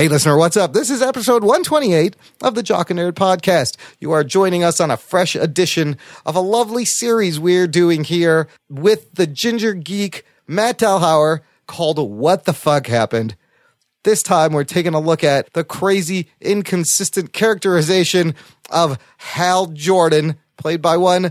Hey, listener, what's up? This is episode 128 of the Jock and Nerd podcast. You are joining us on a fresh edition of a lovely series we're doing here with the ginger geek Matt Delhauer called What the Fuck Happened. This time we're taking a look at the crazy, inconsistent characterization of Hal Jordan, played by one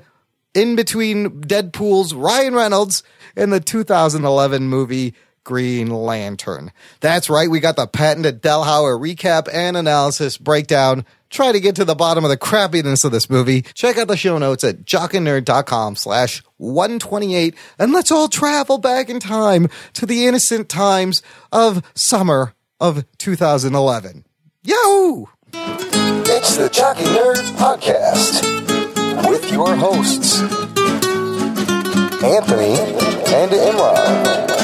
in between Deadpool's Ryan Reynolds in the 2011 movie Green Lantern. That's right, we got the patented Delhauer recap and analysis breakdown. Try to get to the bottom of the crappiness of this movie. Check out the show notes at jockandnerd.com slash 128 and let's all travel back in time to the innocent times of summer of 2011. Yahoo! It's the Jockey Nerd Podcast with your hosts, Anthony and Imran.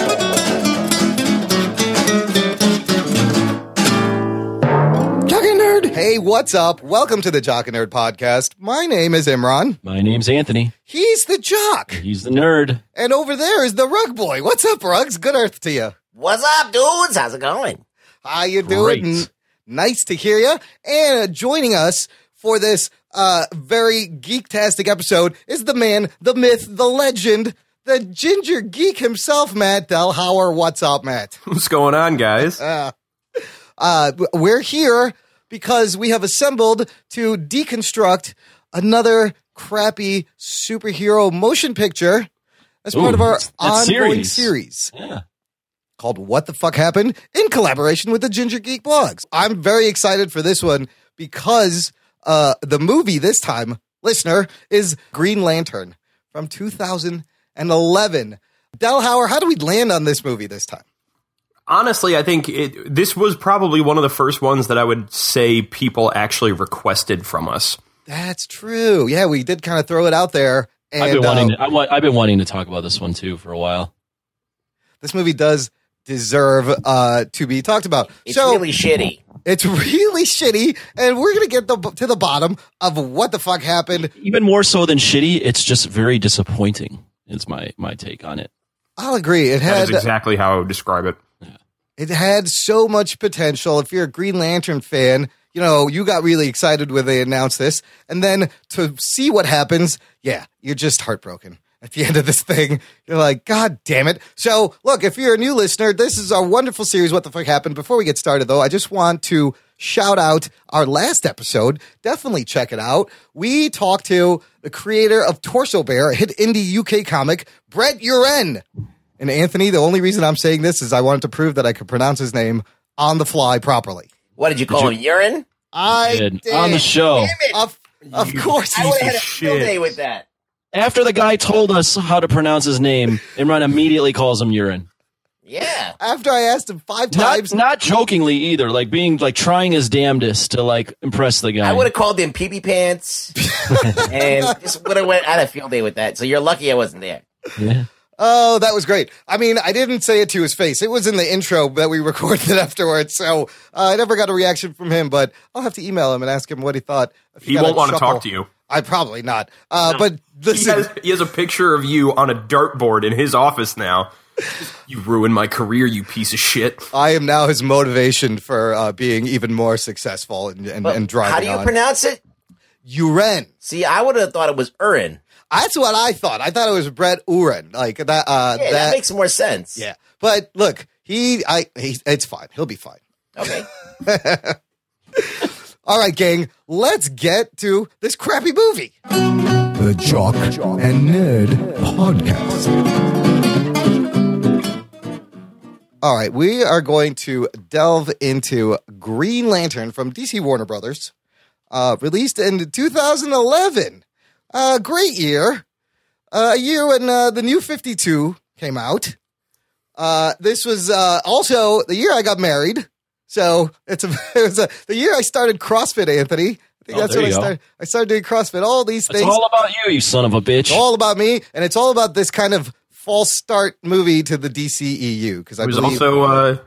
Hey, what's up? Welcome to the Jock and Nerd podcast. My name is Imran. My name's Anthony. He's the jock. He's the nerd. And over there is the rug boy. What's up, rugs? Good earth to you. What's up, dudes? How's it going? How you doing? Great. Nice to hear you. And uh, joining us for this uh, very geektastic episode is the man, the myth, the legend, the ginger geek himself, Matt Delhauer. What's up, Matt? What's going on, guys? Uh, we're here because we have assembled to deconstruct another crappy superhero motion picture as part of our ongoing series. series. Yeah. called What the Fuck Happened in collaboration with the Ginger Geek Blogs. I'm very excited for this one because uh, the movie this time, listener, is Green Lantern from 2011. Delhauer, how do we land on this movie this time? Honestly, I think it, this was probably one of the first ones that I would say people actually requested from us. That's true. Yeah, we did kind of throw it out there. And I've been wanting. uh, To, I want, I've been wanting to talk about this one too for a while. this movie does deserve uh, to be talked about. It's so really shitty. it's really shitty, and we're gonna get the, to the bottom of what the fuck happened. Even more so than shitty, it's just very disappointing. Is my my take on it. I'll agree. It That had is exactly how I would describe it. It had so much potential. If you're a Green Lantern fan, you know, you got really excited when they announced this. And then to see what happens, yeah, you're just heartbroken. At the end of this thing, you're like, God damn it. So, look, if you're a new listener, this is our wonderful series, What the Fuck Happened. Before we get started, though, I just want to shout out our last episode. Definitely check it out. We talked to the creator of Torso Bear, a hit indie UK comic, Brett Uren. And Anthony, the only reason I'm saying this is I wanted to prove that I could pronounce his name on the fly properly. What did you call him? Urine? I Did did. on the show Of, of course, I he would have had a field shit. day with that. after the guy told us how to pronounce his name, Imran immediately calls him urine. Yeah. After I asked him five times, not jokingly either, like being like trying his damnedest to like impress the guy. I would have called him pee pee pants and just would have went out of field day with that. So you're lucky I wasn't there. Yeah. Oh, that was great. I mean, I didn't say it to his face. It was in the intro that we recorded afterwards. So uh, I never got a reaction from him, but I'll have to email him and ask him what he thought. If He got won't a want to talk to you. I probably not. Uh, But He has, he has a picture of you on a dartboard in his office now. You ruined my career, you piece of shit. I am now his motivation for uh, being even more successful and, and, and driving how do you on. pronounce it? Uren. See, I would have thought it was Urin. That's what I thought. I thought it was Brett Uren. Like that. Uh, Yeah, that, makes more sense. Yeah, but look, he, I, he, it's fine. He'll be fine. Okay. All right, gang, let's get to this crappy movie. The Jock and Nerd Podcast. All right, we are going to delve into Green Lantern from DC Warner Brothers, uh, released in 2011. Uh, great year. Uh, a year when uh, the new 52 came out. Uh, this was uh, also the year I got married. So it's a, it was a, the year I started CrossFit, Anthony. I think Oh, that's there when I you go. started. I started doing CrossFit. All these things. It's all about you, you son of a bitch. It's all about me, and it's all about this kind of false start movie to the DCEU because I It was believe. also uh,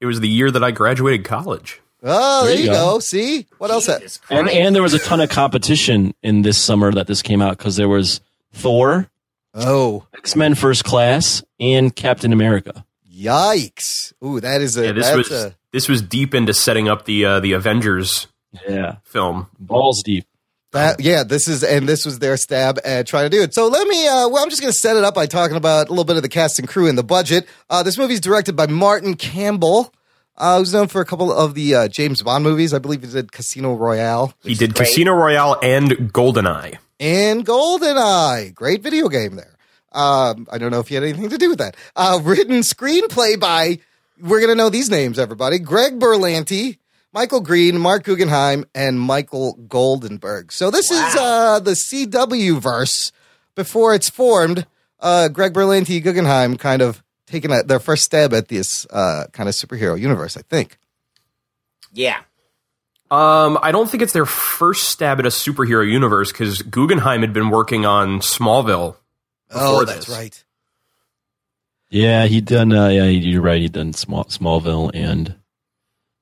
it was the year that I graduated college. Oh, there, There you you go. go. See what else? That, and and there was a ton of competition in this summer that this came out because there was Thor, oh, X Men First Class, and Captain America. yikes! Ooh, that is a Yeah, this that's was a this was deep into setting up the uh, the Avengers Yeah, film. balls deep. That, yeah, this is and this was their stab at trying to do it. So let me. Uh, well, I'm just going to set it up by talking about a little bit of the cast and crew and the budget. Uh, this movie is directed by Martin Campbell, uh, who's known for a couple of the uh, James Bond movies. I believe he did Casino Royale He did. Casino Royale and Goldeneye. and GoldenEye. Great video game there. Um, I don't know if he had anything to do with that. Uh, written screenplay by. We're going to know these names, everybody. Greg Berlanti. Michael Green, Marc Guggenheim, and Michael Goldenberg. So this is uh, the CW verse before it's formed. Uh, Greg Berlanti, Guggenheim, kind of taking a, their first stab at this uh, kind of superhero universe. I think. Yeah. Um, I don't think it's their first stab at a superhero universe because Guggenheim had been working on Smallville. Oh, that's this. right. Yeah, he done. Uh, yeah, you're right. He done Small, Smallville and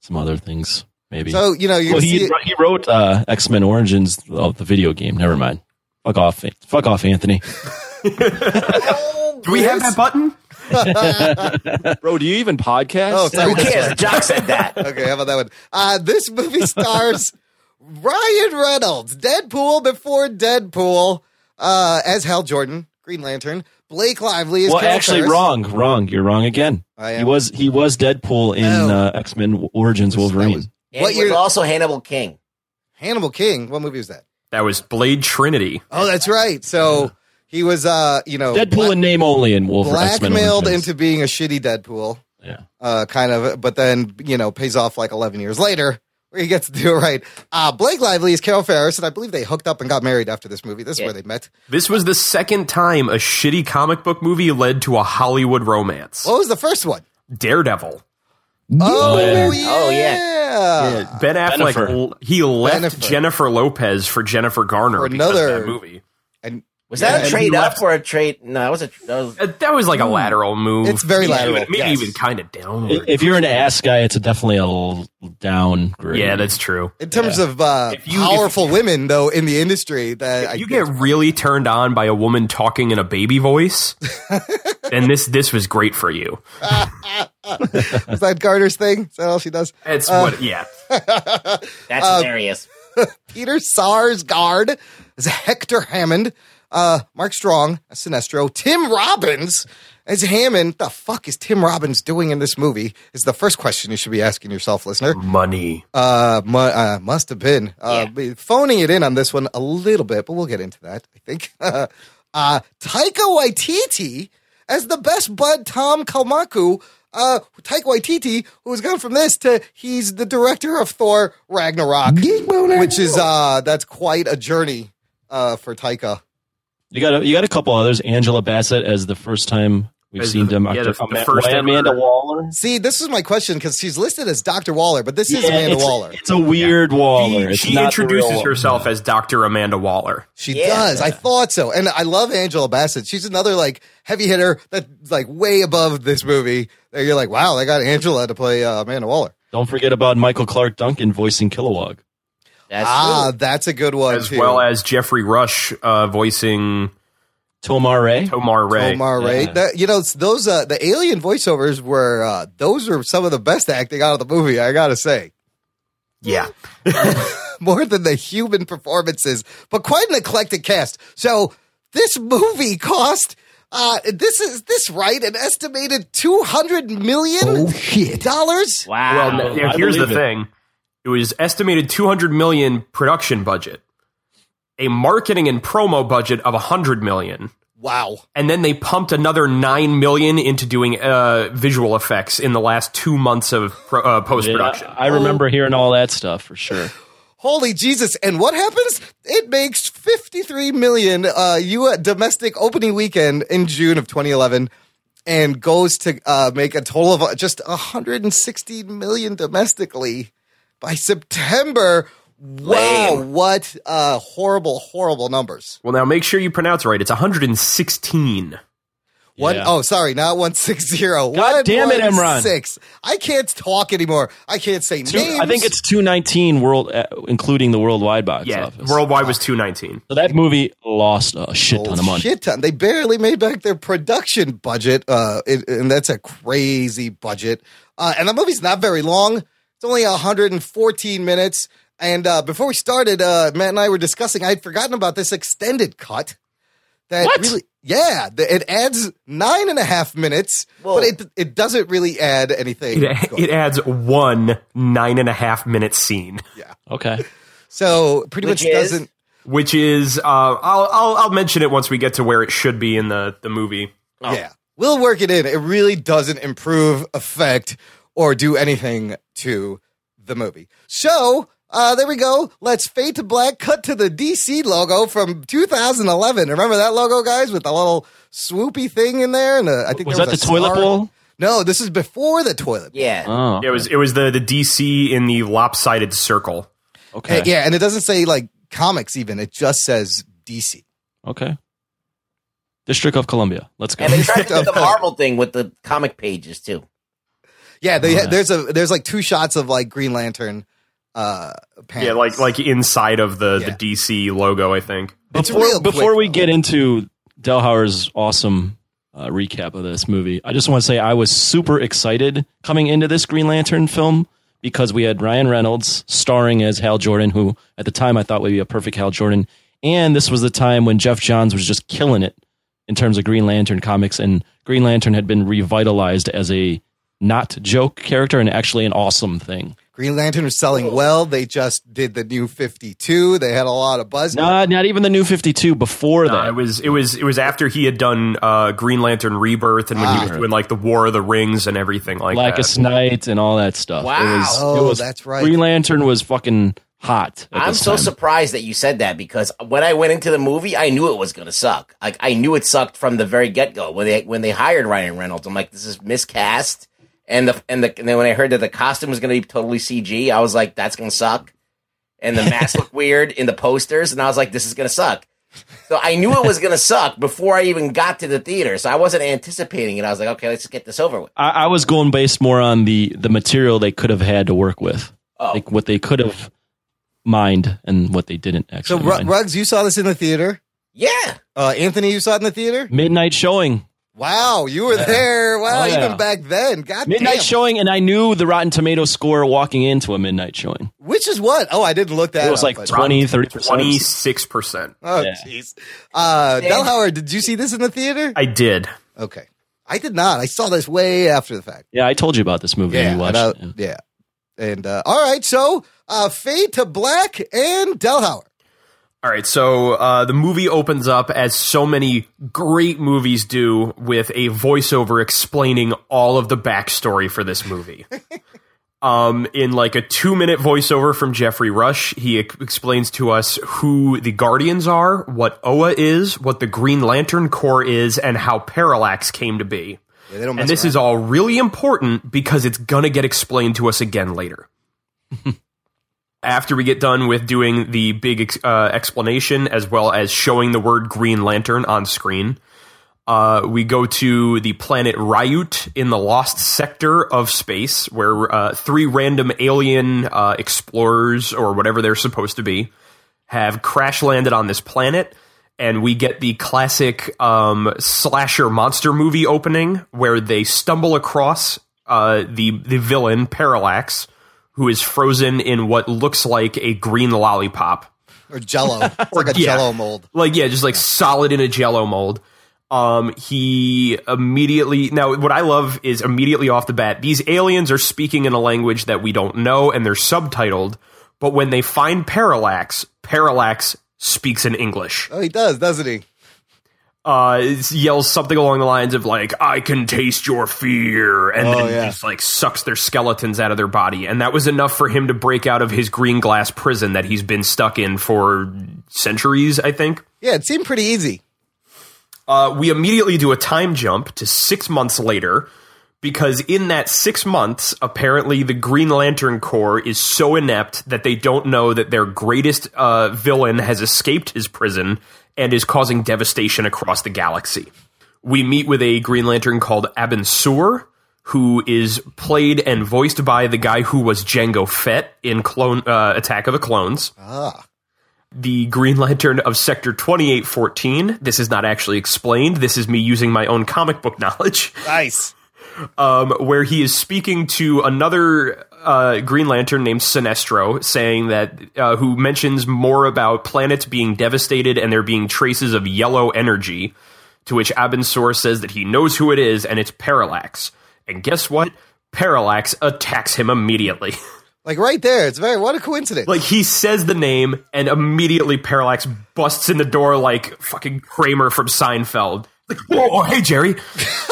some other things. Maybe. So you know you well, he he wrote uh, X Men Origins of the video game. Never mind. Fuck off. Fuck off, Anthony. Do we have that button? Bro, do you even podcast? Oh, sorry. Who cares? Jock said that. okay, how about that one? Uh, this movie stars Ryan Reynolds, Deadpool before Deadpool, uh, as Hal Jordan, Green Lantern. Blake Lively is well, Carol actually, Ferris. wrong, wrong. You're wrong again. I am. He was he was Deadpool in Oh. uh, X Men Origins Wolverine. was- And What he was also Hannibal King. Hannibal King. What movie was that? That was Blade Trinity. Oh, that's right. So he was, uh, you know, Deadpool bla- in name only in Wolverine. Blackmailed into being a shitty Deadpool, yeah. uh, kind of, but then you know pays off like eleven years later. Where he gets to do it right. Uh, Blake Lively is Carol Ferris, and I believe they hooked up and got married after this movie. This is where they met. This was the second time a shitty comic book movie led to a Hollywood romance. What was the first one? Daredevil. Oh, yeah. yeah. Oh, yeah. Ben Affleck, Jennifer. l- he left Jennifer. Jennifer Lopez for Jennifer Garner For because of another- that movie. And Was Yeah, that a trade he up left- or a trade? No, that was a. That was, Uh, That was like a lateral move. It's very Maybe lateral, Even, maybe yes. even kind of downward. If you're an ass guy, it's definitely a definitely a l- downgrade. yeah, that's true. in terms of uh, you- powerful women, though, in the industry, that I you get really turned on by a woman talking in a baby voice, then this this was great for you. is that Carter's thing? Is that all she does? It's Uh, what, yeah. that's hilarious. Peter Sarsgaard as Hector Hammond. Uh, Mark Strong as Sinestro. Tim Robbins as Hammond. The fuck is Tim Robbins doing in this movie? Is the first question you should be asking yourself, listener. Money. Uh, mu- uh must have been uh, Yeah. phoning it in on this one a little bit, but we'll get into that. I think. uh, Taika Waititi as the best bud Tom Kalmaku. Uh, Taika Waititi, who's gone from this to he's the director of Thor Ragnarok, which is uh that's quite a journey uh for Taika. You got a, you got a couple others. Angela Bassett as the first time we've As seen the- them. yeah, Dr. the- the Ama- first ever- Amanda Waller. See, this is my question because she's listed as Dr. Waller, but this is Amanda it's, Waller. It's a weird Waller. She, she introduces real- herself as Dr. Amanda Waller. She Yeah. does. I thought so. And I love Angela Bassett. She's another like heavy hitter that's like way above this movie. That you're like, wow, they got Angela to play uh, Amanda Waller. Don't forget about Michael Clarke Duncan voicing Kilowog. That's ah, true. that's a good one As too. well as Geoffrey Rush uh, voicing Tomar-Re. Tomar Ray. Omar Ray. Yeah. That, you know, it's those uh, the alien voiceovers were uh, those were some of the best acting out of the movie. I gotta say, Yeah. more than the human performances, but quite an eclectic cast. So this movie cost. Uh, this is this right? An estimated two hundred million oh, shit. dollars. Wow. Well, now, here's the it. thing. It was estimated 200 million production budget, a marketing and promo budget of 100 million, Wow. and then they pumped another 9 million into doing uh, visual effects in the last 2 months of pro- uh, post production. Yeah, I remember hearing all that stuff for sure. Holy Jesus! And what happens? It makes fifty-three million uh, U domestic opening weekend in June of 2011, and goes to uh, make a total of uh, just 160 million domestically by September. Wow! Lame. What uh, horrible, horrible numbers. well, now make sure you pronounce it right. It's 116. One Yeah. oh, sorry, not one six zero. God damn it, Imran. Six. I can't talk anymore. I can't say Two- names. I think it's 219 world, uh, including the worldwide box Yeah, office. worldwide was 219. so that movie lost a shit ton of money. Shit ton. They barely made back their production budget, uh, it, and that's a crazy budget. Uh, and the movie's not very long. It's only 114 minutes. And uh, before we started, uh, Matt and I were discussing. I'd forgotten about this extended cut. That What? really, yeah, the, it adds nine and a half minutes, Whoa. but it it doesn't really add anything. It, it adds one nine and a half minute scene, Yeah. Okay. so pretty Which much is? doesn't. which is uh, I'll, I'll I'll mention it once we get to where it should be in the the movie. Yeah, we'll work it in. It really doesn't improve effect or do anything to the movie. So uh, there we go. Let's fade to black. Cut to the DC logo from 2011. Remember that logo, guys, with the little swoopy thing in there, and uh, I think Was there that the a toilet bowl? No, this is before the toilet. bowl. Yeah. Oh. It was it was the the DC in the lopsided circle. Okay. Uh, yeah, and it doesn't say like comics even. It just says DC. Okay. District of Columbia. Let's go. And they tried to do the Marvel thing with the comic pages too. Yeah, they, Okay. there's a there's like two shots of like Green Lantern. Uh, panels. Yeah, like like inside of the Yeah. the DC logo, I think. It's before before quick, we though. get into Delhauer's awesome uh, recap of this movie, I just want to say I was super excited coming into this Green Lantern film because we had Ryan Reynolds starring as Hal Jordan, who at the time I thought would be a perfect Hal Jordan, and this was the time when Geoff Johns was just killing it in terms of Green Lantern comics, and Green Lantern had been revitalized as a not joke character and actually an awesome thing. Green Lantern was selling well. They just did the new 52. They had a lot of buzz. Not not even the new Fifty Two before Uh, that. it was it was it was after he had done uh, Green Lantern Rebirth and when he was Ah. doing like the War of the Rings and everything like that. Blackest that. Night and all that stuff. Wow. It was, Oh, it was, that's right. Green Lantern was fucking hot. I'm so time. surprised that you said that because when I went into the movie, I knew it was going to suck. Like I knew it sucked from the very get go when they when they hired Ryan Reynolds. I'm like, this is miscast. And the and the and then when I heard that the costume was going to be totally CG, I was like, that's going to suck. And the mask looked weird in the posters, and I was like, this is going to suck. So I knew it was going to suck before I even got to the theater. So I wasn't anticipating it. I was like, okay, let's just get this over with. I, I was going based more on the the material they could have had to work with, Oh. like what they could have mined and what they didn't So, actually. Ru- mine. Ruggs, you saw this in the theater. Yeah. Uh, Anthony, you saw it in the theater. Midnight showing, Wow, you were there. Wow, Oh, yeah. even back then. God midnight damn. showing, and I knew the Rotten Tomato score walking into a midnight showing. Which is what? Oh, I didn't look that. It was up, like but- 20, 30 percent. Twenty six percent. Oh, Yeah. jeez. Uh, Delhauer, did you see this in the theater? I did. Okay, I did not. I saw this way after the fact. Yeah, I told you about this movie. Yeah, and you watched I it. yeah. And uh, all right, so uh, fade to black and Delhauer. All right, so uh, the movie opens up as so many great movies do with a voiceover explaining all of the backstory for this movie. um, in like a two minute voiceover from Geoffrey Rush, he ex- explains to us who the Guardians are, what Oa is, what the Green Lantern Corps is, and how Parallax came to be. Yeah, they don't And this around. is all really important because it's gonna get explained to us again later. After we get done with doing the big uh, explanation as well as showing the word Green Lantern on screen, uh, we go to the planet Ryut in the lost sector of space, where uh, three random alien uh, explorers or whatever they're supposed to be have crash landed on this planet, and we get the classic um, slasher monster movie opening where they stumble across uh, the the villain Parallax, who is frozen in what looks like a green lollipop or Jello. It's like a yeah. Jello mold. like yeah, just like solid in a jello mold. Um, he immediately now what I love is immediately off the bat, these aliens are speaking in a language that we don't know and they're subtitled, but when they find Parallax, Parallax speaks in English. Oh, he does, doesn't he? Uh, yells something along the lines of like, I can taste your fear, and Oh, then yeah. just like sucks their skeletons out of their body. And that was enough for him to break out of his green glass prison that he's been stuck in for centuries, I think. Yeah, it seemed pretty easy. Uh, we immediately do a time jump to six months later because in that six months, apparently the Green Lantern Corps is so inept that they don't know that their greatest uh, villain has escaped his prison and is causing devastation across the galaxy. we meet with a Green Lantern called Abin Sur, who is played and voiced by the guy who was Jango Fett in Clone uh, Attack of the Clones. Ah. The Green Lantern of Sector 2814. This is not actually explained. This is me using my own comic book knowledge. Nice. um, where he is speaking to another uh, Green Lantern named Sinestro, saying that uh, who mentions more about planets being devastated and there being traces of yellow energy. To which Abin Sur says that he knows who it is, and it's Parallax. And guess what? Parallax attacks him immediately. Like right there. It's very, what a coincidence. like he says the name, and immediately Parallax busts in the door like fucking Kramer from Seinfeld. Like, whoa, oh, hey Jerry.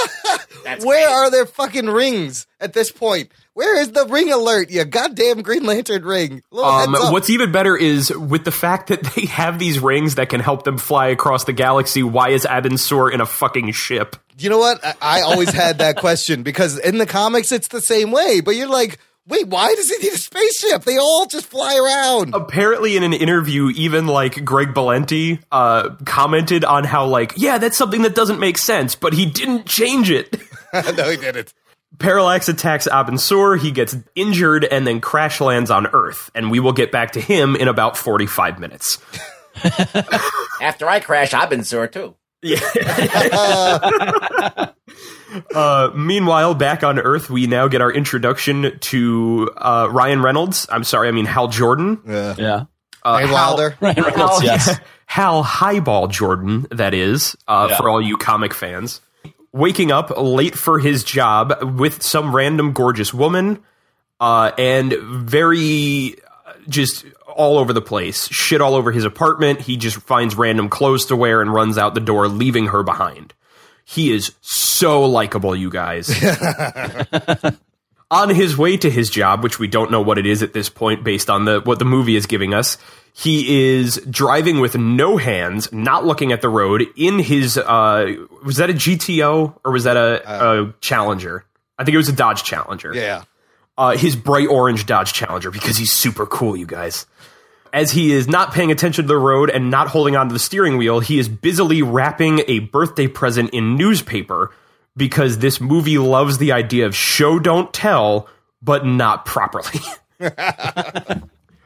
Where are their fucking rings at this point? Where is the ring alert? You goddamn Green Lantern ring. Um, what's even better is with the fact that they have these rings that can help them fly across the galaxy. Why is Abin Sur in a fucking ship? You know what? I, I always had that question because in the comics it's the same way, but you're like, wait, why does he need a spaceship? They all just fly around. Apparently, in an interview, even like Greg Berlanti uh, commented on how like, yeah, that's something that doesn't make sense, but he didn't change it. no, he didn't. Parallax attacks Abin Sur, he gets injured, and then crash lands on Earth. And we will get back to him in about 45 minutes. After I crash, I've been sore too. Uh, meanwhile, back on Earth, we now get our introduction to uh, Ryan Reynolds. I'm sorry, I mean Hal Jordan. Yeah. Uh, Ray Hal- Wilder. Ryan Reynolds, Hal, yes. Hal Highball Jordan, that is, uh, Yeah. for all you comic fans. Waking up late for his job with some random gorgeous woman, uh, and very uh, just all over the place. Shit all over his apartment. He just finds random clothes to wear and runs out the door, leaving her behind. He is so likable, you guys. on his way to his job, which we don't know what it is at this point based on the what the movie is giving us, he is driving with no hands, not looking at the road in his uh was that a GTO or was that a, a Challenger? I think it was a Dodge Challenger Yeah. uh, his bright orange Dodge Challenger because he's super cool, you guys. As he is not paying attention to the road and not holding onto the steering wheel, he is busily wrapping a birthday present in newspaper because this movie loves the idea of show don't tell, but not properly.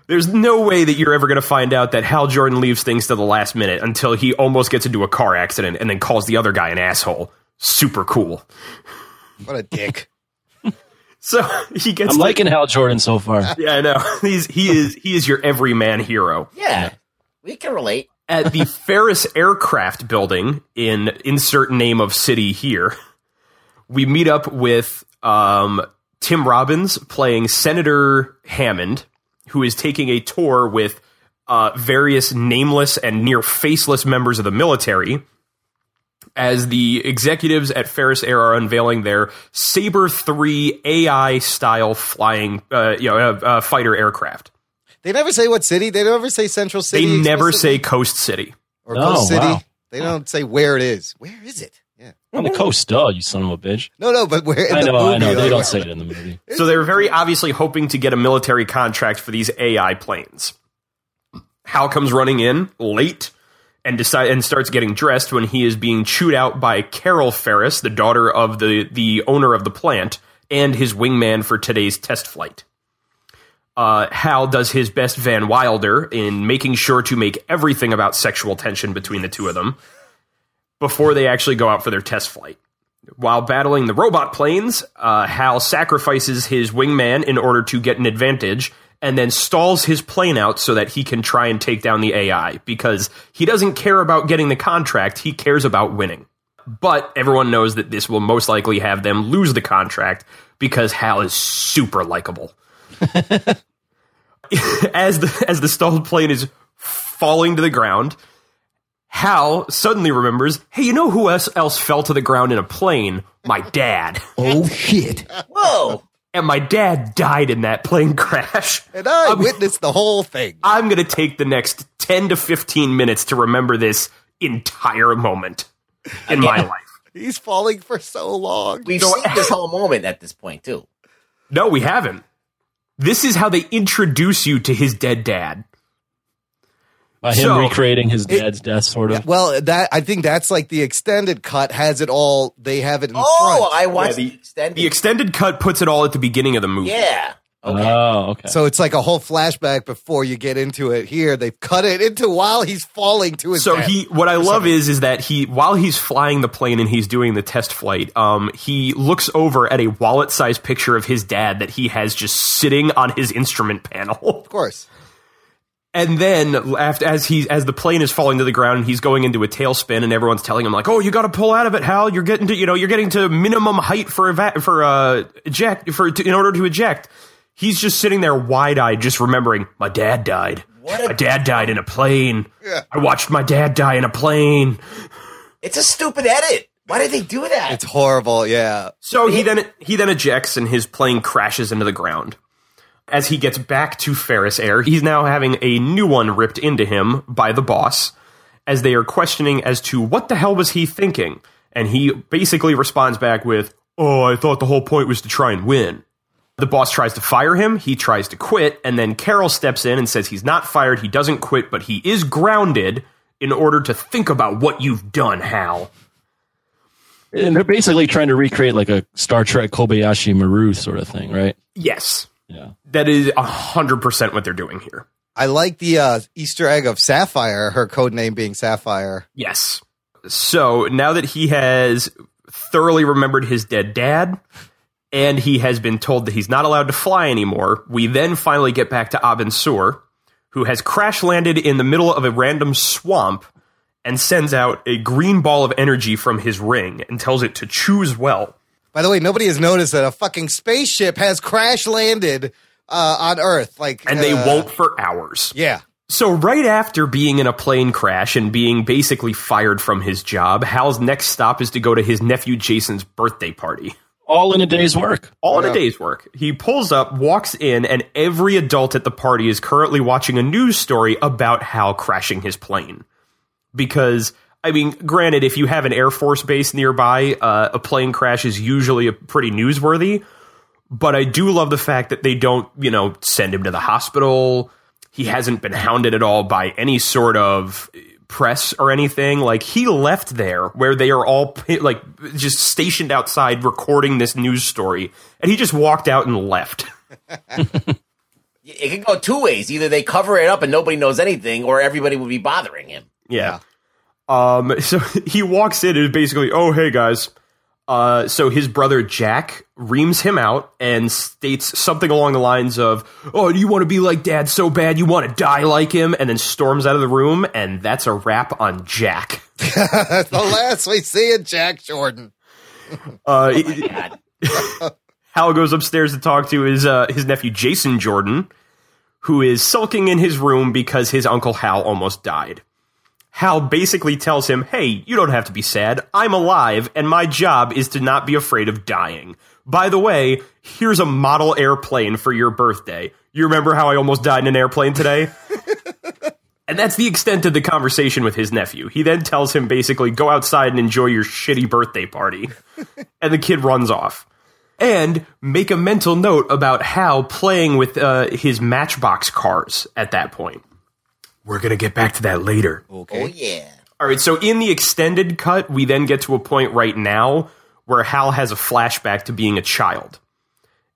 There's no way that you're ever going to find out that Hal Jordan leaves things to the last minute until he almost gets into a car accident and then calls the other guy an asshole. Super cool. What a dick. So he gets I'm to- liking Hal Jordan so far. Yeah, I know. He's he is he is your everyman hero. Yeah, we can relate. At the Ferris Aircraft Building in insert name of city here, we meet up with um, Tim Robbins playing Senator Hammond, who is taking a tour with uh, various nameless and near faceless members of the military. As the executives at Ferris Air are unveiling their Saber Three AI style flying, uh, you know, uh, uh, fighter aircraft. They never say what city. They never say Central City. They never say. Coast City. or Oh, Coast City. wow. They don't say where it is. Where is it? Yeah. On the coast, duh, you son of a bitch. No, no, but where in I the know, movie? I know. They don't say it in the movie. So they're very obviously hoping to get a military contract for these AI planes. Hal comes running in late and decide and starts getting dressed when he is being chewed out by Carol Ferris, the daughter of the the owner of the plant, and his wingman for today's test flight. Uh, Hal does his best Van Wilder in making sure to make everything about sexual tension between the two of them before they actually go out for their test flight. While battling the robot planes, uh, Hal sacrifices his wingman in order to get an advantage and then stalls his plane out so that he can try and take down the AI because he doesn't care about getting the contract, he cares about winning. But everyone knows that this will most likely have them lose the contract because Hal is super likable. as the as the stalled plane is falling to the ground, Hal suddenly remembers, hey, you know who else, else fell to the ground in a plane? My dad. Oh shit. Whoa! And my dad died in that plane crash. And I witnessed the whole thing. I'm going to take the next 10 to 15 minutes to remember this entire moment in my life. He's falling for so long. We've seen this whole moment at this point too. No, we haven't. This is how they introduce you to his dead dad. By him So- recreating his dad's death, sort of. Well, that I think that's like the extended cut has it all. They have it in Oh, front. I watched Yeah, the, the- extended. The extended cut puts it all at the beginning of the movie. yeah. Okay. Oh, okay. so it's like a whole flashback before you get into it. Here they've cut it into while he's falling to his So death. he, what I love is, is that he, while he's flying the plane and he's doing the test flight, um, he looks over at a wallet-sized picture of his dad that he has just sitting on his instrument panel. of course. And then after, as he, as the plane is falling to the ground, and he's going into a tailspin, and everyone's telling him like, "Oh, you got to pull out of it, Hal. You're getting to, you know, you're getting to minimum height for eva- for uh eject for to, in order to eject." He's just sitting there wide-eyed, just remembering, "My dad died. What a- my dad died in a plane. Yeah. I watched my dad die in a plane." It's a stupid edit. Why did they do that? It's horrible. Yeah. So he then he then ejects and his plane crashes into the ground. As he gets back to Ferris Air, he's now having a new one ripped into him by the boss as they are questioning as to what the hell was he thinking. And he basically responds back with, "Oh, I thought the whole point was to try and win." The boss tries to fire him, he tries to quit, and then Carol steps in and says he's not fired, he doesn't quit, but he is grounded in order to think about what you've done, Hal. and they're basically trying to recreate like a Star Trek Kobayashi Maru sort of thing, right? Yes. Yeah. That is 100% what they're doing here. I like the uh, Easter egg of Sapphire, her code name being Sapphire. Yes. So now that he has thoroughly remembered his dead dad and he has been told that he's not allowed to fly anymore, we then finally get back to Abin Sur, who has crash landed in the middle of a random swamp and sends out a green ball of energy from his ring and tells it to choose well. By the way, nobody has noticed that a fucking spaceship has crash landed uh, on Earth. Like, And they uh, won't for hours. Yeah. So, right after being in a plane crash and being basically fired from his job, Hal's next stop is to go to his nephew Jason's birthday party. All in a day's work. All in a day's work. He pulls up, walks in, and every adult at the party is currently watching a news story about Hal crashing his plane. Because, I mean, granted, if you have an Air Force base nearby, uh, a plane crash is usually a pretty newsworthy. But I do love the fact that they don't, you know, send him to the hospital. He hasn't been hounded at all by any sort of press or anything. Like he left there where they are all like just stationed outside recording this news story, and he just walked out and left. it could go two ways. Either they cover it up and nobody knows anything, or everybody would be bothering him. Yeah. Um. So he walks in and basically, oh hey guys. Uh, so his brother Jack reams him out and states something along the lines of, "Oh, do you want to be like Dad so bad you want to die like him?" And then storms out of the room, and that's a wrap on Jack. The last we see of Jack Jordan. Uh, God. Hal goes upstairs to talk to his uh, his nephew Jason Jordan, who is sulking in his room because his uncle Hal almost died. Hal basically tells him, "Hey, you don't have to be sad. I'm alive, and my job is to not be afraid of dying. By the way, here's a model airplane for your birthday. You remember how I almost died in an airplane today?" And that's the extent of the conversation with his nephew. He then tells him basically, go outside and enjoy your shitty birthday party. and the kid runs off. And make a mental note about Hal playing with uh, his Matchbox cars at that point. We're going to get back to that later. Okay. Oh yeah. All right, so in the extended cut, we then get to a point right now where Hal has a flashback to being a child.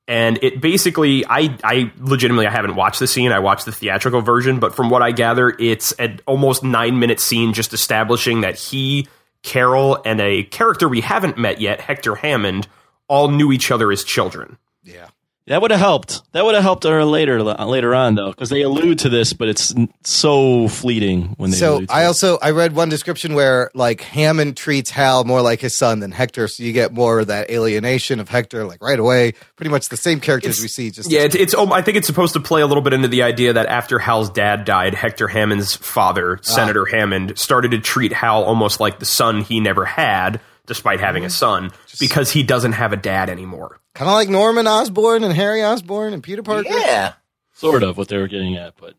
And it basically, I, I legitimately, I haven't watched the scene. I watched the theatrical version, but from what I gather, it's an almost nine minute scene just establishing that he, Carol, and a character we haven't met yet, Hector Hammond, all knew each other as children. Yeah. That would have helped. That would have helped her later later on though, because they allude to this, but it's so fleeting when they. So allude to I it. also I read one description where like Hammond treats Hal more like his son than Hector, so you get more of that alienation of Hector like right away. Pretty much the same characters we see. Just Yeah, it's, it's. um, I think it's supposed to play a little bit into the idea that after Hal's dad died, Hector Hammond's father, Senator Hammond, started to treat Hal almost like the son he never had, despite having a son, because he doesn't have a dad anymore. Kind of like Norman Osborn and Harry Osborn and Peter Parker. Yeah. sort of what they were getting at, but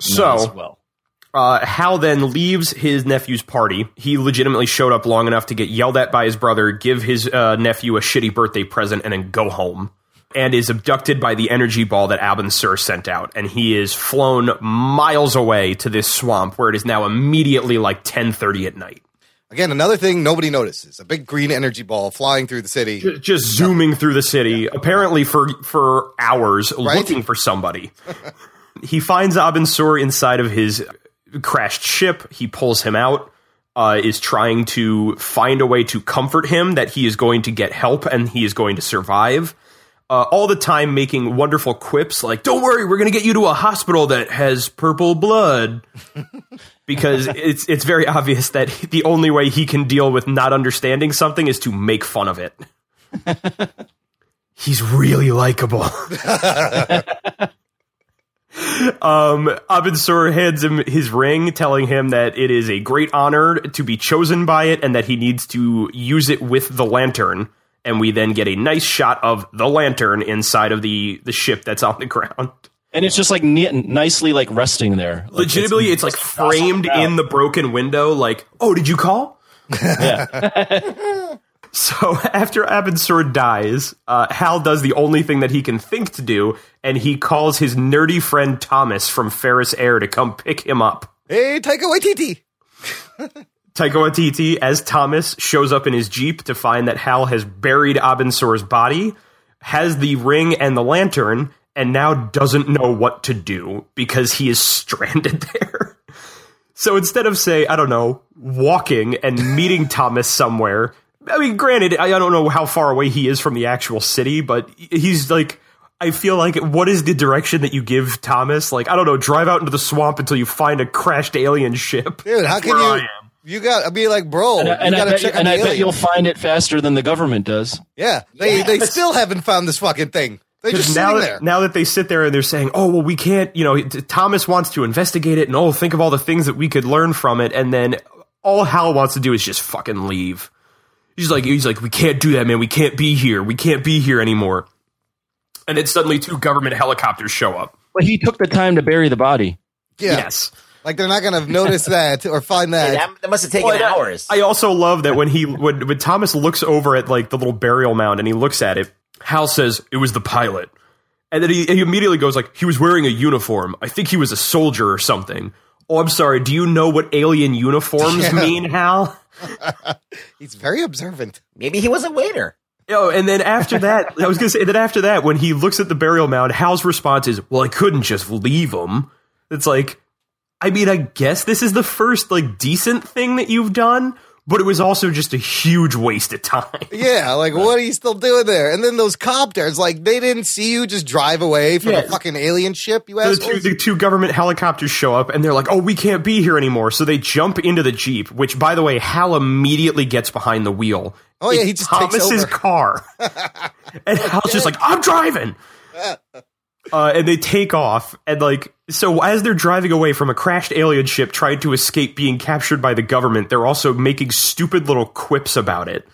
So, not as well. uh, Hal then leaves his nephew's party. He legitimately showed up long enough to get yelled at by his brother, give his uh, nephew a shitty birthday present, and then go home. and is abducted by the energy ball that Abin Sur sent out. And he is flown miles away to this swamp where it is now immediately like 1030 at night. Again, another thing nobody notices: a big green energy ball flying through the city. Ju- Just zooming through the city, apparently for, for hours, looking for somebody. he finds Abin Sur inside of his crashed ship. He pulls him out. Uh, is trying to find a way to comfort him that he is going to get help and he is going to survive. Uh, all the time making wonderful quips like, "Don't worry, we're going to get you to a hospital that has purple blood," because it's it's very obvious that the only way he can deal with not understanding something is to make fun of it. He's really likable. Um, Abin Sur hands him his ring, telling him that it is a great honor to be chosen by it and that he needs to use it with the lantern. And we then get a nice shot of the lantern inside of the, the ship that's on the ground. And it's just like ne- nicely like resting there. Like, Legitimately, it's, like framed in the broken window, like, oh, did you call? So after Abin Sur dies, uh, Hal does the only thing that he can think to do, and he calls his nerdy friend Thomas from Ferris Air to come pick him up. Hey, take Taika Waititi. Taika Waititi, as Thomas, shows up in his Jeep to find that Hal has buried Abin Sur's body, has the ring and the lantern, and now doesn't know what to do because he is stranded there. So instead of, say, I don't know, walking and meeting Thomas somewhere, I mean, granted, I don't know how far away he is from the actual city, but he's like, I feel like, what is the direction that you give Thomas? Like, I don't know, drive out into the swamp until you find a crashed alien ship. Dude, how can you? Am. You got to be like, bro. And, I- and you I, got to bet, check on and the I bet you'll find it faster than the government does. Yeah, they they still haven't found this fucking thing. They just Because now, sitting that- there. now that they sit there and they're saying, "Oh, well, we can't," you know, Thomas wants to investigate it, and oh, think of all the things that we could learn from it, and then all Hal wants to do is just fucking leave. He's like, he's like, we can't do that, man. We can't be here. We can't be here anymore. And then suddenly, two government helicopters show up. But he took the time to bury the body. yeah, Yes. Like they're not gonna notice that or find that. that, that must have taken Well, I- hours. I also love that when he when, when Thomas looks over at like the little burial mound and he looks at it, Hal says it was the pilot, and then he, he immediately goes like he was wearing a uniform. I think he was a soldier or something. Oh, I'm sorry. Do you know what alien uniforms Yeah. mean, Hal? He's very observant. Maybe he was a waiter. Oh, and then after that, I was gonna say that after that, when he looks at the burial mound, Hal's response is, "Well, I couldn't just leave him." It's like, I mean, I guess this is the first like decent thing that you've done, but it was also just a huge waste of time. Yeah, like what are you still doing there? And then those copters, like they didn't see you just drive away from Yeah. a fucking alien ship. You the, two, the two government helicopters show up and they're like, "Oh, we can't be here anymore." So they jump into the jeep, which, by the way, Hal immediately gets behind the wheel. Oh, yeah, he just takes Thomas's car, and Hal's just like, "I'm driving." Uh, and they take off, and like, so as they're driving away from a crashed alien ship trying to escape being captured by the government, they're also making stupid little quips about it.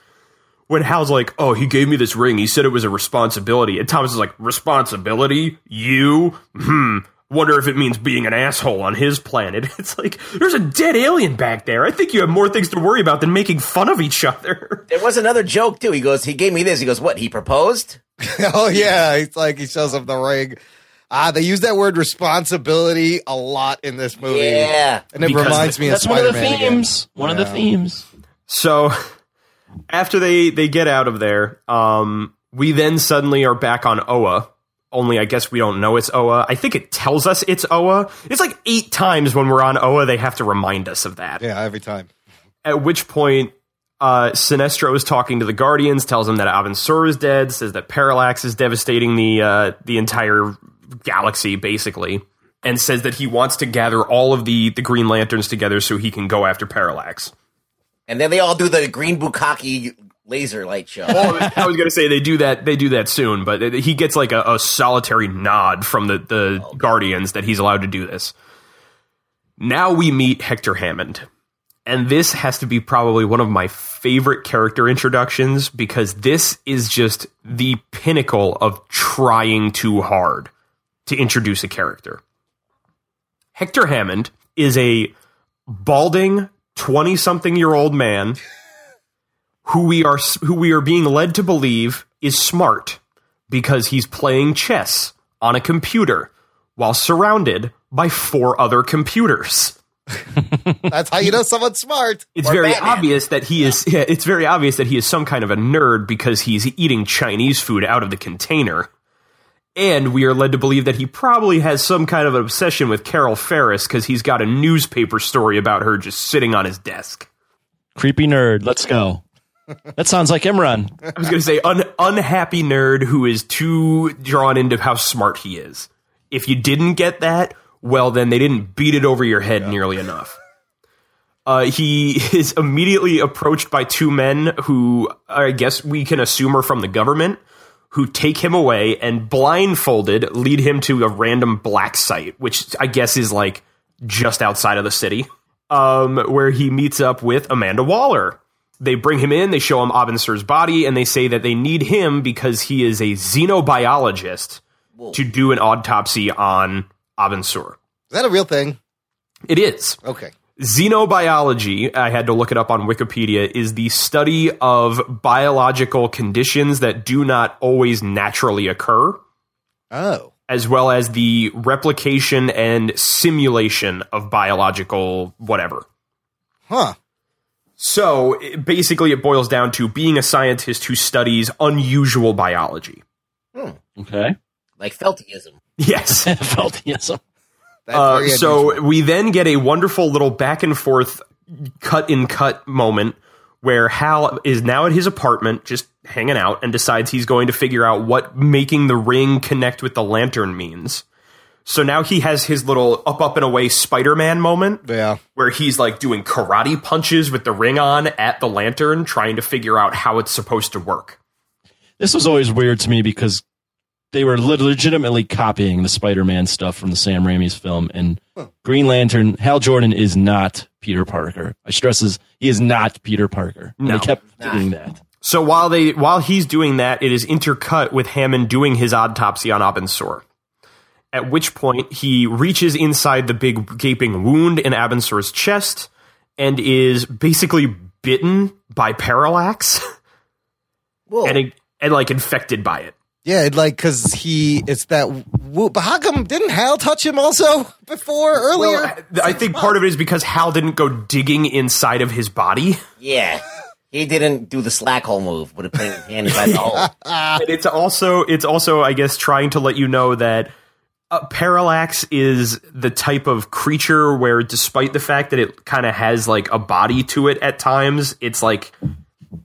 When Hal's like, "Oh, he gave me this ring. He said it was a responsibility," and Thomas is like, "Responsibility? You? Hmm. Wonder if it means being an asshole on his planet." It's like there's a dead alien back there. I think you have more things to worry about than making fun of each other. There was another joke too. He goes, he gave me this. He goes, what? He proposed? oh yeah, it's like he shows up the ring. Ah, they use that word responsibility a lot in this movie. Yeah. and it Because reminds me of That's one of the Spider-Man again. themes. One of the themes. So after they they get out of there, um, we then suddenly are back on Oa. Only I guess we don't know it's Oa. I think it tells us it's Oa. It's like eight times when we're on Oa, they have to remind us of that. Yeah, every time. At which point, uh, Sinestro is talking to the Guardians, tells them that Abin Sur is dead, says that Parallax is devastating the uh, the entire galaxy, basically, and says that he wants to gather all of the the Green Lanterns together so he can go after Parallax. And then they all do the green bukkake laser light show. I was gonna say they do that. They do that soon, but he gets like a, a solitary nod from the the oh, Guardians that he's allowed to do this. Now we meet Hector Hammond, and this has to be probably one of my favorite character introductions because this is just the pinnacle of trying too hard to introduce a character. Hector Hammond is a balding twenty-something year old man who we are who we are being led to believe is smart, because he's playing chess on a computer while surrounded by four other computers. That's how you know someone's smart. It's Or very Batman. obvious that he is yeah, it's very obvious that he is some kind of a nerd because he's eating Chinese food out of the container. And we are led to believe that he probably has some kind of an obsession with Carol Ferris because he's got a newspaper story about her just sitting on his desk. Creepy nerd. Let's go. That sounds like Imran. I was going to say un- unhappy nerd who is too drawn into how smart he is. If you didn't get that, well, then they didn't beat it over your head nearly enough. Uh, he is immediately approached by two men who I guess we can assume are from the government, who take him away and blindfolded lead him to a random black site, which I guess is like just outside of the city, um, where he meets up with Amanda Waller. They bring him in, they show him Abin Sur's body, and they say that they need him because he is a xenobiologist to do an autopsy on Abin Sur. Is that a real thing? It is. Okay. Xenobiology, I had to look it up on Wikipedia, is the study of biological conditions that do not always naturally occur, Oh. as well as the replication and simulation of biological whatever. Huh. So it- basically, it boils down to being a scientist who studies unusual biology. Okay. Like Feltyism. Yes. Feltyism. Uh, so we then get a wonderful little back and forth cut in cut moment where Hal is now at his apartment just hanging out and decides he's going to figure out what making the ring connect with the lantern means. So now he has his little up up and away Spider-Man moment yeah. where he's like doing karate punches with the ring on at the lantern trying to figure out how it's supposed to work. This was always weird to me because they were legitimately copying the Spider-Man stuff from the Sam Raimi's film, and Green Lantern. Hal Jordan is not Peter Parker. I stresses he is not Peter Parker. And No. they kept doing that. So while they while he's doing that, it is intercut with Hammond doing his autopsy on Abin Sur. At which point he reaches inside the big gaping wound in Abin Sur's chest and is basically bitten by parallax Whoa. and and like infected by it. Yeah, like because he it's that. Wo- but how come didn't Hal touch him also before earlier? Well, I think part of it is because Hal didn't go digging inside of his body. yeah. He didn't do the slack hole move, but it put his hand inside the hole. and it's also it's also I guess trying to let you know that uh, parallax is the type of creature where despite the fact that it kind of has like a body to it at times it's like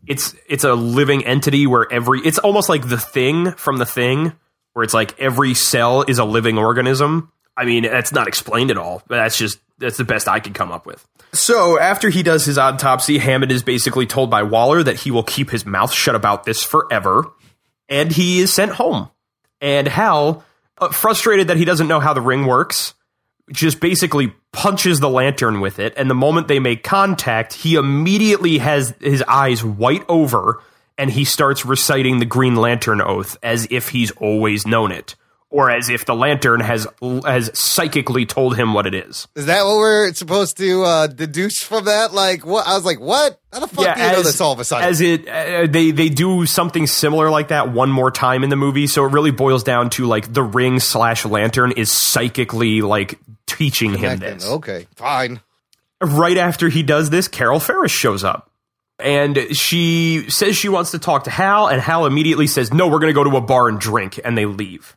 it's it's a living entity where every it's almost like the thing from the thing where it's like every cell is a living organism. I mean that's not explained at all but that's just that's the best i could come up with. So after he does his autopsy hammond is basically told by waller that he will keep his mouth shut about this forever and he is sent home. And hal uh, frustrated that he doesn't know how the ring works just basically punches the lantern with it. And the moment they make contact he immediately has his eyes white over and he starts reciting the green lantern oath as if he's always known it or as if the lantern has has psychically told him what it is Is that what we're supposed to uh, deduce from that? Like, what? I was like, what? How the fuck do you know this all of a sudden? as it uh, they they do something similar like that one more time in the movie so it really boils down to like the ring slash lantern is psychically like teaching him this Okay, fine. right after he does this, Carol Ferris shows up. And she says she wants to talk to Hal, and Hal immediately says, No, we're going to go to a bar and drink. And they leave.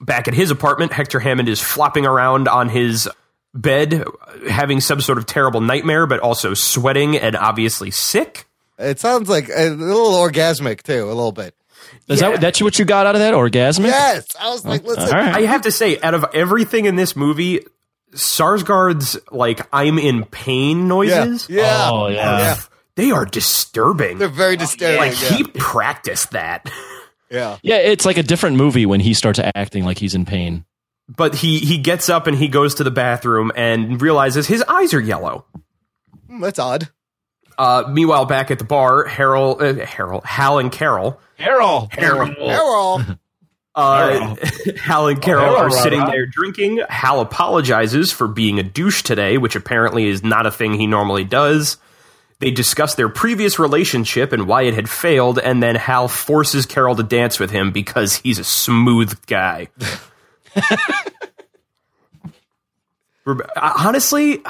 Back at his apartment, Hector Hammond is flopping around on his bed, having some sort of terrible nightmare, but also sweating and obviously sick. It sounds like a little orgasmic too, a little bit. Is Yeah. that that's what you got out of that orgasmic? Yes, I was like, oh, listen. All right. I have to say, out of everything in this movie, Sarsgaard's like I'm in pain Yeah, noises, yeah, Oh yeah. yeah. they are disturbing. They're very disturbing. like yeah. he practiced that. Yeah. Yeah, it's like a different movie when he starts acting like he's in pain. but he he gets up and he goes to the bathroom and realizes his eyes are yellow. Hmm, That's odd. Uh, meanwhile, back at the bar, Harold, uh, Harold, Hal and Carol, Harold. Errol. uh, Hal and Carol Harold, are sitting Harold. there drinking. Hal apologizes for being a douche today, which apparently is not a thing he normally does. They discuss their previous relationship and why it had failed, and then Hal forces Carol to dance with him because he's a smooth guy. Honestly,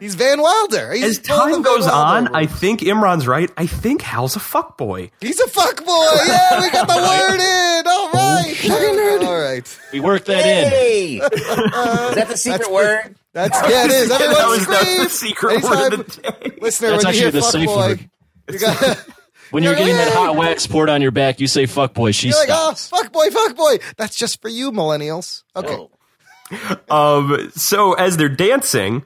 He's Van Wilder. He's as time goes Wilder on, I think Imran's right. I think Hal's a fuckboy. he's a fuck boy. Yeah, we got the word in. All right. All right. We worked that in. Is that the secret word? That's yeah, it is. Everyone that was that's the secret Anytime- word of the day. Listener, That's when you actually hear the fuck safe boy, word. you got, When you're You're getting that hot wax poured on your back, you say "fuck boy." She you're like, oh, fuck boy, fuck boy. That's just for you, millennials. Okay. Oh. Um, so as they're dancing,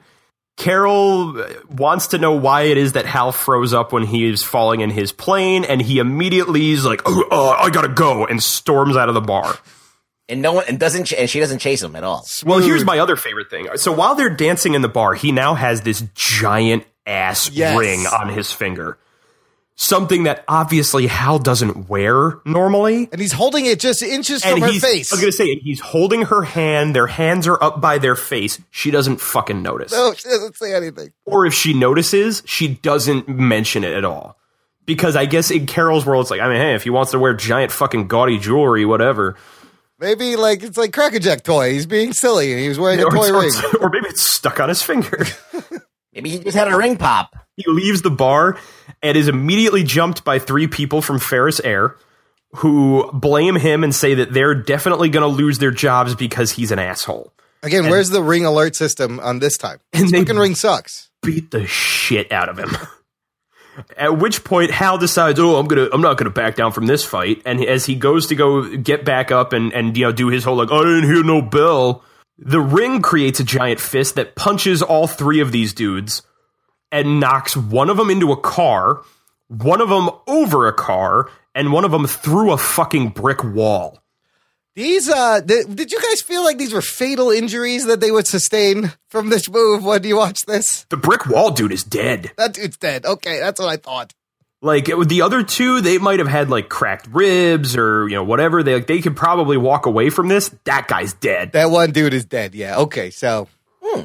Carol wants to know why it is that Hal froze up when he is falling in his plane, and he immediately is like, "Oh, uh, I gotta go," and storms out of the bar. And no one and doesn't ch- and she doesn't chase him at all. Well, here's my other favorite thing. So while they're dancing in the bar, he now has this giant ass Yes. ring on his finger. Something that obviously Hal doesn't wear normally. And he's holding it just inches from her face. I was gonna say, he's holding her hand. Their hands are up by their face. She doesn't fucking notice. no, she doesn't say anything. Or if she notices, she doesn't mention it at all. Because I guess in Carol's world, it's like, I mean, hey, if he wants to wear giant fucking gaudy jewelry, whatever. Maybe like it's like Crackerjack toy. He's being silly and he was wearing a Or, toy ring. or maybe it's stuck on his finger. Maybe he just had a ring pop. he leaves the bar and is immediately jumped by three people from Ferris Air who blame him and say that they're definitely going to lose their jobs because he's an asshole. Again, where's the ring alert system on this time? And This they- fucking ring sucks. Beat the shit out of him. At which point Hal decides, "Oh, I'm gonna, I'm not gonna back down from this fight." And as he goes to go get back up and and you know do his whole like, "I didn't hear no bell," the ring creates a giant fist that punches all three of these dudes and knocks one of them into a car, one of them over a car, and one of them through a fucking brick wall. These uh th- did you guys feel like these were fatal injuries that they would sustain from this move when you watch this? The brick wall dude is dead. That dude's dead. Okay, that's what I thought. Like it- the other two, they might have had like cracked ribs or you know whatever. They like, they could probably walk away from this. That guy's dead. That one dude is dead. Yeah. Okay, so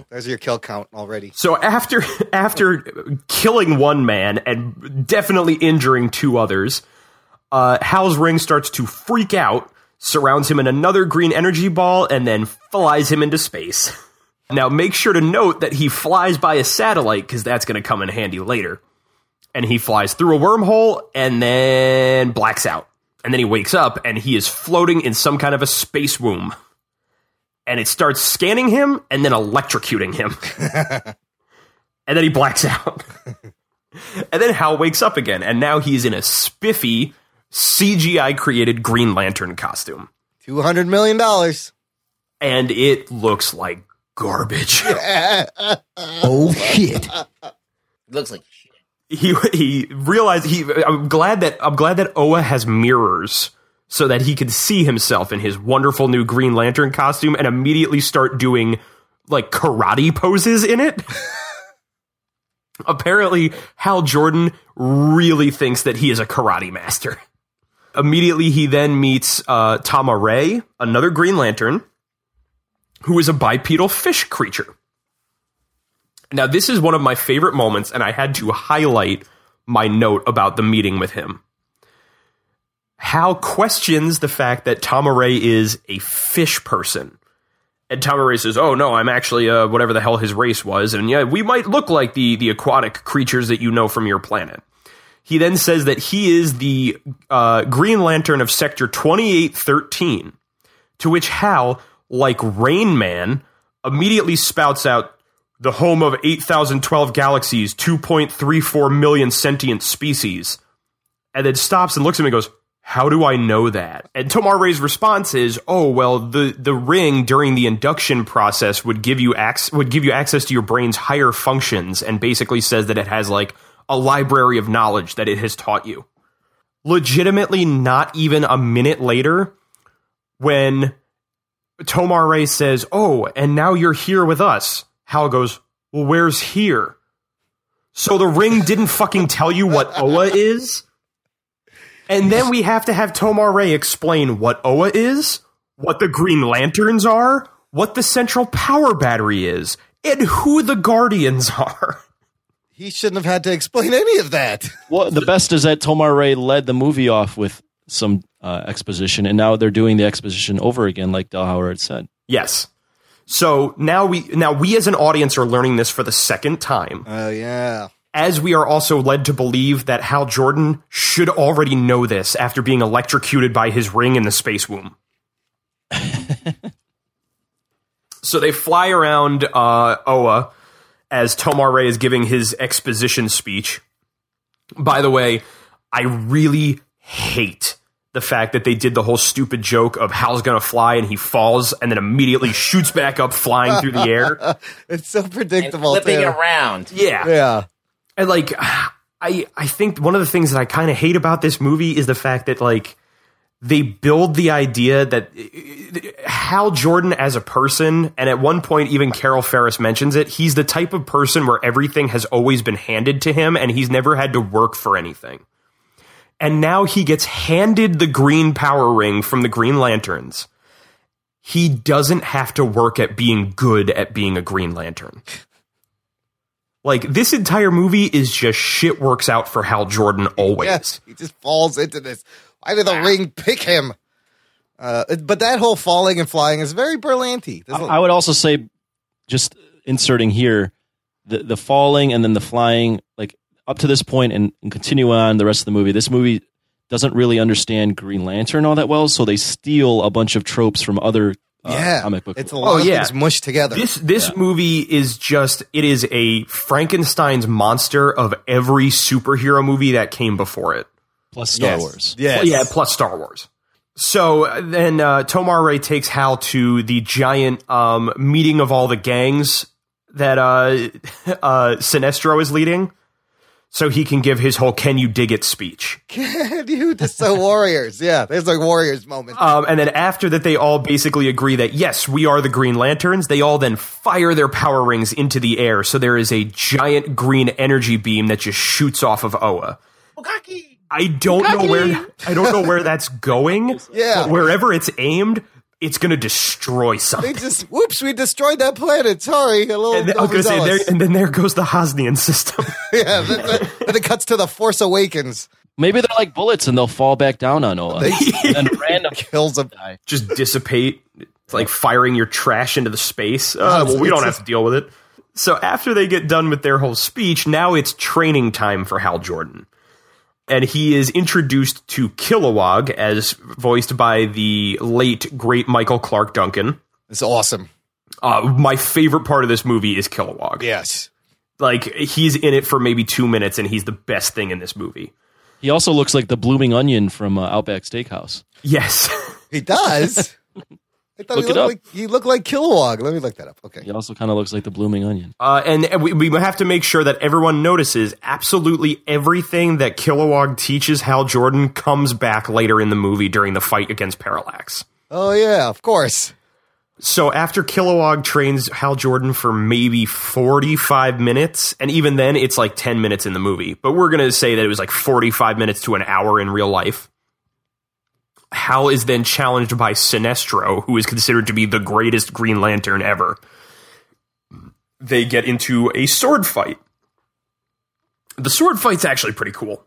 there's your kill count already. So after after killing one man and definitely injuring two others, uh, Hal's ring starts to freak out, surrounds him in another green energy ball, and then flies him into space. Now make sure to note that he flies by a satellite because that's going to come in handy later. And he flies through a wormhole and then blacks out. And then he wakes up and he is floating in some kind of a space womb. And it starts scanning him and then electrocuting him and then he blacks out. and then Hal wakes up again, and now he's in a spiffy CGI created Green Lantern costume. Two hundred million dollars. And it looks like garbage. Oh shit. It looks like shit. he he realized he I'm glad that I'm glad that Oa has mirrors so that he can see himself in his wonderful new Green Lantern costume and immediately start doing like karate poses in it. Apparently, Hal Jordan really thinks that he is a karate master. Immediately, he then meets uh, Tomar-Re, another Green Lantern, who is a bipedal fish creature. Now, this is one of my favorite moments, and I had to highlight my note about the meeting with him. Hal questions the fact that Tomar-Re is a fish person. And Tomar-Re says, "Oh no, I'm actually uh, whatever the hell his race was, and yeah, we might look like the the aquatic creatures that you know from your planet." He then says that he is the uh, Green Lantern of Sector 2813, to which Hal, like Rain Man, immediately spouts out the home of 8,012 galaxies, 2.34 million sentient species, and then stops and looks at me and goes, How do I know that? And Tomar-Re's response is, Oh, well, the, the ring during the induction process would give you ac- would give you access to your brain's higher functions and basically says that it has like a library of knowledge that it has taught you. Legitimately, not even a minute later, when Tomar-Re says, Oh, and now you're here with us. Hal goes, Well, where's here? So the ring didn't fucking tell you what Oa is? And then we have to have Tomar-Re explain what Oa is, what the Green Lanterns are, what the central power battery is, and who the Guardians are. He shouldn't have had to explain any of that. Well, the best is that Tomar-Re led the movie off with some uh, exposition, and now they're doing the exposition over again, like Delhauer said. Yes. So now we now we as an audience are learning this for the second time. Oh yeah. As we are also led to believe that Hal Jordan should already know this after being electrocuted by his ring in the space womb. so they fly around uh, Oa as Tomar-Re is giving his exposition speech. By the way, I really hate the fact that they did the whole stupid joke of Hal's gonna fly and he falls and then immediately shoots back up flying through the air. It's so And predictable. flipping too. around. Yeah. Yeah. And like I I think one of the things that I kind of hate about this movie is the fact that like they build the idea that Hal Jordan as a person, and at one point even Carol Ferris mentions it, he's the type of person where everything has always been handed to him and he's never had to work for anything. And now he gets handed the green power ring from the Green Lanterns. He doesn't have to work at being good at being a Green Lantern. Like this entire movie is just shit works out for Hal Jordan always. Yes. He just falls into this. Why did the ring pick him? Uh, but that whole falling and flying is very Berlanti. I, a- I would also say, just inserting here, the the falling and then the flying, like up to this point and, and continue on the rest of the movie. This movie doesn't really understand Green Lantern all that well, so they steal a bunch of tropes from other uh, yeah, comic book. It's a lot Oh, of yeah. things mushed together. This this movie is just it is a Frankenstein's monster of every superhero movie that came before it. Plus Star Yes. Wars. Yes. Well, yeah, plus Star Wars. So uh, then uh, Tomar-Re takes Hal to the giant um, meeting of all the gangs that uh, uh, Sinestro is leading, so he can give his whole "Can you dig it?" speech. Dude, this so warriors. Yeah, there's like warriors moment. Um, and then after that, they all basically agree that yes, we are the Green Lanterns. They all then fire their power rings into the air, so there is a giant green energy beam that just shoots off of Oa. I don't know where I don't know where that's going. Yeah. but wherever it's aimed, it's going to destroy they something. just whoops, we destroyed that planet. Sorry, a little. And then, I was going to say, there, and then there goes the Hosnian system. yeah. Then, then, then it cuts to the Force Awakens. Maybe they're like bullets and they'll fall back down on Oa. and then random Kills them. die. just dissipate. It's like firing your trash into the space. Uh, well, we don't have to deal with it. So after they get done with their whole speech, now it's training time for Hal Jordan. And he is introduced to Kilowog as voiced by the late great Michael Clarke Duncan. It's awesome. Uh, my favorite part of this movie is Kilowog. Yes. Like he's in it for maybe two minutes, and he's the best thing in this movie. He also looks like the blooming onion from uh, Outback Steakhouse. Yes, He does. I thought Look he it looked up. like he looked like Kilowog. Let me look that up. Okay. He also kind of looks like the blooming onion. Uh, and, and we, we have to make sure that everyone notices absolutely everything that Kilowog teaches Hal Jordan comes back later in the movie during the fight against Parallax. Oh yeah, of course. So after Kilowog trains Hal Jordan for maybe 45 minutes, and even then it's like 10 minutes in the movie, but we're going to say that it was like 45 minutes to an hour in real life. Hal is then challenged by Sinestro, who is considered to be the greatest Green Lantern ever. They get into a sword fight. The sword fight's actually pretty cool.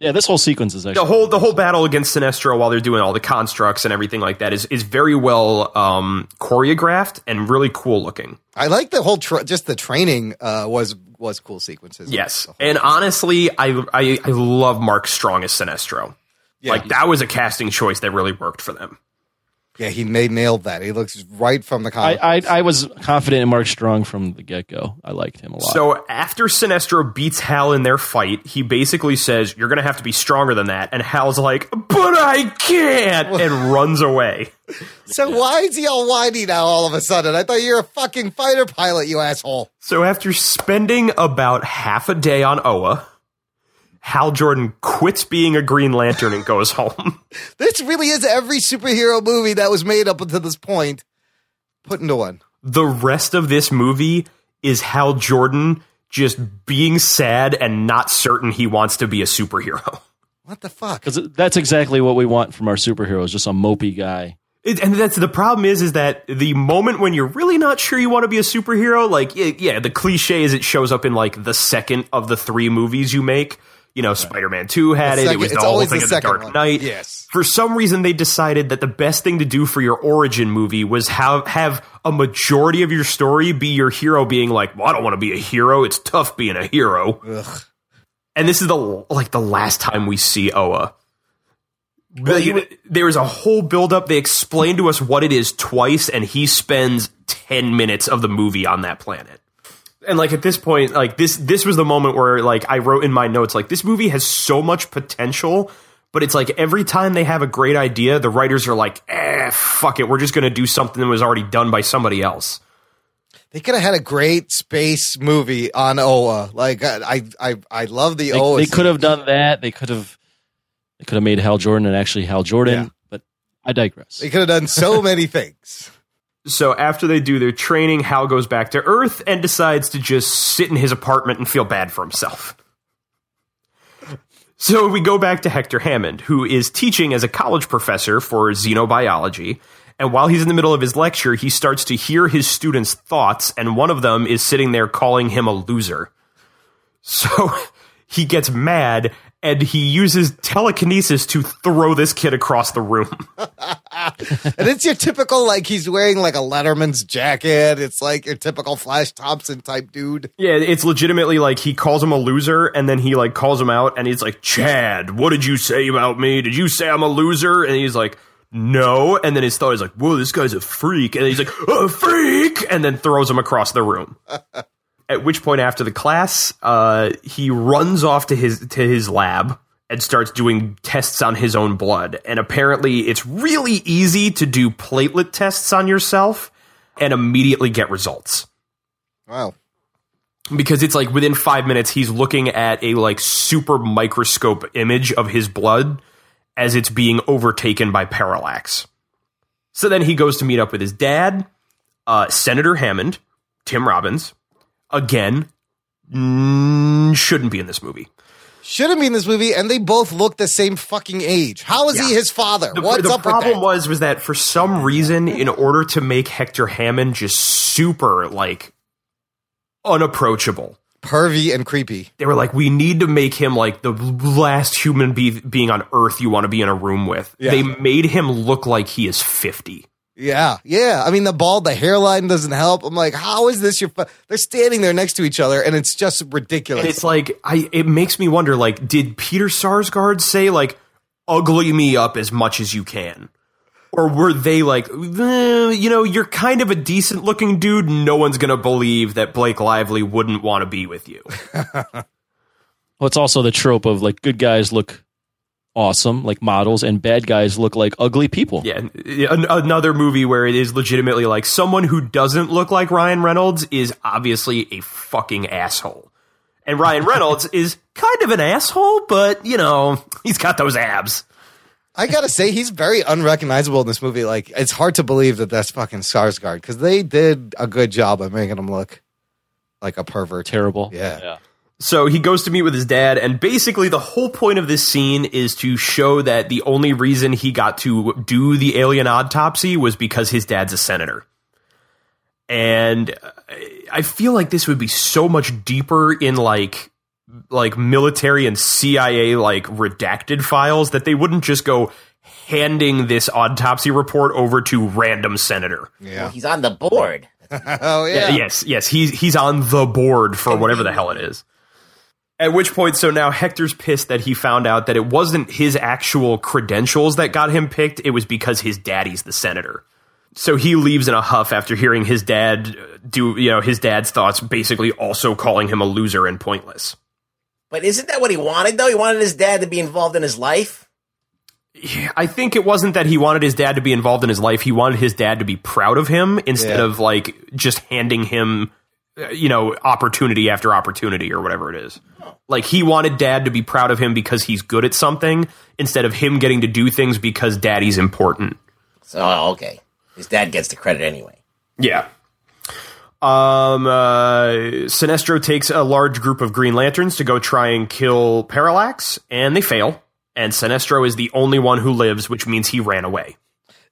Yeah, this whole sequence is The actually. whole the whole battle against Sinestro while they're doing all the constructs and everything like that is is very well um, choreographed and really cool looking. I like the whole tra- just the training uh, was was cool sequences. Yes, The whole- and honestly, I, I I love Mark Strong as Sinestro. Yeah, like that was a casting choice that really worked for them. yeah, he made nailed that. He looks right from the I, comic. I I was confident in Mark Strong from the get go. I liked him a lot. So after Sinestro beats Hal in their fight, he basically says, "You're going to have to be stronger than that." And Hal's like, "But I can't," and runs away. So why is he all whiny now all of a sudden? I thought you were a fucking fighter pilot, you asshole. So after spending about half a day on Oa, Hal Jordan quits being a Green Lantern and goes home. This really is every superhero movie that was made up until this point put into one. the rest of this movie is Hal Jordan just being sad and not certain he wants to be a superhero. What the fuck? because that's exactly what we want from our superheroes, just a mopey guy. It, and that's the problem is is that the moment when you're really not sure you want to be a superhero, like yeah, yeah, the cliche is it shows up in like the second of the three movies you make. You know, Spider-Man Two had The it. it was the whole always thing the of the second Dark one. Knight. Yes. For some reason, they decided that the best thing to do for your origin movie was have have a majority of your story be your hero being like, "Well, I don't want to be a hero. It's tough being a hero." And this is the like the last time we see Oa. There is a whole buildup. They explain to us what it is twice, and he spends ten minutes of the movie on that planet. And like at this point, like this this was the moment where like I wrote in my notes like this movie has so much potential, but it's like every time they have a great idea, the writers are like, eh, fuck it, we're just gonna do something that was already done by somebody else. They could have had a great space movie on Oa. Like I, I, I love the They, Oa. they could have done that. They could have. They could have made Hal Jordan and actually Hal Jordan. Yeah. But I digress. They could have done so many things. So after they do their training, Hal goes back to Earth and decides to just sit in his apartment and feel bad for himself. So we go back to Hector Hammond, who is teaching as a college professor for xenobiology. And while he's in the middle of his lecture, he starts to hear his students' thoughts, and one of them is sitting there calling him a loser. So he gets mad and he uses telekinesis to throw this kid across the room. And it's your typical like he's wearing like a Letterman's jacket. It's like your typical Flash Thompson type dude. Yeah, it's legitimately like he calls him a loser and then he like calls him out and he's like, Chad, what did you say about me? Did you say I'm a loser? And he's like, no. And then his thought is like, whoa, this guy's a freak. And he's like, a freak. And then throws him across the room. At which point, after the class, uh, he runs off to his to his lab and starts doing tests on his own blood. And apparently, it's really easy to do platelet tests on yourself and immediately get results Wow. because it's like within five minutes he's looking at a like super microscope image of his blood as it's being overtaken by parallax. So then he goes to meet up with his dad, uh, Senator Hammond, Tim Robbins. Again, mm, shouldn't be in this movie. Shouldn't be in this movie, and they both look the same fucking age. How is he his father? The, What's the up problem with that? The problem was was that for some reason, in order to make Hector Hammond just super like unapproachable, Pervy and creepy. they were like, we need to make him like the last human be- being on Earth you want to be in a room with. Yeah. They made him look like he is 50. Yeah, yeah. I mean, the bald, the hairline doesn't help. I'm like, how is this your? Fa-? They're standing there next to each other, and it's just ridiculous. And it's like, I, it makes me wonder, like, did Peter Sarsgaard say, like, ugly me up as much as you can? Or were they like, "Eh, you know, you're kind of a decent looking dude. No one's going to believe that Blake Lively wouldn't want to be with you. Well, it's also the trope of like good guys look awesome, like models, and bad guys look like ugly people. Yeah, an- another movie where it is legitimately like someone who doesn't look like Ryan Reynolds is obviously a fucking asshole. And Ryan Reynolds is kind of an asshole, but you know, he's got those abs. I gotta say, he's very unrecognizable in this movie. Like, it's hard to believe that that's fucking Skarsgård because they did a good job of making him look like a pervert. Terrible. Yeah. So he goes to meet with his dad, and basically the whole point of this scene is to show that the only reason he got to do the alien autopsy was because his dad's a senator. And I feel like this would be so much deeper in like like military and CIA like redacted files that they wouldn't just go handing this autopsy report over to random senator. Yeah. He's on the board. Oh yeah. Yes, yes, he's he's on the board for whatever the hell it is. At which point, so now Hector's pissed that he found out that it wasn't his actual credentials that got him picked. It was because his daddy's the senator. So he leaves in a huff after hearing his dad do, you know, his dad's thoughts, basically also calling him a loser and pointless. But isn't that what he wanted, though? He wanted his dad to be involved in his life. I think it wasn't that he wanted his dad to be involved in his life. He wanted his dad to be proud of him instead Yeah. of like just handing him, uh, you know, opportunity after opportunity or whatever it is. Like he wanted dad to be proud of him because he's good at something instead of him getting to do things because daddy's important. So, oh, okay. His dad gets the credit anyway. Yeah. Um, uh, Sinestro takes a large group of Green Lanterns to go try and kill Parallax, and they fail. And Sinestro is the only one who lives, which means he ran away.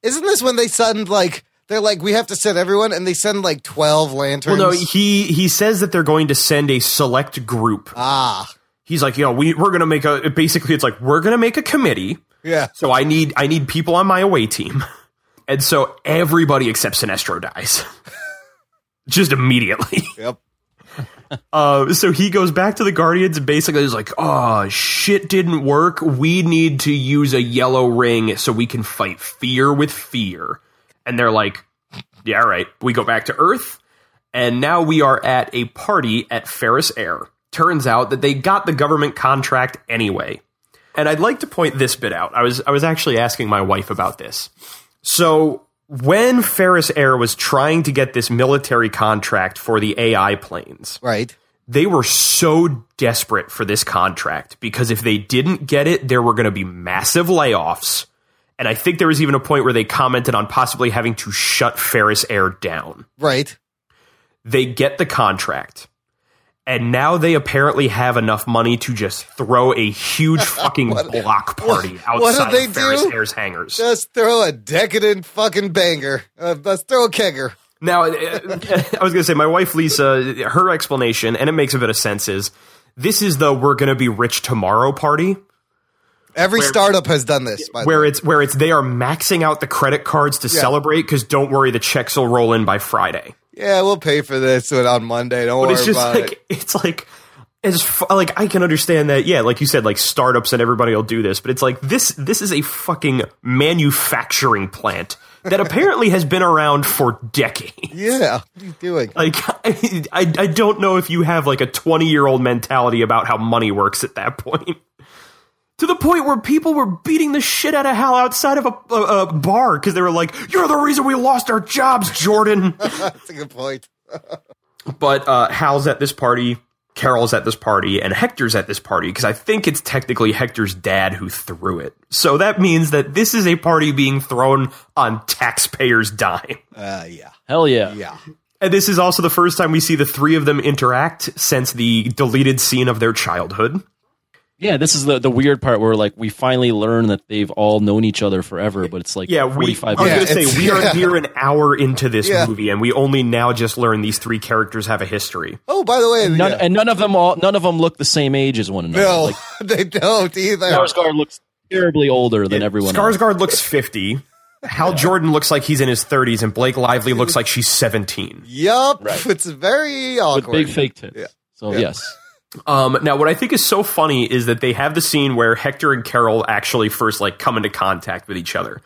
Isn't this when they send like they're like we have to send everyone, and they send like twelve lanterns? Well, no, he he says that they're going to send a select group. ah, He's like, yo, we we're gonna make a. Basically, it's like we're gonna make a committee. yeah. So I need I need people on my away team, and so everybody except Sinestro dies, just immediately. Yep. Uh, so he goes back to the Guardians and basically is like, "Oh, shit didn't work. We need to use a yellow ring so we can fight fear with fear." And they're like, "Yeah, all right." We go back to Earth, and now we are at a party at Ferris Air. Turns out that they got the government contract anyway. And I'd like to point this bit out. I was I was actually asking my wife about this. So when Ferris Air was trying to get this military contract for the AI planes, Right. they were so desperate for this contract because if they didn't get it, there were going to be massive layoffs. And I think there was even a point where they commented on possibly having to shut Ferris Air down. Right. They get the contract. And now they apparently have enough money to just throw a huge fucking block party what- what outside they of Ferris do? Air's hangars. Just throw a decadent fucking banger. Uh, let's throw a kegger. Now, uh, I was going to say, my wife Lisa, her explanation, and it makes a bit of sense, is this is the "we're going to be rich tomorrow" party, Every startup has done this. By the where way. it's where it's they are maxing out the credit cards to celebrate because don't worry, the checks will roll in by Friday. yeah, we'll pay for this on Monday. Don't But worry it's just about like it. it's like as like I can understand that. Yeah, like you said, like startups and everybody will do this, but it's like this this is a fucking manufacturing plant that apparently has been around for decades. Yeah, what are you doing? Like I, I, I don't know if you have like a 20 year old mentality about how money works at that point. To the point where people were beating the shit out of Hal outside of a, a, a bar because they were like, "You're the reason we lost our jobs, Jordan." That's a good point. but uh, Hal's at this party, Carol's at this party, and Hector's at this party because I think it's technically Hector's dad who threw it. So that means that this is a party being thrown on taxpayers' dime. Uh, yeah, Hell yeah. yeah. And this is also the first time we see the three of them interact since the deleted scene of their childhood. Yeah, this is the, the weird part where like we finally learn that they've all known each other forever, but it's like Yeah, we, 45 I was Yeah, going to say, we are yeah. near an hour into this Yeah. movie, and we only now just learn these three characters have a history. Oh, by the way, None, yeah. and none of them all none of them look the same age as one another. no, Like they don't either. Skarsgård looks terribly older than everyone else. Skarsgård looks 50. Hal Jordan looks like he's in his 30s, and Blake Lively looks like she's 17. Yup, Right. it's very with awkward. big fake tits. Yeah. So Yeah. yes. Um, now, what I think is so funny is that they have the scene where Hector and Carol actually first like come into contact with each other.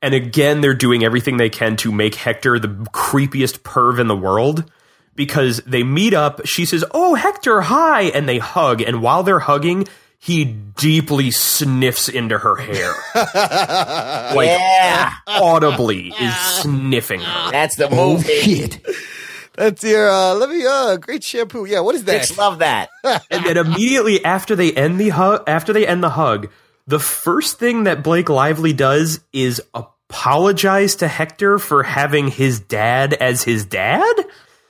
And again, they're doing everything they can to make Hector the creepiest perv in the world because they meet up. She says, Oh, Hector, hi. And they hug. And while they're hugging, he deeply sniffs into her hair. like, Yeah, audibly is sniffing her. that's the movie. That's your. Uh, let me. Uh, great shampoo. Yeah, what is that? Chicks love that. and then immediately after they end the hug, after they end the hug, the first thing that Blake Lively does is apologize to Hector for having his dad as his dad.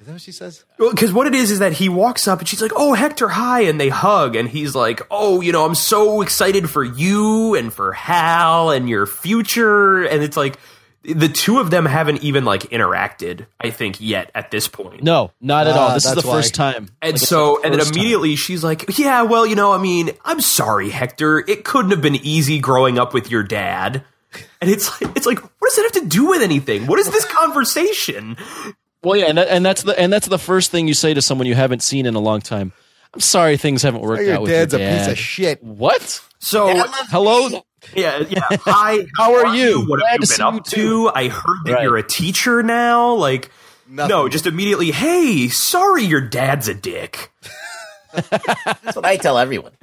Is that what she says? Because what it is is that he walks up and she's like, "Oh, Hector, hi," and they hug, and he's like, "Oh, you know, I'm so excited for you and for Hal and your future," and it's like. The two of them haven't even like interacted, I think, yet at this point. No, not at Ah, all. This is the why. first time. And Like, so, the and then first time. immediately she's like, "Yeah, well, you know, I mean, I'm sorry, Hector. It couldn't have been easy growing up with your dad." And it's like, it's like, what does that have to do with anything? What is this conversation? Well, yeah, and, that, and that's the and that's the first thing you say to someone you haven't seen in a long time. I'm sorry things haven't worked Your out with dad's your a piece of shit. What? So, Hello? Yeah, yeah. Hi, How are you? What Glad have to you see been you up too. to? I heard that Right. you're a teacher now. Like, Nothing. no, just immediately, hey, sorry, your dad's a dick. That's what I tell everyone.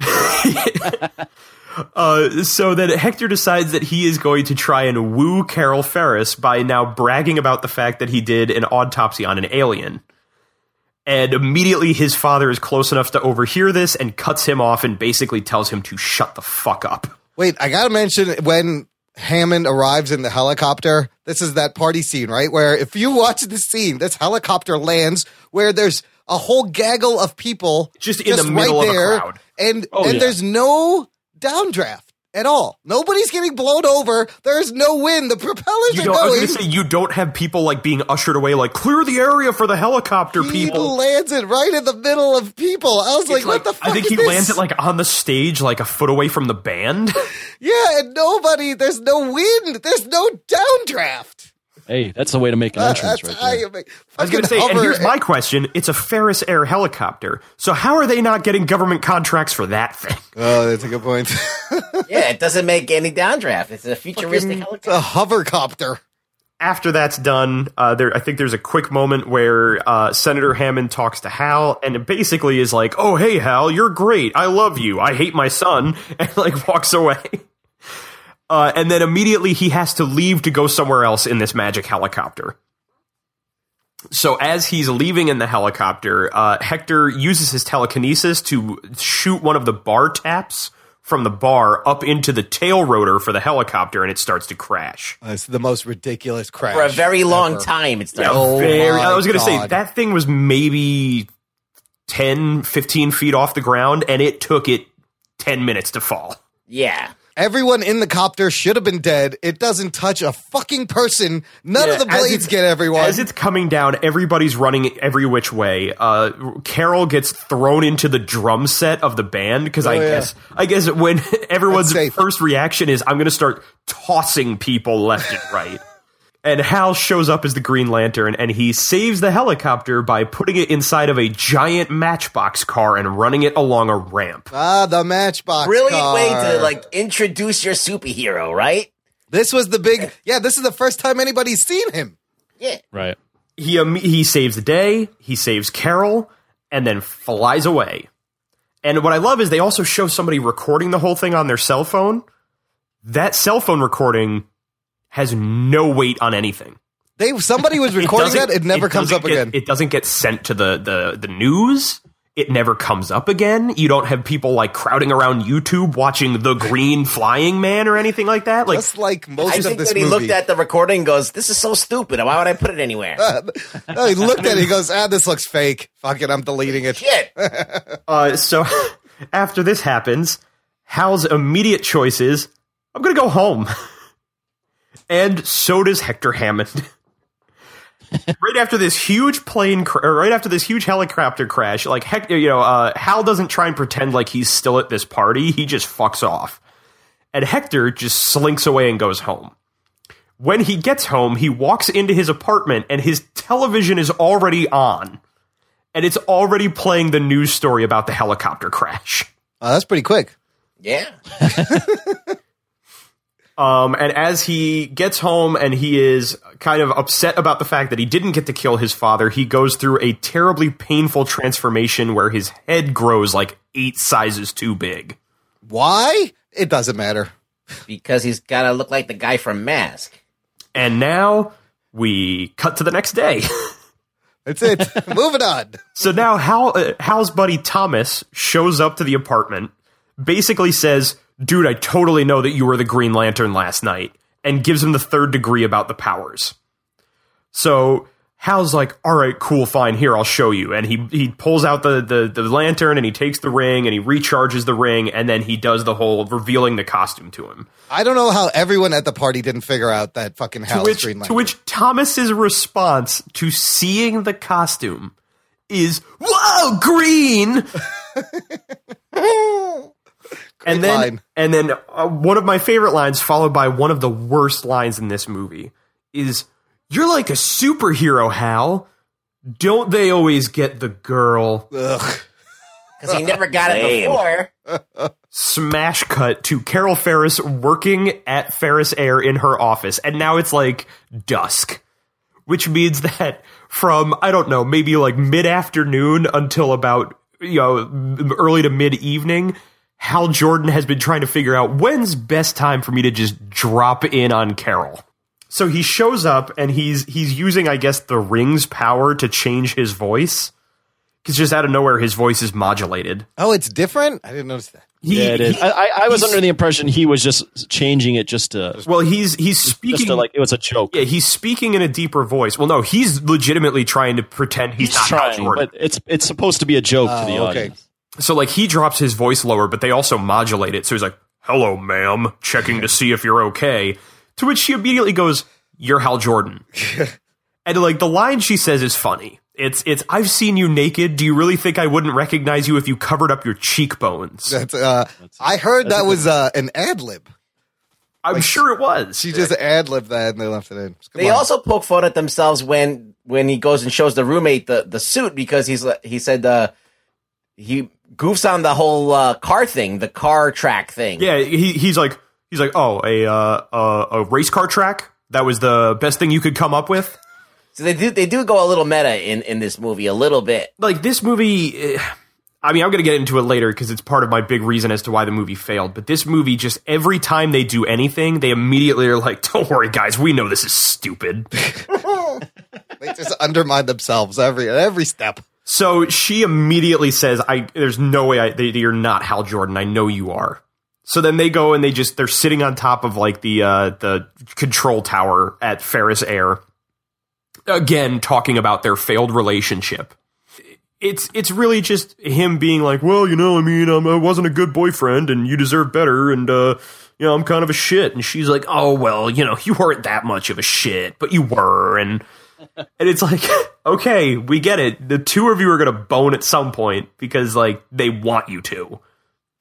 Uh, so that Hector decides that he is going to try and woo Carol Ferris by now bragging about the fact that he did an autopsy on an alien. And immediately his father is close enough to overhear this and cuts him off and basically tells him to shut the fuck up. Wait, I gotta mention when Hammond arrives in the helicopter. This is that party scene, right? Where if you watch the scene, this helicopter lands where there's a whole gaggle of people Just in the middle of a crowd. and Oh, and yeah. there's no downdraft. At all. Nobody's getting blown over. There's no wind. The propellers You are don't, I was going. going to say you don't have people like being ushered away, like clear the area for the helicopter he people. lands it right in the middle of people. I was like, It's what the fuck I think he this? lands it like on the stage, like a foot away from the band. Yeah, and nobody. There's no wind. There's no downdraft. Hey, that's the way to make an Uh, entrance that's right how there. you make. I was going to say, and here's my question: It's a Ferris Air helicopter, so how are they not getting government contracts for that thing? Oh, that's a good point. Yeah, it doesn't make any downdraft. It's a futuristic it's helicopter. a hovercopter. After that's done, uh, there I think there's a quick moment where uh, Senator Hammond talks to Hal, and it basically is like, "Oh, hey, Hal, you're great. I love you. I hate my son," and like walks away. Uh, and then immediately he has to leave to go somewhere else in this magic helicopter. So as he's leaving in the helicopter, uh, Hector uses his telekinesis to shoot one of the bar taps from the bar up into the tail rotor for the helicopter, and it starts to crash. It's the most ridiculous crash For a very long ever. time, it's done. Oh Very- I was going to say that thing was maybe 10, 15 feet off the ground, and it took it 10 minutes to fall. Yeah. Everyone in the copter should have been dead. It doesn't touch a fucking person. None of the blades get everyone. As it's coming down, everybody's running every which way. Uh, Carol gets thrown into the drum set of the band because I Oh, yeah. guess I guess when everyone's first reaction is I'm going to start tossing people left and right. And Hal shows up as the Green Lantern, and he saves the helicopter by putting it inside of a giant Matchbox car and running it along a ramp. ah, the matchbox. Brilliant car. way to like introduce your superhero, right? This was the big. Yeah, this is the first time anybody's seen him. Yeah. Right. he um, he saves the day, he saves Carol, and then flies away. And what I love is they also show somebody recording the whole thing on their cell phone. That cell phone recording has no weight on anything. They somebody was recording doesn't- that. It never comes up get- again. It doesn't get sent to the, the the news. It never comes up again. You don't have people like crowding around YouTube watching the Green Flying Man or anything like that. Like Just like most I of think this that he movie. looked at the recording and goes, This is so stupid. Why would I put it anywhere? no, he looked at it. He goes, "Ah, this looks fake. Fuck it, I'm deleting it." Shit. Uh, so after this happens, Hal's immediate choice is, I'm going to go home. And so does Hector Hammond. right after this huge plane, cr- or right after this huge helicopter crash, like Hector, you know, uh, Hal doesn't try and pretend like he's still at this party. He just fucks off. And Hector just slinks away and goes home. When he gets home, he walks into his apartment and his television is already on and it's already playing the news story about the helicopter crash. Oh, that's pretty quick. Yeah. Um, and as he gets home and he is kind of upset about the fact that he didn't get to kill his father, he goes through a terribly painful transformation where his head grows like eight sizes too big. Why? It doesn't matter. Because he's got to look like the guy from Mask. And now we cut to the next day. That's it. Moving on. So now Hal, uh, Hal's buddy Thomas shows up to the apartment, basically says, Dude, I totally know that you were the Green Lantern last night, and gives him the third degree about the powers. So Hal's like, All right, cool, fine, here, I'll show you. And he, he pulls out the, the, the lantern and he takes the ring and he recharges the ring, and then he does the whole revealing the costume to him. I don't know how everyone at the party didn't figure out that fucking To which, Green Lantern. to which Thomas's response to seeing the costume is, "Whoa, green!" and then, line. and then uh, one of my favorite lines, followed by one of the worst lines in this movie, is, "You're like a superhero, Hal. Don't they always get the girl?" Ugh. Because he never got it before. Smash cut to Carol Ferris working at Ferris Air in her office, and now it's like dusk, which means that from I don't know, maybe like mid afternoon until about you know early to mid evening, Hal Jordan has been trying to figure out when's best time for me to just drop in on Carol. So he shows up and he's he's using I guess the ring's power to change his voice. Because just out of nowhere, his voice is modulated. Oh, it's different. I didn't notice that. He- yeah, it is. he- I, I, I was under the impression he was just changing it just to, Well, he's he's speaking just to like it was a joke. Yeah, he's speaking in a deeper voice. Well, no, he's legitimately trying to pretend he's, He's not Hal trying, Jordan. but it's it's supposed to be a joke to the Oh, okay. audience. So like he drops his voice lower, but they also modulate it. So he's like, "Hello, ma'am, checking to see if you're okay." To which she immediately goes, "You're Hal Jordan." and like the line she says is funny. It's it's I've seen you naked. Do you really think I wouldn't recognize you if you covered up your cheekbones? That's uh, I heard that was uh, an ad lib. I'm sure it was. She just ad libbed that and they left it in. Come They on. also poke fun at themselves when when he goes and shows the roommate the, the suit because he's li- he said uh, he goofs on the whole uh, car thing, the car track thing. Yeah, he he's like he's like, "Oh, a uh, a, a race car track? That was the best thing you could come up with?" So they do they do go a little meta in in this movie a little bit. like this movie eh, i mean i'm gonna get into it later because it's part of my big reason as to why the movie failed but this movie just every time they do anything they immediately are like don't worry guys we know this is stupid they just undermine themselves every every step. So she immediately says i there's no way I, that you're not hal jordan. I know you are. So then they go and they just they're sitting on top of like the uh the control tower at ferris air again talking about their failed relationship. It's it's really just him being like, well, you know, I mean, um, I wasn't a good boyfriend, and you deserve better, and uh, you know, I'm kind of a shit. And she's like, oh well, you know, you weren't that much of a shit, but you were, and and it's like, okay, we get it. The two of you are gonna bone at some point because like they want you to.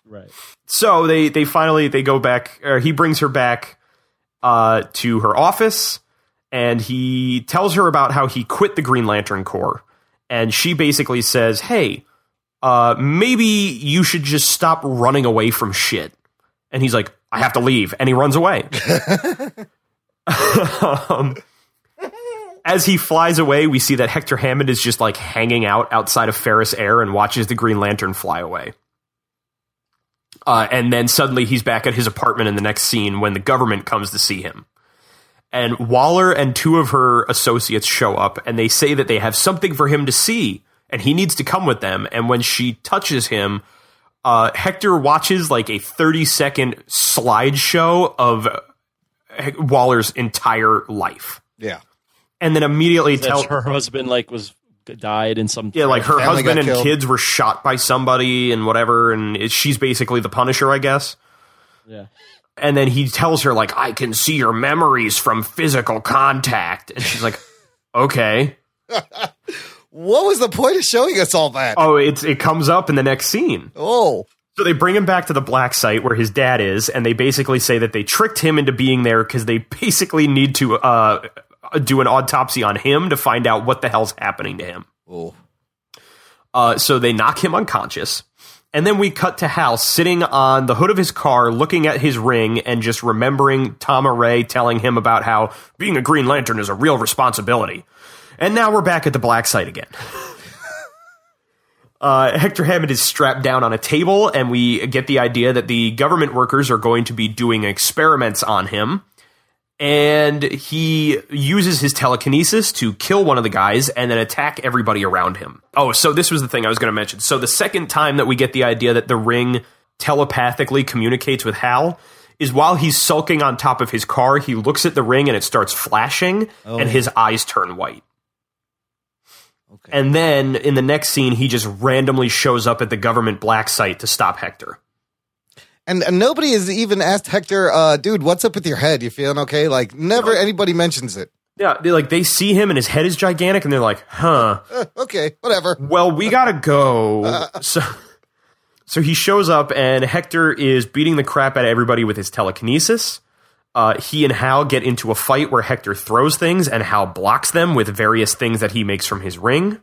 Right. So they they finally they go back, or he brings her back uh, to her office, and he tells her about how he quit the Green Lantern Corps, and she basically says, "Hey, uh, maybe you should just stop running away from shit." And he's like, "I have to leave," and he runs away. um, as he flies away, we see that Hector Hammond is just like hanging out outside of Ferris Air and watches the Green Lantern fly away. Uh, and then suddenly he's back at his apartment in the next scene when the government comes to see him. And Waller and two of her associates show up and they say that they have something for him to see and he needs to come with them. And when she touches him, uh, Hector watches like a 30 second slideshow of Waller's entire life. Yeah. And then immediately That tells her husband like was died in some Yeah, like her husband and killed. kids were shot by somebody and whatever, and it, she's basically the Punisher, I guess. yeah. And then he tells her like, "I can see your memories from physical contact," and she's like, "Okay." What was the point of showing us all that? Oh, it's it comes up in the next scene. Oh. So they bring him back to the black site where his dad is, and they basically say that they tricked him into being there because they basically need to uh, do an autopsy on him to find out what the hell's happening to him. Oh. Uh, so they knock him unconscious. And then we cut to Hal sitting on the hood of his car, looking at his ring and just remembering Tomar-Re telling him about how being a Green Lantern is a real responsibility. And now we're back at the black site again. Uh, Hector Hammond is strapped down on a table, and we get the idea that the government workers are going to be doing experiments on him. And he uses his telekinesis to kill one of the guys and then attack everybody around him. Oh, so this was the thing I was going to mention. So the second time that we get the idea that the ring telepathically communicates with Hal is while he's sulking on top of his car, he looks at the ring and it starts flashing, oh. and his eyes turn white. Okay. And then in the next scene, he just randomly shows up at the government black site to stop Hector. And, and nobody has even asked Hector, uh, dude, what's up with your head? You feeling okay? Like, never anybody mentions it. Yeah, they like they see him and his head is gigantic, and they're like, "Huh? Uh, okay, whatever. Well, we gotta go." so, so he shows up, and Hector is beating the crap out of everybody with his telekinesis. Uh, he and Hal get into a fight where Hector throws things, and Hal blocks them with various things that he makes from his ring.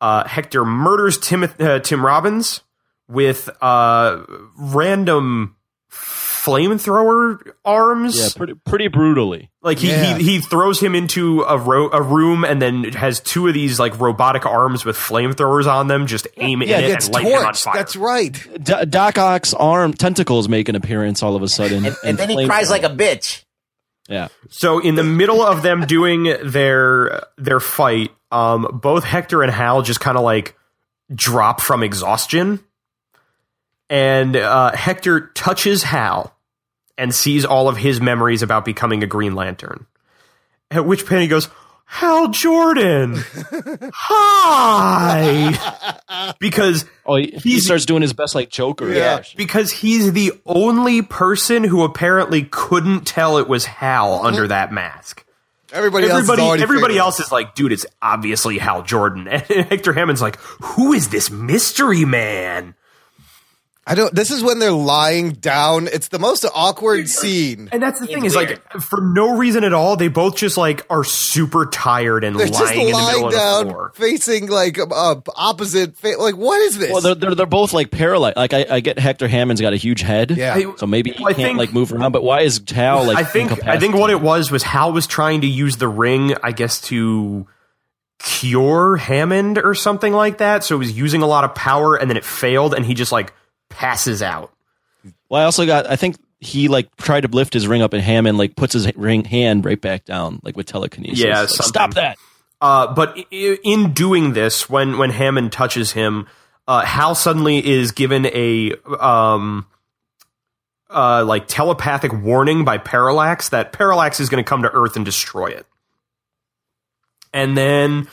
Uh, Hector murders Tim, uh, Tim Robbins with uh, random flamethrower arms. Yeah, pretty pretty brutally. Like he, Yeah. he he throws him into a ro- a room and then has two of these like robotic arms with flamethrowers on them. Just aim Yeah, in it it's and light him on fire. That's right. D- Doc Ock's arm tentacles make an appearance all of a sudden, And, and then he cries like a bitch. yeah. so in the middle of them doing their their fight, um, both Hector and Hal just kind of like drop from exhaustion, and uh, Hector touches Hal and sees all of his memories about becoming a Green Lantern. At which point he goes, Hal Jordan. Hi. because Oh, he, he starts doing his best like Joker. Yeah. impression. because he's the only person who apparently couldn't tell it was Hal under that mask. Everybody, else is Everybody, already everybody else is like, dude, it's obviously Hal Jordan. And Hector Hammond's like, who is this mystery man? I don't. This is when they're lying down. It's the most awkward scene. And that's the thing It's is weird. like, for no reason at all, they both just like are super tired and They're just lying in the middle lying of the down, floor. facing like uh, opposite. Fa- like, what is this? Well, they're, they're they're both like paralyzed. Like I, I get Hector Hammond's got a huge head. Yeah. So maybe he Well, can't think- like move around. But why is Hal like? I think I think what it was was Hal was trying to use the ring, I guess, to cure Hammond or something like that. So he was using a lot of power, and then it failed, and he just like passes out. Well, I also got. I think he like tried to lift his ring up, and Hammond like puts his ring hand right back down, like with telekinesis. Yeah, Like, stop that. Uh, but in doing this, when when Hammond touches him, uh, Hal suddenly is given a um, uh, like telepathic warning by Parallax that Parallax is going to come to Earth and destroy it. And then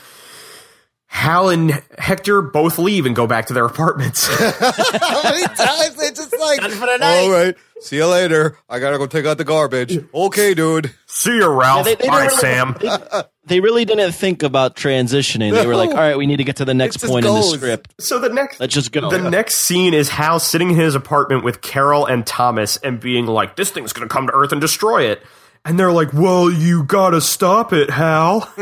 Hal and Hector both leave and go back to their apartments. How many times they just like, Done for the night. all right, see you later. I gotta go take out the garbage. Okay, dude. See you, Ralph. They- they Bye, don't really- Sam. They really didn't think about transitioning. They were like, all right, we need to get to the next It just point in the goes. script. So the next Let's just go. The next scene is Hal sitting in his apartment with Carol and Thomas and being like, "This thing's gonna come to Earth and destroy it." And they're like, "Well, you gotta stop it, Hal."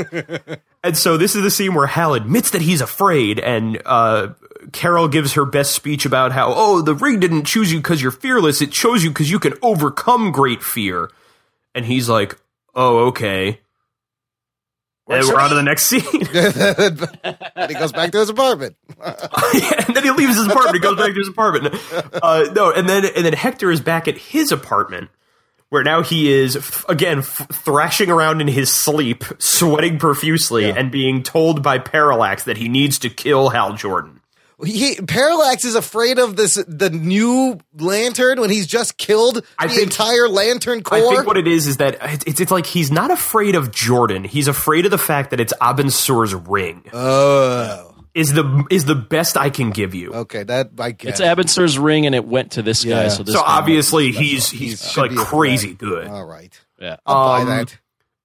And so this is the scene where Hal admits that he's afraid, and uh, Carol gives her best speech about how, "Oh, the ring didn't choose you because you're fearless; it chose you because you can overcome great fear." And he's like, "Oh, okay." And we're on to the next scene. and he goes back to his apartment. Yeah, and then he leaves his apartment. He goes back to his apartment. Uh, no, and then and then Hector is back at his apartment, where now he is f- again f- thrashing around in his sleep, sweating profusely, and being told by Parallax that he needs to kill Hal Jordan. He, Parallax is afraid of this the new lantern when he's just killed I the think- entire lantern corps. I think what it is is that it's, it's it's like he's not afraid of Jordan. He's afraid of the fact that it's Abin Sur's ring. oh, is the is the best I can give you. okay, that I get. It's Abin Sur's ring, and it went to this guy. So this so guy- obviously he's he's should like be a crazy good. All right, yeah. I'll Um, buy that.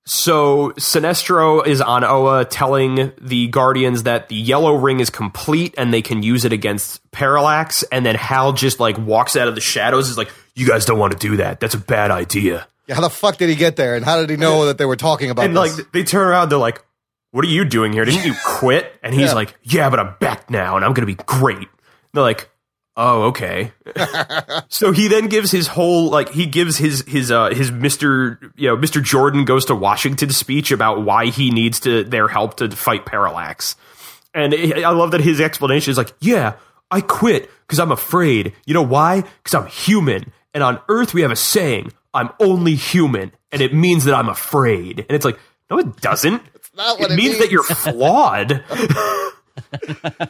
So Sinestro is on Oa telling the Guardians that the yellow ring is complete and they can use it against Parallax. And then Hal just like walks out of the shadows. Is like, "You guys don't want to do that. That's a bad idea." Yeah, how the fuck did he get there, and how did he know that they were talking about And this? like they turn around, they're like, "What are you doing here? Didn't you quit?" And he's Yeah. like, "Yeah, but I'm back now, and I'm gonna be great." They're like, "Oh, okay." so he then gives his whole like he gives his his uh his Mister you know Mister Jordan goes to Washington speech about why he needs to their help to fight Parallax, and I I love that his explanation is like, "Yeah, I quit because I'm afraid. You know why? Because I'm human, and on Earth we have a saying." I'm only human, and it means that I'm afraid. And it's like, no, it doesn't. It's not what it means, that you're flawed.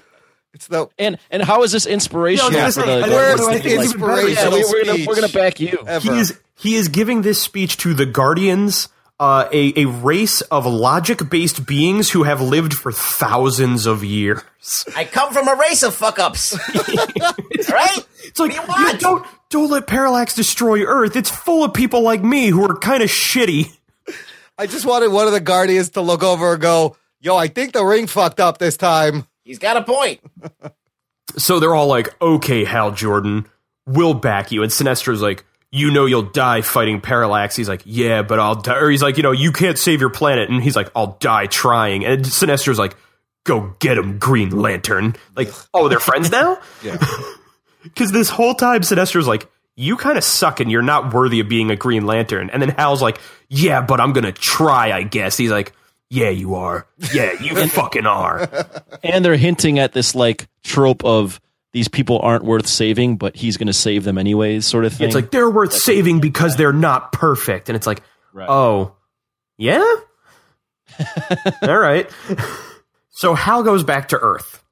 it's the And and how is this inspirational Yeah, for gonna the? say, Where's what do I the think is even yeah, we, we're gonna we're gonna back you. ever? he is he is giving this speech to the Guardians, uh, a a race of logic based beings who have lived for thousands of years. I come from a race of fuck ups. right? It's like What do you yeah, want? don't don't let Parallax destroy Earth. It's full of people like me who are kind of shitty. I just wanted one of the Guardians to look over and go, "Yo, I think the ring fucked up this time." He's got a point. So they're all like, "Okay, Hal Jordan, we'll back you." And Sinestro's like, "You know you'll die fighting Parallax." He's like, "Yeah, but I'll die." Or he's like, "You know, you can't save your planet." And he's like, "I'll die trying." And Sinestro's like, "Go get him, Green Lantern." Like, oh, they're friends now? Yeah. Because this whole time, Sinestro's like, "You kind of suck, and you're not worthy of being a Green Lantern." And then Hal's like, "Yeah, but I'm gonna try, I guess." He's like, "Yeah, you are. Yeah, you fucking are." And they're hinting at this like trope of these people aren't worth saving, but he's gonna save them anyways, sort of thing. It's like they're worth saving because they're not perfect. And it's like, Right. oh, yeah? All right. So Hal goes back to Earth.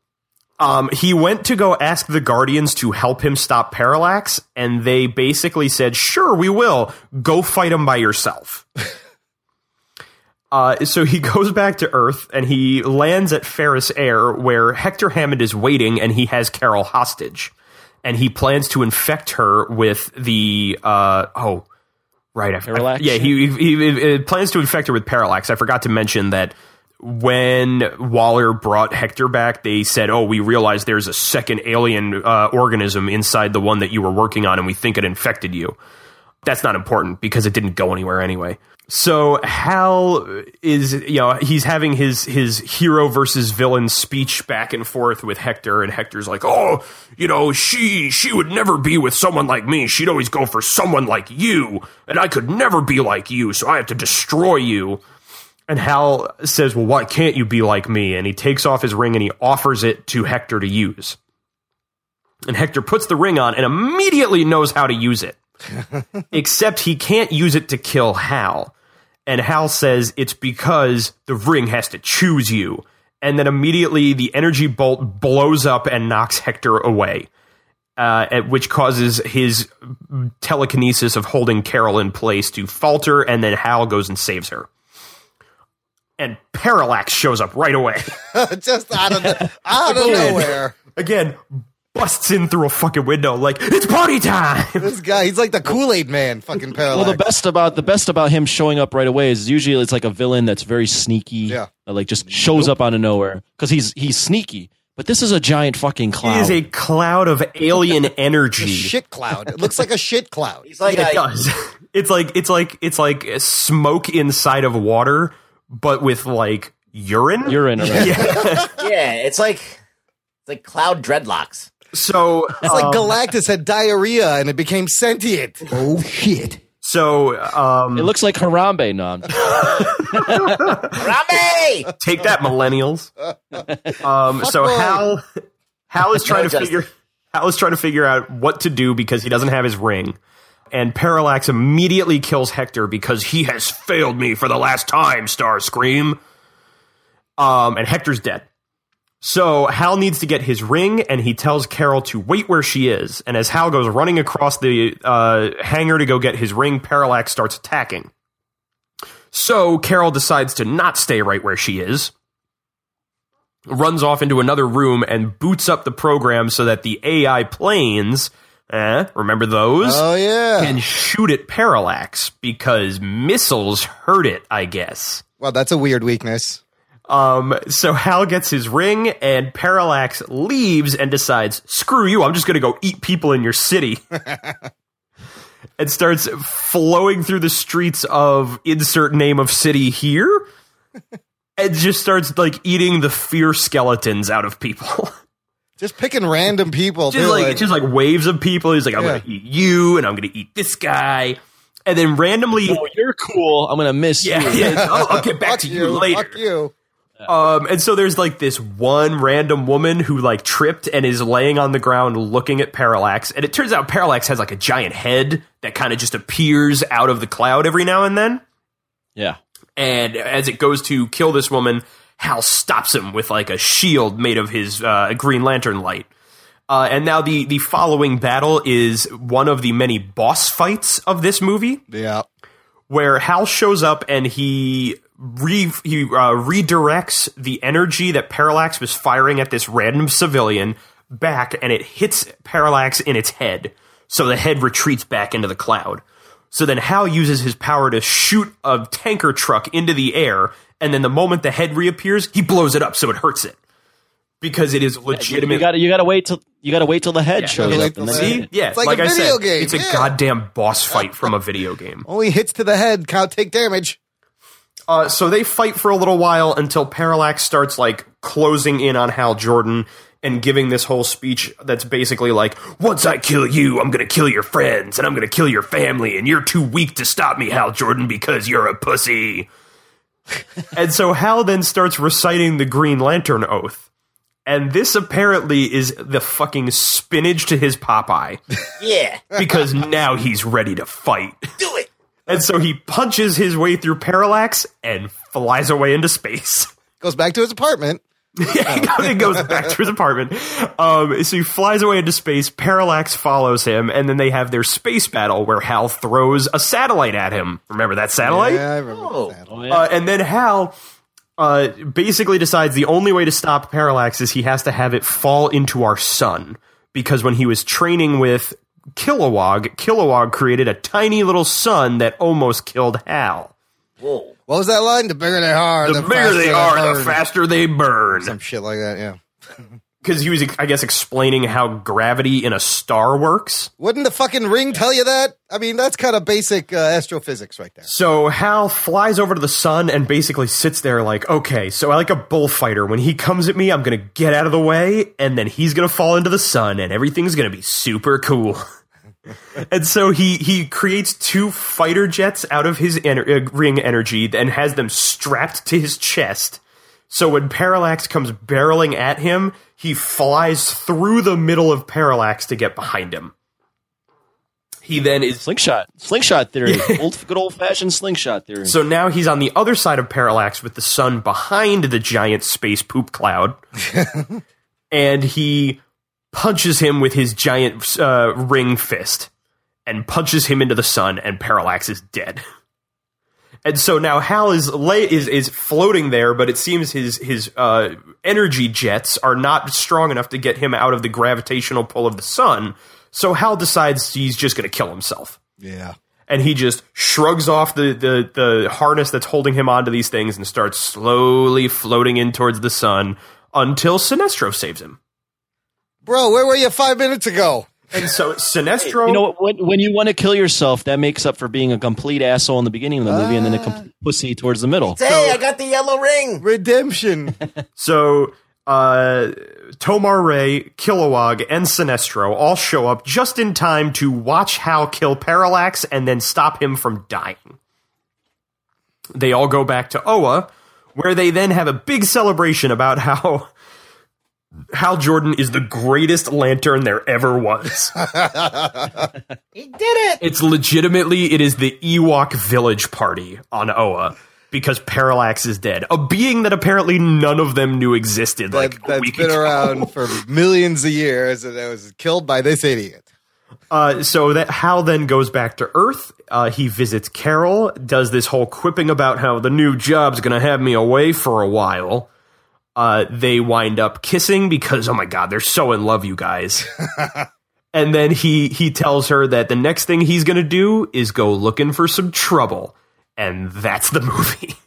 Um, he went to go ask the Guardians to help him stop Parallax, and they basically said, sure, we will. Go fight him by yourself. Uh, so he goes back to Earth and he lands at Ferris Air, where Hector Hammond is waiting, and he has Carol hostage, and he plans to infect her with the uh, oh, right, I, Parallax? yeah, he, he, he, he plans to infect her with parallax. I forgot to mention that when Waller brought Hector back, they said, "Oh, we realized there's a second alien uh, organism inside the one that you were working on, and we think it infected you." That's not important because it didn't go anywhere anyway. So Hal is, you know, he's having his his hero versus villain speech back and forth with Hector, and Hector's like, "Oh, you know, she she would never be with someone like me. She'd always go for someone like you, and I could never be like you, so I have to destroy you." And Hal says, Well, why can't you be like me? And he takes off his ring and he offers it to Hector to use. And Hector puts the ring on and immediately knows how to use it. Except he can't use it to kill Hal. And Hal says it's because the ring has to choose you. And then immediately the energy bolt blows up and knocks Hector away. Uh, at which causes his telekinesis of holding Carol in place to falter, and then Hal goes and saves her and Parallax shows up right away. Just out of the, out of nowhere. Again, busts in through a fucking window like it's party time. This guy, he's like the Kool Aid man. Fucking parallax. Well, the best about the best about him showing up right away is usually it's like a villain that's very sneaky. Yeah. that, like just shows up out of nowhere because he's he's sneaky. But this is a giant fucking It cloud. is a cloud of alien energy. A shit cloud. It looks like a shit cloud. He's like, it a- does. It's like it's like it's like smoke inside of water, but with like urine. urine. Right? yeah, it's like it's like cloud dreadlocks. So It's like Galactus had diarrhea and it became sentient. Oh shit. so um, It looks like Harambe. No, I'm- Harambe! take that, millennials. Um, so boy. Hal Hal is trying No to figure Hal is trying to figure out what to do because he doesn't have his ring. And Parallax immediately kills Hector because he has failed me for the last time, Starscream. Um, and Hector's dead. So Hal needs to get his ring, and he tells Carol to wait where she is. And as Hal goes running across the uh, hangar to go get his ring, Parallax starts attacking. So Carol decides to not stay right where she is, runs off into another room, and boots up the program so that the AI planes, eh, remember those? Oh, yeah. can shoot at Parallax because missiles hurt it, I guess. Well, that's a weird weakness. Um, so Hal gets his ring, and Parallax leaves and decides, "Screw you! I'm just going to go eat people in your city." and starts flowing through the streets of insert name of city here, and just starts like eating the fear skeletons out of people. Just picking random people. just too, like, like- just like waves of people. He's like, "I'm Yeah. going to eat you, and I'm going to eat this guy," and then randomly. oh, you're cool. I'm gonna miss Yeah, you. yeah. I'll, I'll get back fuck to you, later. Fuck you. Um, and so there's like this one random woman who like tripped and is laying on the ground looking at Parallax. And it turns out Parallax has like a giant head that kind of just appears out of the cloud every now and then. Yeah. And as it goes to kill this woman, Hal stops him with like a shield made of his uh, Green Lantern light. Uh, and now the the following battle is one of the many boss fights of this movie Yeah. where Hal shows up and he re- he uh, redirects the energy that Parallax was firing at this random civilian back, and it hits Parallax in its head. So the head retreats back into the cloud. So then Hal uses his power to shoot a tanker truck into the air, and then the moment the head reappears, he blows it up so it hurts it because it is legitimate. You gotta you gotta wait till you gotta wait till the head shows gotta up. and till then- the- See, yeah, It's like like, a I video said, game, it's a yeah. goddamn boss fight from a video game. Only hits to the head can't take damage. Uh, so they fight for a little while until Parallax starts like closing in on Hal Jordan and giving this whole speech that's basically like, "Once I kill you, I'm gonna kill your friends and I'm gonna kill your family, and you're too weak to stop me, Hal Jordan, because you're a pussy." and so Hal then starts reciting the Green Lantern oath. And this apparently is the fucking spinach to his Popeye Yeah, because now he's ready to fight. do it. And so he punches his way through Parallax and flies away into space. Goes back to his apartment. it goes back to his apartment. Um, so he flies away into space. Parallax follows him, and then they have their space battle where Hal throws a satellite at him. Remember that satellite? Yeah, I remember Oh. that. Oh. Uh, and then Hal uh, basically decides the only way to stop Parallax is he has to have it fall into our sun. Because when he was training with Kilowog, Kilowog created a tiny little sun that almost killed Hal. Whoa. What was that line? The bigger they are, The, the, bigger they faster are, the faster they burn. Some shit like that. Yeah. Because he was, I guess, explaining how gravity in a star works. Wouldn't the fucking ring tell you that? I mean, that's kind of basic uh, astrophysics right there. So Hal flies over to the sun and basically sits there like, okay, so I like a bullfighter. When he comes at me, I'm gonna get out of the way, and then he's gonna fall into the sun, and everything's gonna be super cool. and so he he creates two fighter jets out of his ener- uh, ring energy and has them strapped to his chest. So when Parallax comes barreling at him, he flies through the middle of Parallax to get behind him. He then is slingshot, slingshot theory, old good old fashioned slingshot theory. So now he's on the other side of Parallax with the sun behind the giant space poop cloud. and he punches him with his giant uh, ring fist and punches him into the sun, and Parallax is dead. And so now Hal is lay, is is floating there, but it seems his his uh, energy jets are not strong enough to get him out of the gravitational pull of the sun. So Hal decides he's just going to kill himself Yeah. and he just shrugs off the, the, the harness that's holding him onto these things and starts slowly floating in towards the sun until Sinestro saves him. Bro, where were you five minutes ago? And so Sinestro, you know, when, when you want to kill yourself, that makes up for being a complete asshole in the beginning of the movie and then a complete pussy towards the middle. Hey, I got the yellow ring. Redemption. so uh, Tomar-Re, Kilowog, and Sinestro all show up just in time to watch Hal kill Parallax and then stop him from dying. They all go back to Oa, where they then have a big celebration about how Hal Jordan is the greatest lantern there ever was. He did it. it's legitimately it is the Ewok village party on Oa because Parallax is dead. A being that apparently none of them knew existed that, like that's been ago. around for millions of years and that was killed by this idiot. Uh, so that Hal then goes back to Earth. Uh, he visits Carol, does this whole quipping about how the new job's going to have me away for a while. Uh, they wind up kissing because, oh my god, they're so in love, you guys. and then he he tells her that the next thing he's going to do is go looking for some trouble, and that's the movie.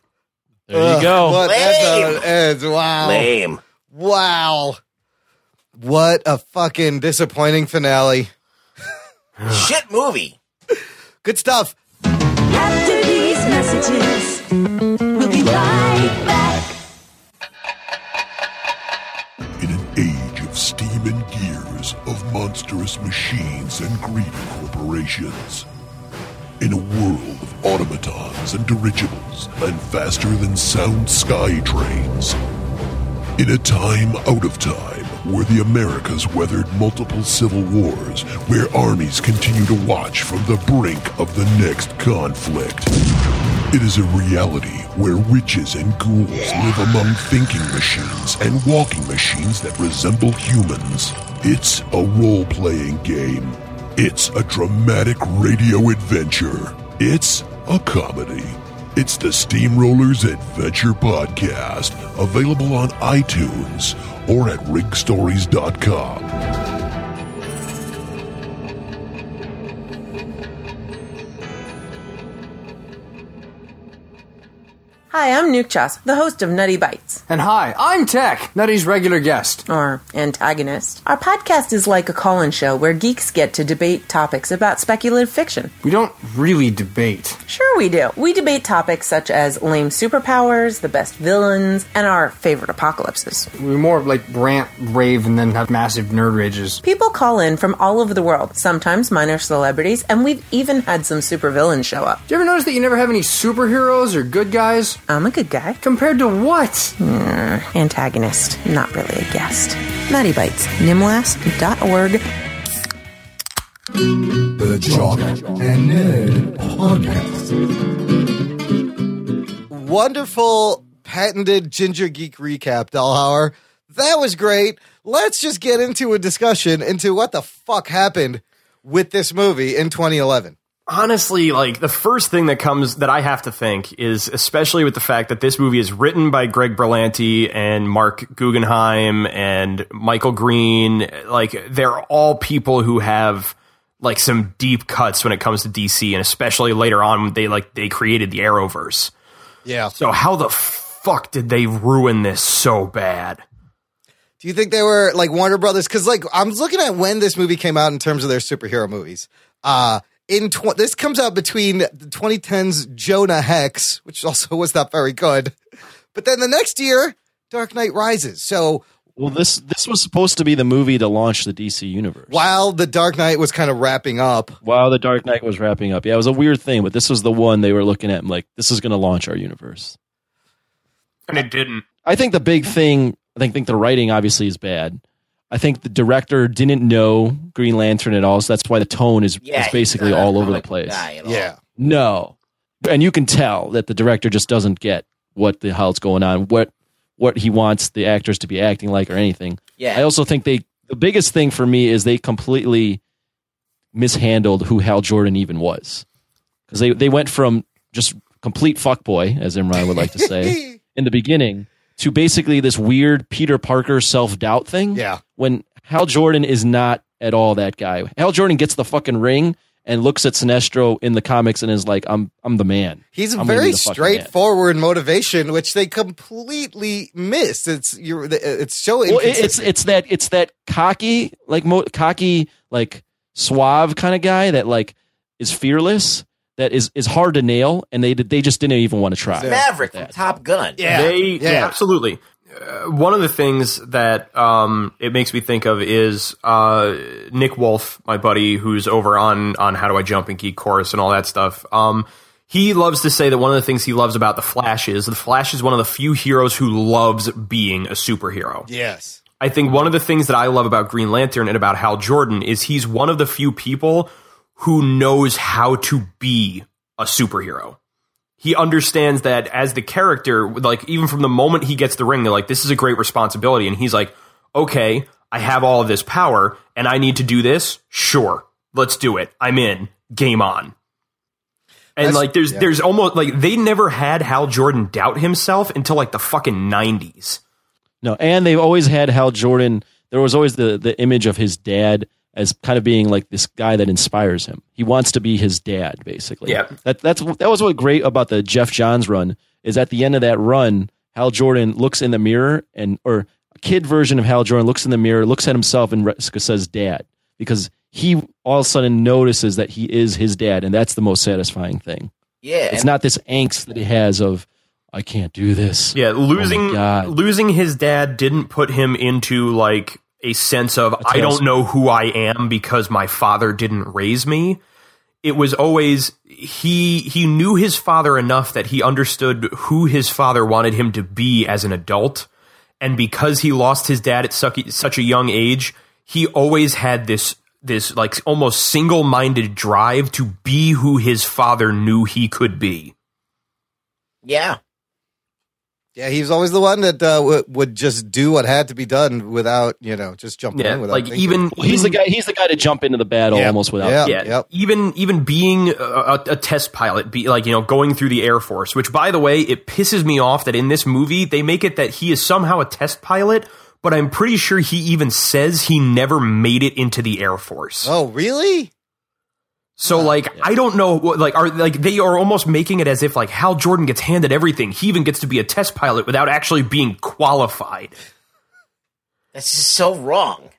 There you go. What? Lame. it ends. Wow. Lame. Wow. What a fucking disappointing finale. Shit movie. Good stuff. After these messages, we'll be right back. And gears, of monstrous machines and greedy corporations. In a world of automatons and dirigibles and faster than sound sky trains. In a time out of time, where the Americas weathered multiple civil wars, where armies continue to watch from the brink of the next conflict. It is a reality where witches and ghouls live among thinking machines and walking machines that resemble humans. It's a role playing game. It's a dramatic radio adventure. It's a comedy. It's the Steamrollers Adventure Podcast, available on iTunes or at rigstories.com. Hi, I'm Nuke Chas, the host of Nutty Bites, And hi, I'm Tech, Nutty's regular guest. or antagonist. Our podcast is like a call in show where geeks get to debate topics about speculative fiction. We don't really debate. Sure, we do. We debate topics such as lame superpowers, the best villains, and our favorite apocalypses. We more like rant, rave, and then have massive nerd rages. People call in from all over the world, sometimes minor celebrities, and we've even had some supervillains show up. Do you ever notice that you never have any superheroes or good guys? I'm a good guy. Compared to what? Antagonist, not really a guest. Nutty Bites, nimlast.org. The Jock and Nerd Podcast. Wonderful patented Ginger Geek recap, Delhauer. That was great. Let's just get into a discussion into what the fuck happened with this movie in 2011. Honestly, like the first thing that comes that I have to think is, especially with the fact that this movie is written by Greg Berlanti and Marc Guggenheim and Michael Green. Like they're all people who have like some deep cuts when it comes to DC, and especially later on, they like they created the Arrowverse. Yeah. So how the fuck did they ruin this so bad? Do you think they were like Warner Brothers? Because like I'm looking at when this movie came out in terms of their superhero movies. Uh in tw- this comes out between the 2010's Jonah Hex, which also was not very good, but then the next year, Dark Knight Rises. So Well, this this was supposed to be the movie to launch the DC universe. while the Dark Knight was kind of wrapping up, While the Dark Knight was wrapping up, yeah, it was a weird thing, but this was the one they were looking at. and like, this is going to launch our universe. And it didn't. I think the big thing, I think, think the writing obviously is bad. I think the director didn't know Green Lantern at all, so that's why the tone is, Yeah, is basically all over the place. guy yeah, No, and you can tell that the director just doesn't get what the hell's going on, what what he wants the actors to be acting like or anything. Yeah. I also think they the biggest thing for me is they completely mishandled who Hal Jordan even was because they they went from just complete fuckboy, as Imran would like to say, in the beginning, to basically this weird Peter Parker self doubt thing. Yeah. When Hal Jordan is not at all that guy. Hal Jordan gets the fucking ring and looks at Sinestro in the comics and is like, "I'm I'm the man." he's I'm very the fucking man." straightforward motivation, which they completely miss. It's you're it's so Well, it's it's that it's that cocky like mo- cocky like suave kind of guy that like is fearless that is is hard to nail and they they just didn't even want to try. Maverick from Top Gun. yeah, They yeah. absolutely. Uh, one of the things that um, it makes me think of is uh, Nick Wolf, my buddy, who's over on on How Do I Jump and Geek Chorus and all that stuff. Um, he loves to say that one of the things he loves about the Flash is the Flash is one of the few heroes who loves being a superhero. yes. I think one of the things that I love about Green Lantern and about Hal Jordan is he's one of the few people who knows how to be a superhero. He understands that as the character, like even from the moment he gets the ring, they're like, this is a great responsibility. And he's like, okay, I have all of this power and I need to do this. Sure, let's do it. I'm in. Game on. And That's- like, there's, yeah. there's almost like they never had Hal Jordan doubt himself until like the fucking 90s. No, and they've always had Hal Jordan. There was always the the image of his dad as kind of being like this guy that inspires him. He wants to be his dad, basically. Yeah. That that's that was what great about the Geoff Johns run is at the end of that run, Hal Jordan looks in the mirror and or a kid version of Hal Jordan looks in the mirror, looks at himself and says dad because he all of a sudden notices that he is his dad and that's the most satisfying thing. Yeah. It's not this angst that he has of I can't do this. Yeah, oh losing Oh losing his dad didn't put him into like a sense of I don't know who I am because my father didn't raise me. It was always he he knew his father enough that he understood who his father wanted him to be as an adult. And because he lost his dad at such, such a young age, he always had this this like almost single-minded drive to be who his father knew he could be. yeah. Yeah, he was always the one that uh, w- would just do what had to be done without, you know, just jumping Yeah, in without like thinking. even Well, he's the guy. He's the guy to jump into the battle Yeah. almost without. Yeah. yeah, Yep. even even being a, a, a test pilot, be like you know going through the Air Force. Which, by the way, it pisses me off that in this movie they make it that he is somehow a test pilot, but I'm pretty sure he even says he never made it into the Air Force. Oh, really? So like I don't know what like are like they are almost making it as if like Hal Jordan gets handed everything. He even gets to be a test pilot without actually being qualified. That's just so wrong.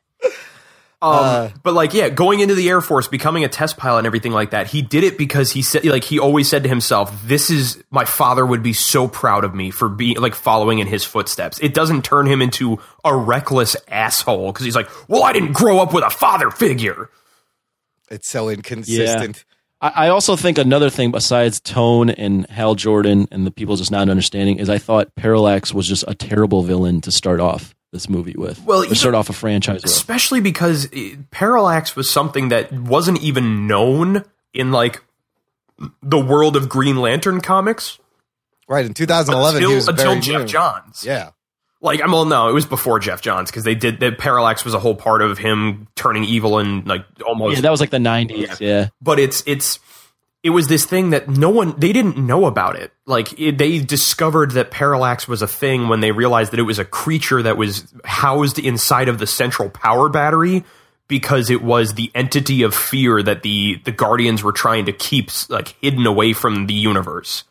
Um, but like, yeah, going into the Air Force, becoming a test pilot and everything like that, he did it because he said, like, he always said to himself, "This is my father would be so proud of me for being like following in his footsteps." It doesn't turn him into a reckless asshole because he's like, "Well, I didn't grow up with a father figure." It's so inconsistent. I, I also think another thing besides tone and Hal Jordan and the people just not understanding is I thought Parallax was just a terrible villain to start off this movie with. Well, or even- start off a franchise with. Especially because eh, Parallax was something that wasn't even known in like the world of Green Lantern comics. Right in 2011, until, he was until very Geoff new. Johns. Yeah, Like, I'm well, no, it was before Geoff Johns because they did that. Parallax was a whole part of him turning evil and like almost. Yeah, that was like the '90s. Yeah. but it's it's it was this thing that no one they didn't know about it. Like it, they discovered that parallax was a thing when they realized that it was a creature that was housed inside of the central power battery because it was the entity of fear that the the guardians were trying to keep like hidden away from the universe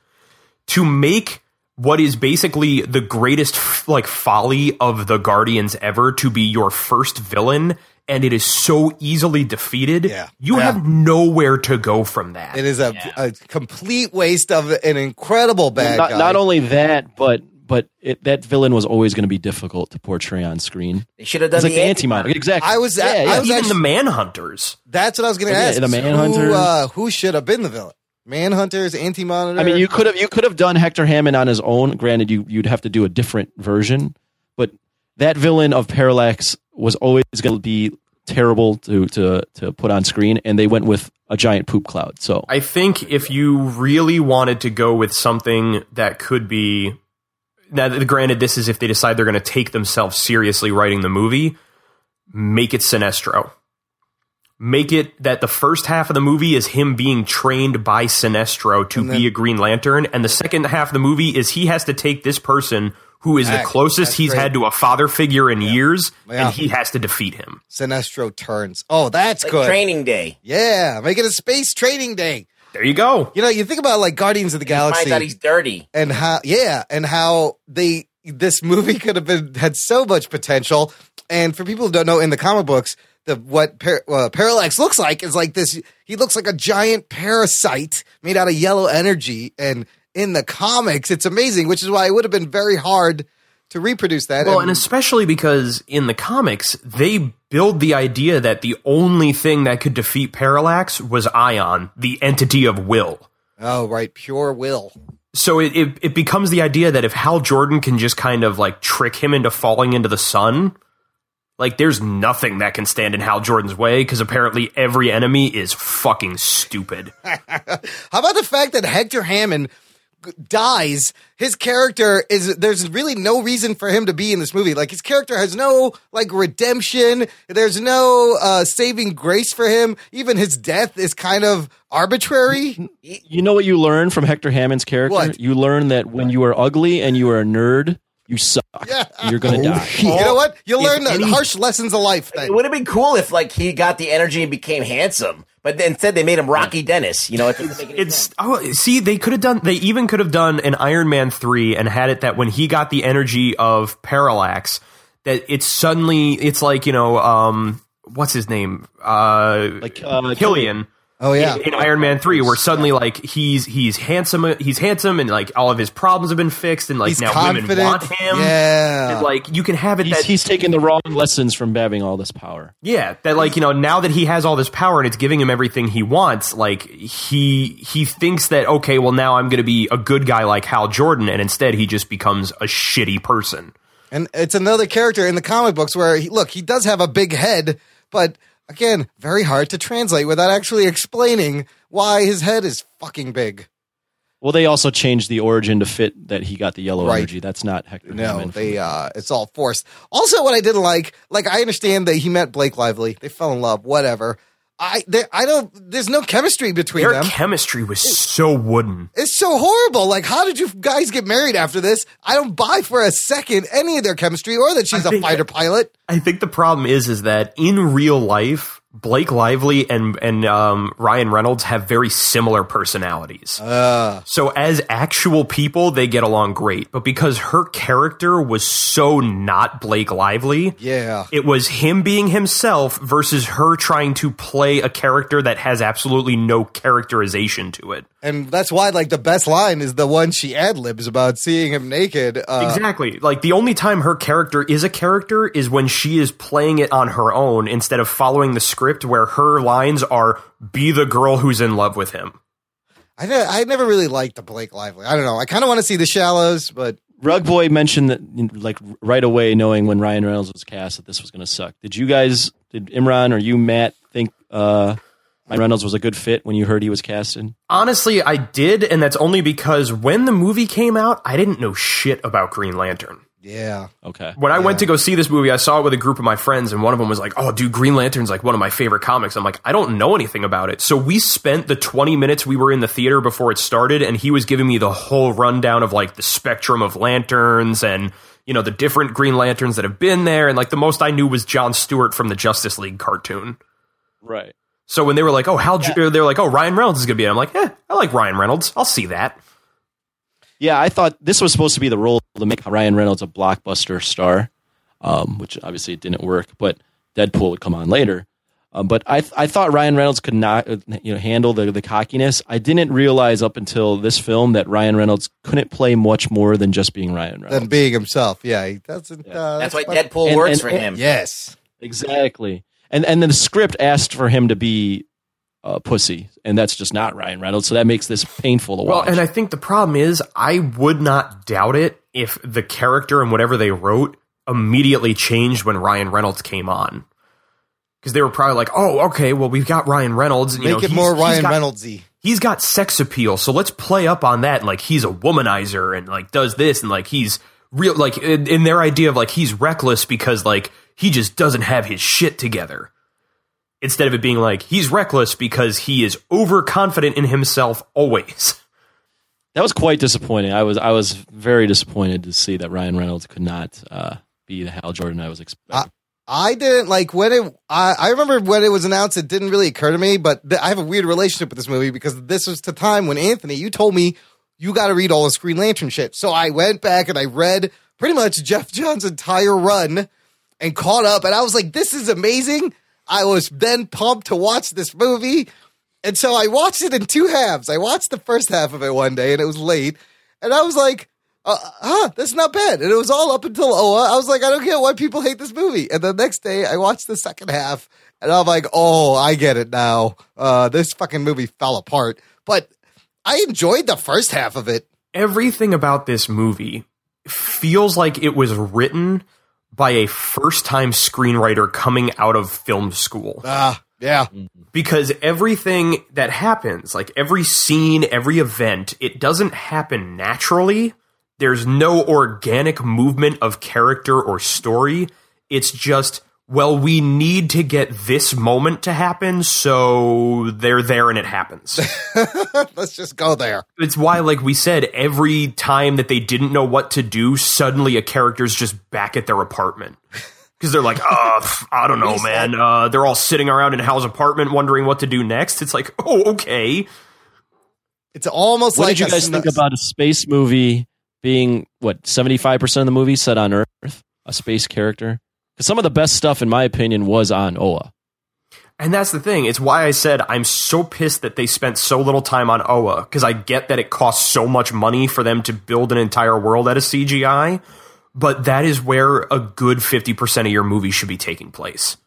to make what is basically the greatest like folly of the guardians ever to be your first villain and it is so easily defeated Yeah. you Yeah. have nowhere to go from that it is a, a complete waste of an incredible bad Not, guy. not only that, but but it, that villain was always going to be difficult to portray on screen. They should have done It's like the the anti anti-monitor. Exactly. I was- Yeah, I yeah. was even actually- the manhunters That's what I was going to Yeah, ask. the Manhunter. Who, uh, who should have been the villain? Manhunters, Anti Monitor. I mean, you could have you could have done Hector Hammond on his own. Granted, you you'd have to do a different version, but that villain of Parallax was always going to be terrible to to to put on screen, and they went with a giant poop cloud. So i think if you really wanted to go with something that could be now granted this is if they decide they're going to take themselves seriously writing the movie make it sinestro make it that the first half of the movie is him being trained by Sinestro to be a Green Lantern, and the second half of the movie is he has to take this person who is Back. the closest he's great. had to a father figure in years, Yeah. and he has to defeat him. Sinestro turns. Oh, that's like good. training day. Yeah, make it a space training day. There you go. You know, you think about like Guardians of the Galaxy. Finds out he's dirty. and how yeah and how they this movie could have been had so much potential and for people who don't know in the comic books the what par- uh, parallax looks like is like this he looks like a giant parasite made out of yellow energy. And in the comics it's amazing which is why it would have been very hard to reproduce that. Well, and especially because in the comics, they build the idea that the only thing that could defeat Parallax was Ion, the entity of will. oh right. Pure will. So it, it, it becomes the idea that if Hal Jordan can just kind of like trick him into falling into the sun, like there's nothing that can stand in Hal Jordan's way because apparently every enemy is fucking stupid. How about the fact that Hector Hammond dies? His character is there's really no reason for him to be in this movie. Like his character has no like redemption. There's no uh saving grace for him. Even his death is kind of arbitrary. you know what you learn from Hector Hammond's character? What? You learn that when you are ugly and you are a nerd, you suck. Yeah. You're going to die. you know what? You'll If learn the any- harsh lessons of life. It Then. would have been cool if like he got the energy and became handsome, but then instead they made him Rocky Dennis. You know, it doesn't make any sense. It's oh, see, they could have done. They even could have done an Iron Man three and had it that when he got the energy of Parallax, that it's suddenly it's like you know, um, what's his name, uh, Like uh, Killian. Oh yeah. in Iron Man three, where suddenly like he's he's handsome, he's handsome, and like all of his problems have been fixed, and like He's now confident. women want him. Yeah. And, like you can have it He's, that he's taking the wrong lessons from having all this power. yeah, that like you know now that he has all this power and it's giving him everything he wants, like he he thinks that okay, well now I'm going to be a good guy like Hal Jordan, and instead he just becomes a shitty person. And it's another character in the comic books where he, look, he does have a big head, but again, very hard to translate without actually explaining why his head is fucking big. Well, they also changed the origin to fit that he got the yellow Right. energy. That's not Hector No, Hammond. they uh it's all forced. Also what I didn't like, like I understand that he met Blake Lively. They fell in love, whatever. I there I don't there's no chemistry between Their them. chemistry was so wooden. It's so horrible. Like how did you guys get married after this? I don't buy for a second any of their chemistry or that she's I a fighter pilot. I think the problem is is that in real life, Blake Lively and and um, Ryan Reynolds have very similar personalities. Uh, So as actual people, they get along great. But because her character was so not Blake Lively, yeah. it was him being himself versus her trying to play a character that has absolutely no characterization to it. And that's why like the best line is the one she ad libs about seeing him naked. Uh, exactly. Like the only time her character is a character is when she is playing it on her own instead of following the script where her lines are be the girl who's in love with him. I ne- I never really liked the Blake Lively. I don't know. I kind of want to see the Shallows, but Rugboy mentioned that like right away, knowing when Ryan Reynolds was cast, that this was going to suck. Did you guys, did Imran or you, Matt, think uh, Ryan Reynolds was a good fit when you heard he was casted? Honestly, I did, and that's only because when the movie came out, I didn't know shit about Green Lantern. Yeah. Okay. When I went to go see this movie, I saw it with a group of my friends, and one of them was like, "Oh, dude, Green Lantern's like one of my favorite comics." I'm like, I don't know anything about it. So we spent the 20 minutes we were in the theater before it started, and he was giving me the whole rundown of like the spectrum of lanterns and you know the different Green Lanterns that have been there, and like the most I knew was John Stewart from the Justice League cartoon. Right. So when they were like, "Oh, Hal," J- they're like, "Oh, Ryan Reynolds is gonna be," it. I'm like, "Eh, I like Ryan Reynolds. I'll see that." Yeah, I thought this was supposed to be the role to make Ryan Reynolds a blockbuster star, um, which obviously it didn't work. But Deadpool would come on later. Um, but I I thought Ryan Reynolds could not uh, you know handle the the cockiness. I didn't realize up until this film that Ryan Reynolds couldn't play much more than just being Ryan Reynolds. Than being himself. Yeah, he doesn't. Uh, That's why what- Deadpool and- works and- for and- him. Yes. Exactly. And and then the script asked for him to be a pussy, and that's just not Ryan Reynolds. So that makes this painful to watch. Well, and I think the problem is, I would not doubt it if the character and whatever they wrote immediately changed when Ryan Reynolds came on. Because they were probably like, "Oh, okay, well, we've got Ryan Reynolds. And, you Make know, it he's- more Ryan got- Reynoldsy. He's got sex appeal, so let's play up on that. And like, he's a womanizer and like does this, and like he's real. Like in, in their idea of like he's reckless because like he just doesn't have his shit together. Instead of it being like he's reckless because he is overconfident in himself always. that was quite disappointing. I was I was very disappointed to see that Ryan Reynolds could not uh, be the Hal Jordan I was expecting. I didn't like when it. I, I remember when it was announced. It didn't really occur to me, but th- I have a weird relationship with this movie because this was the time when Anthony, you told me you got to read all the Green Lantern shit. So I went back and I read pretty much Geoff Johns' entire run and caught up, and I was like, "This is amazing." I was then pumped to watch this movie, and so I watched it in two halves. I watched the first half of it one day, and it was late, and I was like, uh, huh, that's not bad. And it was all up until Oa. I was like, I don't get why people hate this movie. And the next day, I watched the second half, and I'm like, oh, I get it now. Uh, this fucking movie fell apart. But I enjoyed the first half of it. Everything about this movie feels like it was written by a first time screenwriter coming out of film school. Ah, yeah. because everything that happens, like every scene, every event, it doesn't happen naturally. There's no organic movement of character or story. It's just, well, we need to get this moment to happen, so they're there and it happens. Let's just go there. it's why, like we said, every time that they didn't know what to do, suddenly a character's just back at their apartment. Because they're like, oh, I don't know, man. Uh, they're all sitting around in Hal's apartment wondering what to do next. It's like, oh, okay. It's almost what like did you guys sn- think about a space movie being what seventy five percent of the movie set on Earth, a space character? Because some of the best stuff, in my opinion, was on Oa. And that's the thing. It's why I said I'm so pissed that they spent so little time on Oa because I get that it costs so much money for them to build an entire world out of CGI, but that is where a good 50% of your movie should be taking place.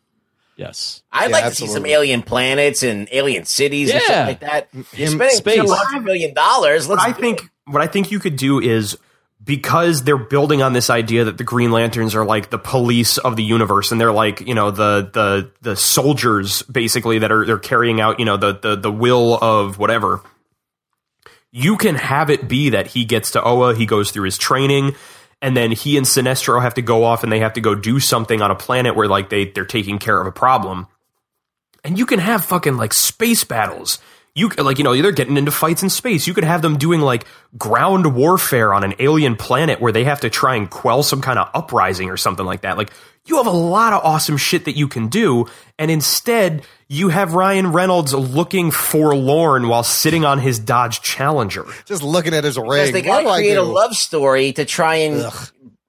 Yes, I'd Yeah, like to see some alien planets and alien cities and Yeah. stuff like that. You're spending space. two hundred million dollars. Let's I think what I think you could do is because they're building on this idea that the Green Lanterns are like the police of the universe and they're like, you know, the the the soldiers basically that are they're carrying out, you know, the the the will of whatever. You can have it be that he gets to Oa, he goes through his training, and then he and Sinestro have to go off and they have to go do something on a planet where like they they're taking care of a problem. And you can have fucking like space battles. You like you know they're getting into fights in space. You could have them doing like ground warfare on an alien planet where they have to try and quell some kind of uprising or something like that. Like you have a lot of awesome shit that you can do, and instead you have Ryan Reynolds looking forlorn while sitting on his Dodge Challenger. just looking at his ring. because they What got do to I create a love story to try and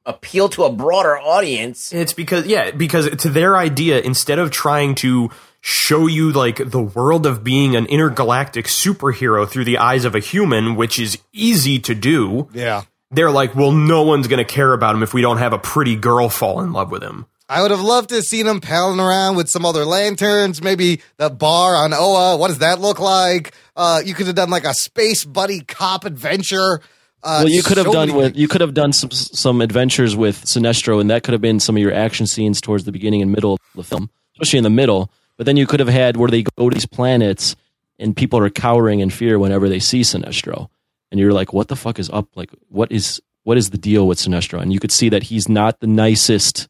appeal to a broader audience. It's because yeah, because to their idea, instead of trying to show you like the world of being an intergalactic superhero through the eyes of a human, which is easy to do, Yeah. they're like, well, no one's gonna care about him if we don't have a pretty girl fall in love with him. I would have loved to have seen him palling around with some other lanterns, maybe the bar on Oa. What does that look like? Uh, you could have done like a space buddy cop adventure. Uh, well, you could have so done with things. you could have done some some adventures with Sinestro, and that could have been some of your action scenes towards the beginning and middle of the film, especially in the middle, But then you could have had where they go to these planets and people are cowering in fear whenever they see Sinestro. And you're like, what the fuck is up? Like, what is what is the deal with Sinestro? And you could see that he's not the nicest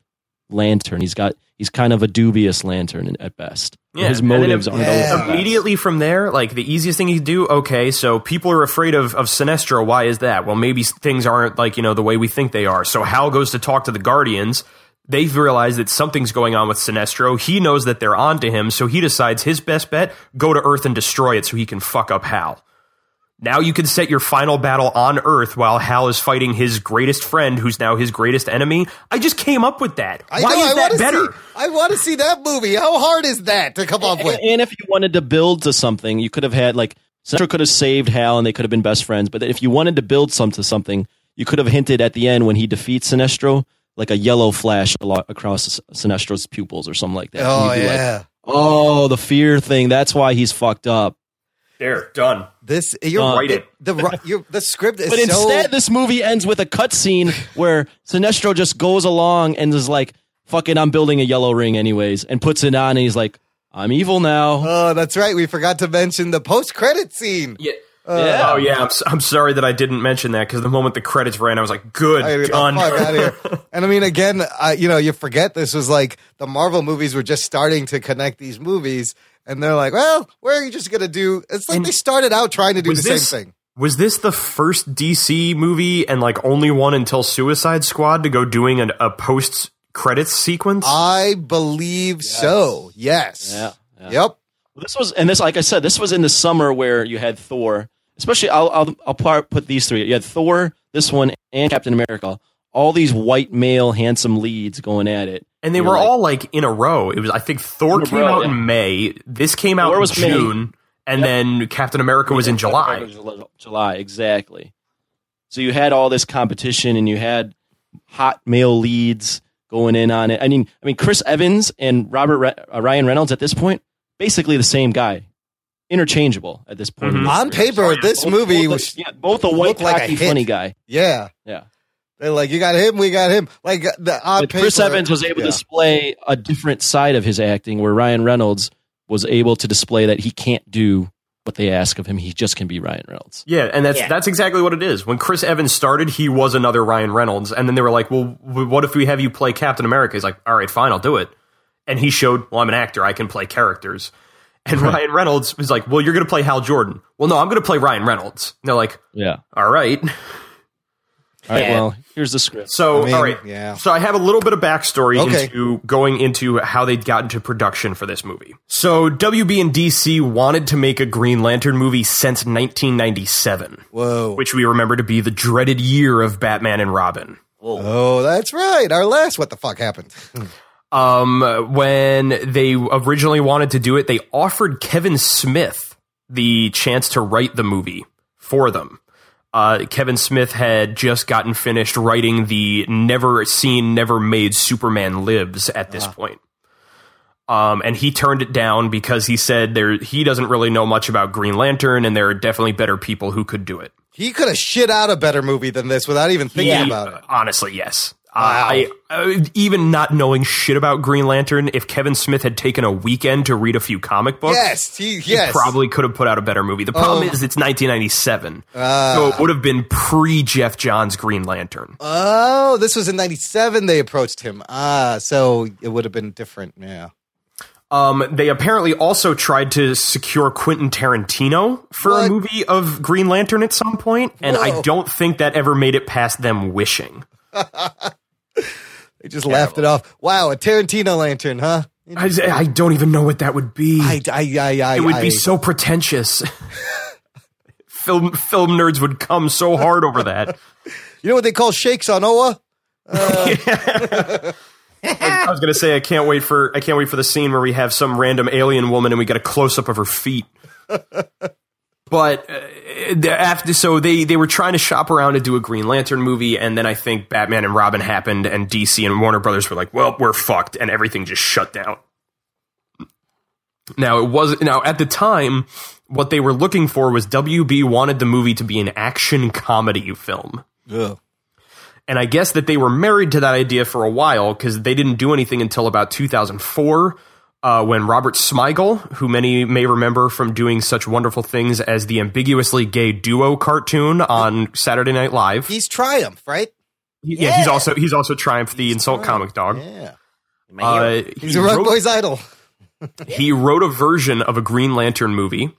lantern. He's got he's kind of a dubious lantern at best. Yeah, His motives aren't always immediately from there. Like the easiest thing you could do. Okay, so people are afraid of of Sinestro. Why is that? Well, maybe things aren't like you know the way we think they are. So Hal goes to talk to the Guardians. They've realized that something's going on with Sinestro. He knows that they're on to him, so he decides his best bet: go to Earth and destroy it, so he can fuck up Hal. Now you can set your final battle on Earth while Hal is fighting his greatest friend, who's now his greatest enemy. I just came up with that. I Why know, is I that better? See, I want to see that movie. How hard is that to come up with? And, and if you wanted to build to something, you could have had like Sinestro could have saved Hal and they could have been best friends. But if you wanted to build some to something, you could have hinted at the end when he defeats Sinestro, like a yellow flash alo- across Sinestro's pupils or something like that. Oh And like, yeah. oh, the fear thing. That's why he's fucked up. There, done. This you're Uh, Write it. The, the, you're, the script is But so instead, this movie ends with a cutscene where Sinestro just goes along and is like, "Fucking, I'm building a yellow ring anyways," and puts it on, and he's like, "I'm evil now." Oh, that's right. We forgot to mention the post-credit scene. Yeah. Yeah. Oh yeah, I'm, s- I'm sorry that I didn't mention that because the moment the credits ran, I was like, "Good, I done." the fuck outta here. And I mean, again, I, you know, you forget this was like the Marvel movies were just starting to connect these movies, and they're like, "Well, we're you just gonna do." It's like And they started out trying to do the this same thing. was this the first DC movie and like only one until Suicide Squad to go doing an, a post credits sequence? I believe so. Yes. Yeah, yeah. Yep. This was, and this, like I said, this was in the summer where you had Thor. Especially, I'll I'll, I'll put these three. You had Thor, this one, and Captain America. All these white male handsome leads going at it, and they You're were like- all like in a row. It was I think Thor came row, out yeah. in May. This came out Thor in was May. June, and then Captain America was in July. July, exactly. So you had all this competition, and you had hot male leads going in on it. I mean, I mean, Chris Evans and Robert Re- uh, Ryan Reynolds at this point, basically the same guy, interchangeable at this point. in Mhm. their On careers. paper, this Both- movie both a- was yeah, both a white, looked like a funny guy. yeah. Yeah. They're like, you got him, we got him. Like the on paper, Chris Evans was able yeah. to display a different side of his acting, where Ryan Reynolds was able to display that he can't do what they ask of him. He just can be Ryan Reynolds. Yeah, and that's Yeah. that's exactly what it is. When Chris Evans started, he was another Ryan Reynolds, and then they were like, "Well, what if we have you play Captain America?" He's like, "All right, fine, I'll do it." And he showed, "Well, I'm an actor; I can play characters." And Ryan Reynolds was like, "Well, you're going to play Hal Jordan." Well, no, I'm going to play Ryan Reynolds. And they're like, Yeah. "All right." All right. Well, here's the script. So, I mean, all right, yeah. So I have a little bit of backstory Okay. into going into how they got into production for this movie. So WB and DC wanted to make a Green Lantern movie since 1997. Whoa. which we remember to be the dreaded year of Batman and Robin. Oh, that's right. Our last what the fuck happened? Um, when they originally wanted to do it, they offered Kevin Smith the chance to write the movie for them. Uh, Kevin Smith had just gotten finished writing the never seen, never made Superman Lives at this point. Um, and he turned it down because he said there he doesn't really know much about Green Lantern, and there are definitely better people who could do it. He could have shit out a better movie than this without even thinking Yeah. about it. Honestly, yes. Wow. I, uh, even not knowing shit about Green Lantern, if Kevin Smith had taken a weekend to read a few comic books, Yes, he, he probably could have put out a better movie. The problem Um, is it's 1997, Ah. so it would have been pre Geoff Johns Green Lantern. Oh, this was in '97. They approached him. Ah, so it would have been different. Yeah. Um, they apparently also tried to secure Quentin Tarantino for What? a movie of Green Lantern at some point, and I don't think that ever made it past them wishing. They just laughed it off. Wow, a Tarantino lantern, huh? I, I don't even know what that would be. I, I, I, I it would I- be so pretentious. film film nerds would come so hard over that. You know what they call shakes on Oa? Uh, I was gonna say I can't wait for I can't wait for the scene where we have some random alien woman and we get a close up of her feet. but uh, after so they they were trying to shop around to do a Green Lantern movie, and then I think Batman and Robin happened, and DC and Warner Brothers were like, "Well, we're fucked," and everything just shut down. Now it was now at the time what they were looking for was WB wanted the movie to be an action comedy film. Ugh. And I guess that they were married to that idea for a while because they didn't do anything until about 2004. Uh, when Robert Smigel, who many may remember from doing such wonderful things as the ambiguously gay duo cartoon on Saturday Night Live. He's Triumph, right? He- yeah, he's also he's also Triumph the Insult Comic Dog. Yeah. Uh, He's he a wrote- Boy's idol. he wrote a version of a Green Lantern movie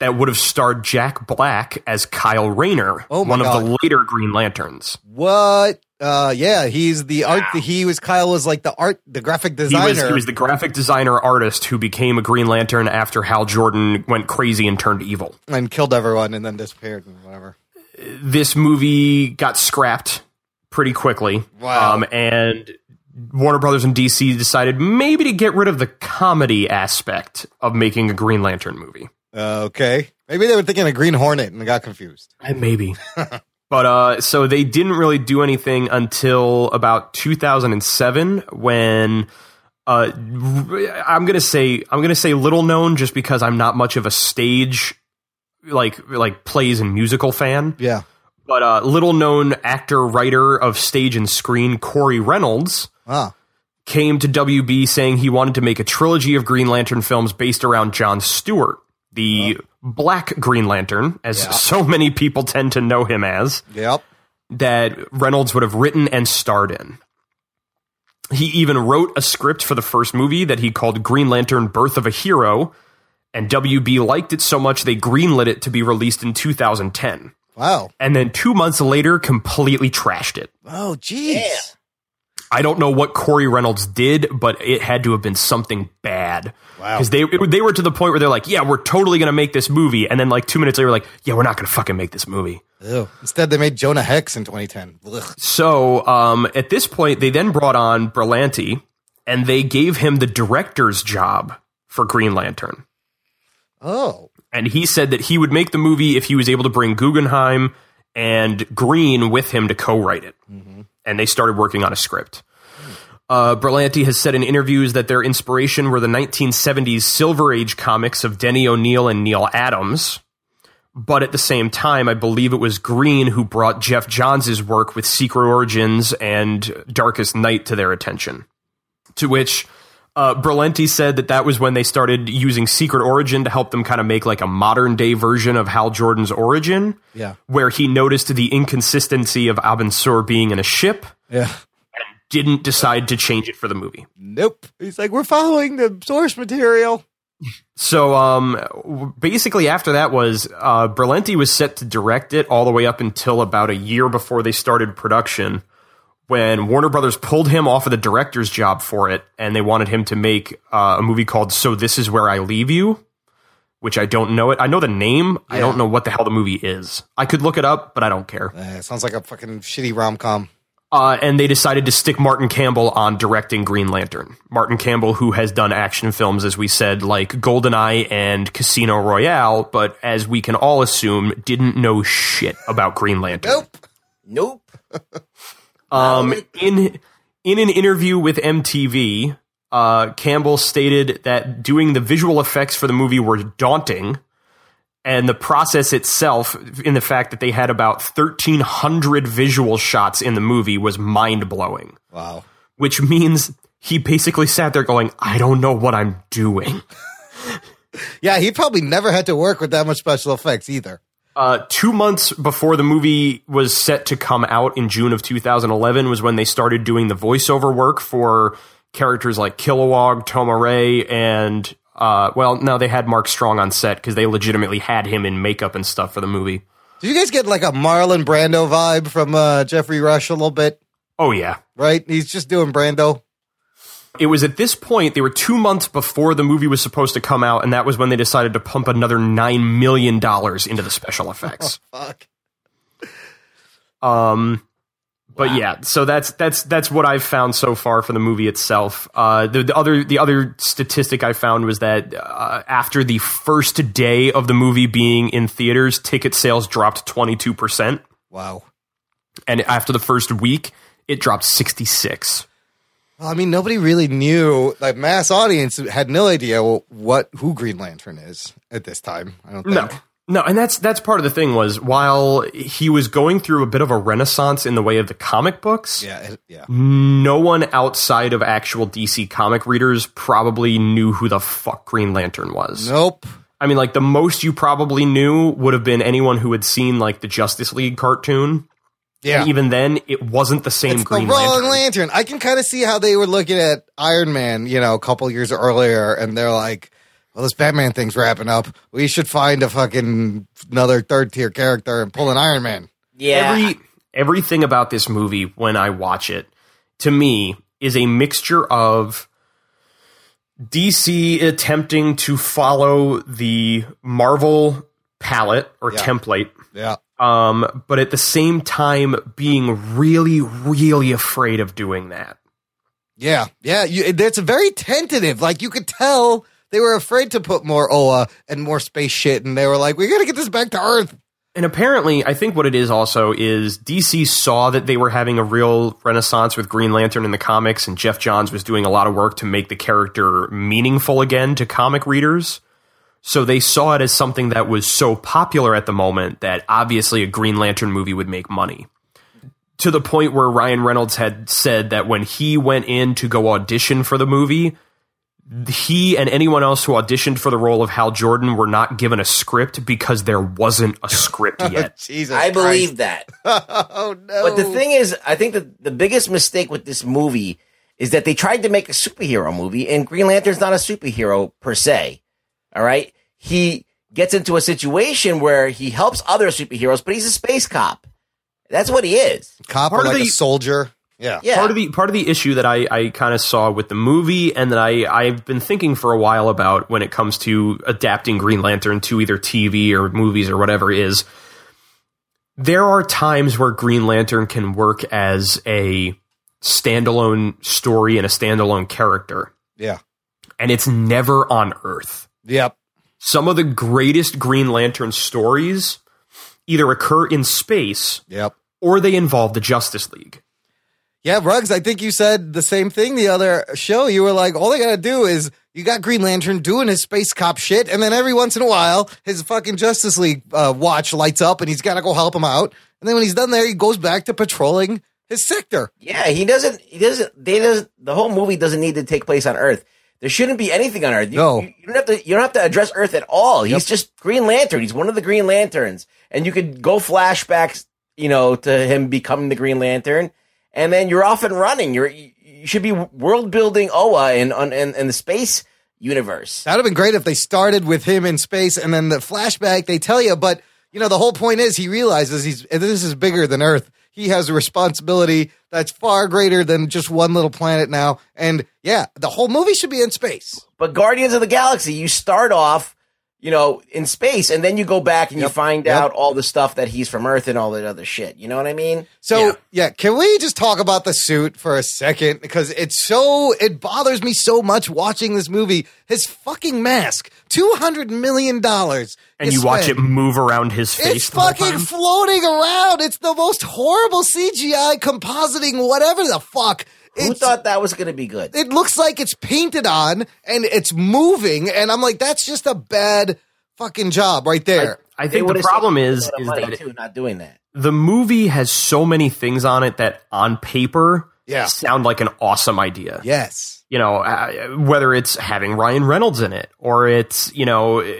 that would have starred Jack Black as Kyle Rayner, Oh one of the later Green Lanterns. What? Uh, yeah, he's the art. He was Kyle was like the art, the graphic He designer. was, he was the graphic designer artist who became a Green Lantern after Hal Jordan went crazy and turned evil. and killed everyone and then disappeared and whatever. This movie got scrapped pretty quickly. Wow. Um, and Warner Brothers and DC decided maybe to get rid of the comedy aspect of making a Green Lantern movie. Uh, okay, maybe they were thinking a Green Hornet and got confused. Uh, Maybe. but uh, so they didn't really do anything until about 2007 when uh, I'm gonna say I'm gonna say little known just because I'm not much of a stage like like plays and musical fan. Yeah. But uh, little known actor writer of stage and screen Corey Reynolds Ah. came to WB saying he wanted to make a trilogy of Green Lantern films based around John Stewart, the Black Green Lantern, as so many people tend to know him as, Yep. that Reynolds would have written and starred in. He even wrote a script for the first movie that he called Green Lantern Birth of a Hero, and WB liked it so much they greenlit it to be released in 2010. Wow. And then two months later, completely trashed it. Oh, jeez. I don't know what Corey Reynolds did, but it had to have been something bad. Wow. Because they they were to the point where they're like, "Yeah, we're totally gonna make this movie," and then like two minutes later, like, "Yeah, we're not gonna fucking make this movie." Ew. Instead, they made Jonah Hex in 2010. Ugh. So um, at this point, they then brought on Berlanti, and they gave him the director's job for Green Lantern. Oh. And he said that he would make the movie if he was able to bring Guggenheim and Green with him to co-write it. And they started working on a script. Uh, Berlanti has said in interviews that their inspiration were the 1970s Silver Age comics of Denny O'Neil and Neal Adams. But at the same time, I believe it was Green who brought Geoff Johns' work with Secret Origins and Darkest Night to their attention. To which uh, Berlanti said that that was when they started using Secret Origin to help them kind of make like a modern day version of Hal Jordan's origin. Yeah. Where he noticed the inconsistency of Abin Sur being in a ship, Yeah. didn't decide to change it for the movie. Nope. He's like, we're following the source material. So um, basically, after that was uh, Berlanti was set to direct it all the way up until about a year before they started production. When Warner Brothers pulled him off of the director's job for it, and they wanted him to make uh, a movie called "So This Is Where I Leave You," which I don't know it. I know the name. I don't know what the hell the movie is. I could look it up, but I don't care. Uh, sounds like a fucking shitty rom com. Uh, and they decided to stick Martin Campbell on directing Green Lantern. Martin Campbell, who has done action films, as we said, like GoldenEye and Casino Royale, but as we can all assume, didn't know shit about Green Lantern. Nope. Nope. Um, in in an interview with MTV, uh, Campbell stated that doing the visual effects for the movie were daunting, and the process itself, in the fact that they had about thirteen hundred visual shots in the movie, was mind blowing. Wow. Which means he basically sat there going, "I don't know what I'm doing." Yeah, he probably never had to work with that much special effects either. Uh, two months before the movie was set to come out in June of 2011 was when they started doing the voiceover work for characters like Kilowog, Tomar-Re, and uh, well, no, they had Mark Strong on set because they legitimately had him in makeup and stuff for the movie. Did you guys get like a Marlon Brando vibe from uh, Geoffrey Rush a little bit? Oh yeah, Right? He's just doing Brando. It was at this point they were two months before the movie was supposed to come out, and that was when they decided to pump another nine million dollars into the special effects. Fuck. Um, but yeah, so that's that's that's what I've found so far for the movie itself. Uh, the, the other the other statistic I found was that uh, after the first day of the movie being in theaters, ticket sales dropped twenty two percent, Wow. and after the first week, it dropped sixty six. Well, I mean, nobody really knew. Like, mass audience had no idea what who Green Lantern is at this time. I don't think. No. No, and that's that's part of the thing was while he was going through a bit of a renaissance in the way of the comic books, Yeah, yeah. no one outside of actual DC comic readers probably knew who the fuck Green Lantern was. Nope. I mean, like the most you probably knew would have been anyone who had seen like the Justice League cartoon. Yeah. And even then, it wasn't the same It's Green the wrong Lantern. lantern. I can kind of see how they were looking at Iron Man, you know, a couple years earlier, and they're like, "Well, this Batman thing's wrapping up. We should find a fucking another third tier character and pull an Iron Man." Yeah, Every everything about this movie when I watch it, to me, is a mixture of DC attempting to follow the Marvel palette or Yeah. template, Yeah. Um, but at the same time being really, really afraid of doing that. Yeah, yeah. You, it's very tentative. Like you could tell they were afraid to put more Oa and more space shit, and they were like, "We got to get this back to Earth." And apparently, I think what it is also is DC saw that they were having a real renaissance with Green Lantern in the comics, and Geoff Johns was doing a lot of work to make the character meaningful again to comic readers. So they saw it as something that was so popular at the moment that obviously a Green Lantern movie would make money. To the point where Ryan Reynolds had said that when he went in to go audition for the movie, he and anyone else who auditioned for the role of Hal Jordan were not given a script because there wasn't a script oh, yet. Jesus, I believe that. oh no! But the thing is, I think that the biggest mistake with this movie is that they tried to make a superhero movie, and Green Lantern's not a superhero per se. All right, he gets into a situation where he helps other superheroes, but he's a space cop. That's what he is. cop or part of like a the- soldier. Yeah, Yeah. Part of the part of the issue that I, I kind of saw with the movie and that I, I've been thinking for a while about when it comes to adapting Green Lantern to either TV or movies or whatever is there are times where Green Lantern can work as a standalone story and a standalone character. yeah, And it's never on Earth. yep. Some of the greatest Green Lantern stories either occur in space Yep. or they involve the Justice League. Yeah, Ruggs, I think you said the same thing the other show. You were like, all they gotta do is you got Green Lantern doing his space cop shit, and then every once in a while, his fucking Justice League uh, watch lights up and he's gotta go help him out. And then when he's done there, he goes back to patrolling his sector. Yeah, he doesn't. He doesn't. They doesn't, The whole movie doesn't need to take place on Earth. There shouldn't be anything on Earth. You, No. you, you don't have to. You don't have to address Earth at all. He's just Green Lantern. He's one of the Green Lanterns, and you could go flashbacks, you know, to him becoming the Green Lantern, and then you're off and running. You're you you should be world building Oa in on in, in the space universe. That'd have been great if they started with him in space and then the flashback they tell you, but you know, the whole point is he realizes he's this is bigger than Earth. He has a responsibility that's far greater than just one little planet now. And yeah, the whole movie should be in space. But Guardians of the Galaxy, you start off, you know, in space, and then you go back and you find Yep. out all the stuff that he's from Earth and all that other shit. You know what I mean? So Yeah. yeah. can we just talk about the suit for a second? Because it's so it bothers me so much watching this movie. His fucking mask, two hundred million dollars, And you watch it move around his face. It's fucking floating around. It's the most horrible CGI compositing, whatever the fuck. Who It's, thought that was going to be good? it looks like it's painted on and it's moving, and I'm like, that's just a bad fucking job right there. I They think the problem is is money that too, not doing that. the movie has so many things on it that on paper Yeah. sound like an awesome idea. yes. You know, uh, whether it's having Ryan Reynolds in it or it's, you know, uh,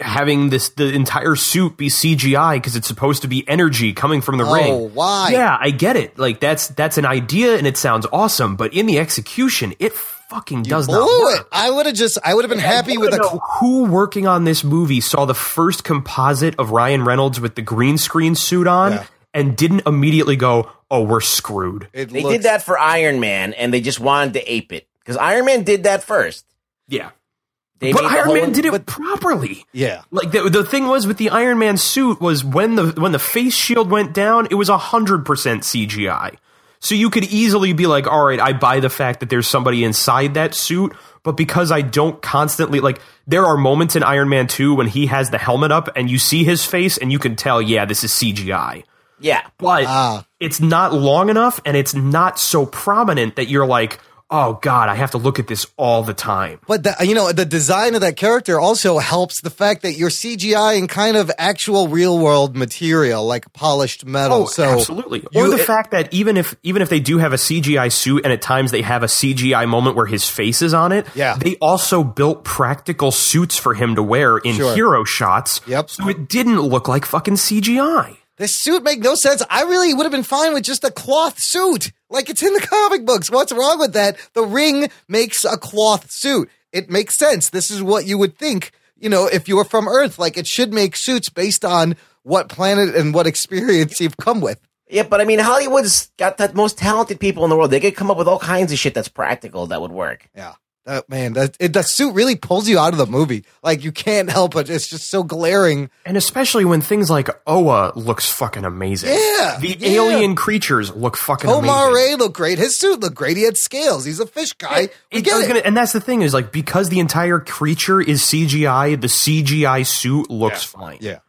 having this the entire suit be CGI because it's supposed to be energy coming from the Oh, ring. Oh, why? Yeah, I get it. Like that's that's an idea and it sounds awesome, but in the execution, it fucking does not work. it. I would have just, I would have been happy with a. know who working on this movie saw the first composite of Ryan Reynolds with the green screen suit on Yeah. and didn't immediately go, "Oh, we're screwed." It They looks- did that for Iron Man, and they just wanted to ape it because Iron Man did that first. Yeah, They but Iron Man did it but- properly. Yeah. Like the the thing was with the Iron Man suit was when the when the face shield went down, it was hundred percent CGI. So you could easily be like, all right, I buy the fact that there's somebody inside that suit, but because I don't constantly like there are moments in Iron Man 2 when he has the helmet up and you see his face and you can tell, yeah, this is CGI. Yeah, But Ah. it's not long enough and it's not so prominent that you're like, oh god, I have to look at this all the time. But the, you know, the design of that character also helps the fact that you're CGI and kind of actual real world material, like polished metal. Oh, so absolutely. you- or the it- fact that even if even if they do have a CGI suit and at times they have a CGI moment where his face is on it, Yeah. they also built practical suits for him to wear in Sure. hero shots. Yep. So it didn't look like fucking CGI. This suit make no sense. I really would have been fine with just a cloth suit. Like it's in the comic books. What's wrong with that? The ring makes a cloth suit. It makes sense. This is what you would think, you know, if you were from Earth. Like it should make suits based on what planet and what experience you've come with. Yeah, but I mean, Hollywood's got the most talented people in the world. They could come up with all kinds of shit that's practical that would work. Yeah. That, man, that, it, the suit really pulls you out of the movie. Like you can't help it. It's just so glaring. And especially when things like Oa looks fucking amazing. Yeah, The yeah. alien creatures look fucking Omar amazing. Ray looked great. His suit looked great. He had scales. He's a fish guy. We It- get it. gonna- and that's the thing is like because the entire creature is CGI, the CGI suit looks fine. Yeah.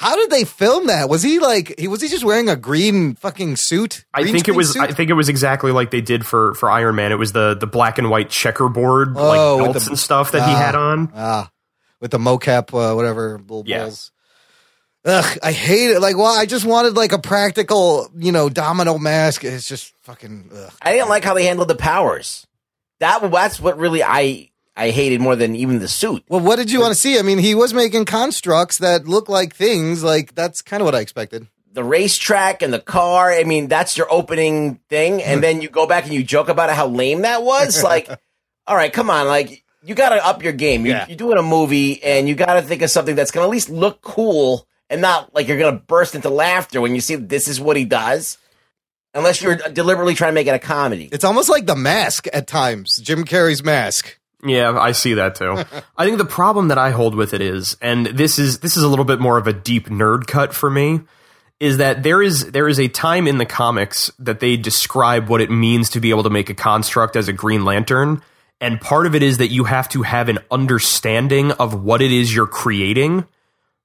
How did they film that? Was he like he was he just wearing a green fucking suit? I think it was. suit? I think it was exactly like they did for for Iron Man. It was the the black and white checkerboard Oh, like with belts the- and stuff that he Ah. had on. ah with the mocap uh, whatever little Yeah. balls. Ugh, I hate it. Like, well, I just wanted like a practical, you know, domino mask. It's just fucking. Ugh. I didn't like how they handled the powers. That that's what really I I hated more than even the suit. Well, what did you want to see? I mean, he was making constructs that look like things. Like that's kind of what I expected. The racetrack and the car. I mean, that's your opening thing, and hmm. then you go back and you joke about it. how lame that was. Like, all right, come on, like you got to up your game. You're, Yeah. you're doing a movie, and you got to think of something that's going to at least look cool, and not like you're going to burst into laughter when you see this is what he does. Unless you're deliberately trying to make it a comedy. It's almost like the mask at times. Jim Carrey's mask. Yeah, I see that too. I think the problem that I hold with it is, and this is this is a little bit more of a deep nerd cut for me, is that there is there is a time in the comics that they describe what it means to be able to make a construct as a Green Lantern, and part of it is that you have to have an understanding of what it is you're creating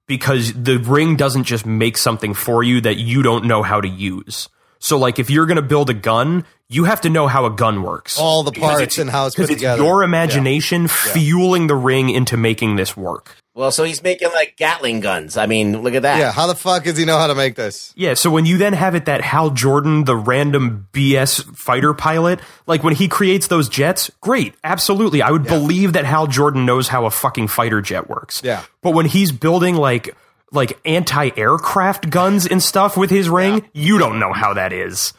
because the ring doesn't just make something for you that you don't know how to use. So like if you're going to build a gun, you have to know how a gun works. All the parts it's- and how it's put it's together. your imagination fueling the ring into making this work. Well, so he's making like Gatling guns. I mean, look at that. Yeah, how the fuck does he know how to make this? Yeah, so when you then have it that Hal Jordan, the random BS fighter pilot, like when he creates those jets, great, absolutely. I would believe that Hal Jordan knows how a fucking fighter jet works. Yeah. But when he's building like like anti-aircraft guns and stuff with his ring, you don't know how that is.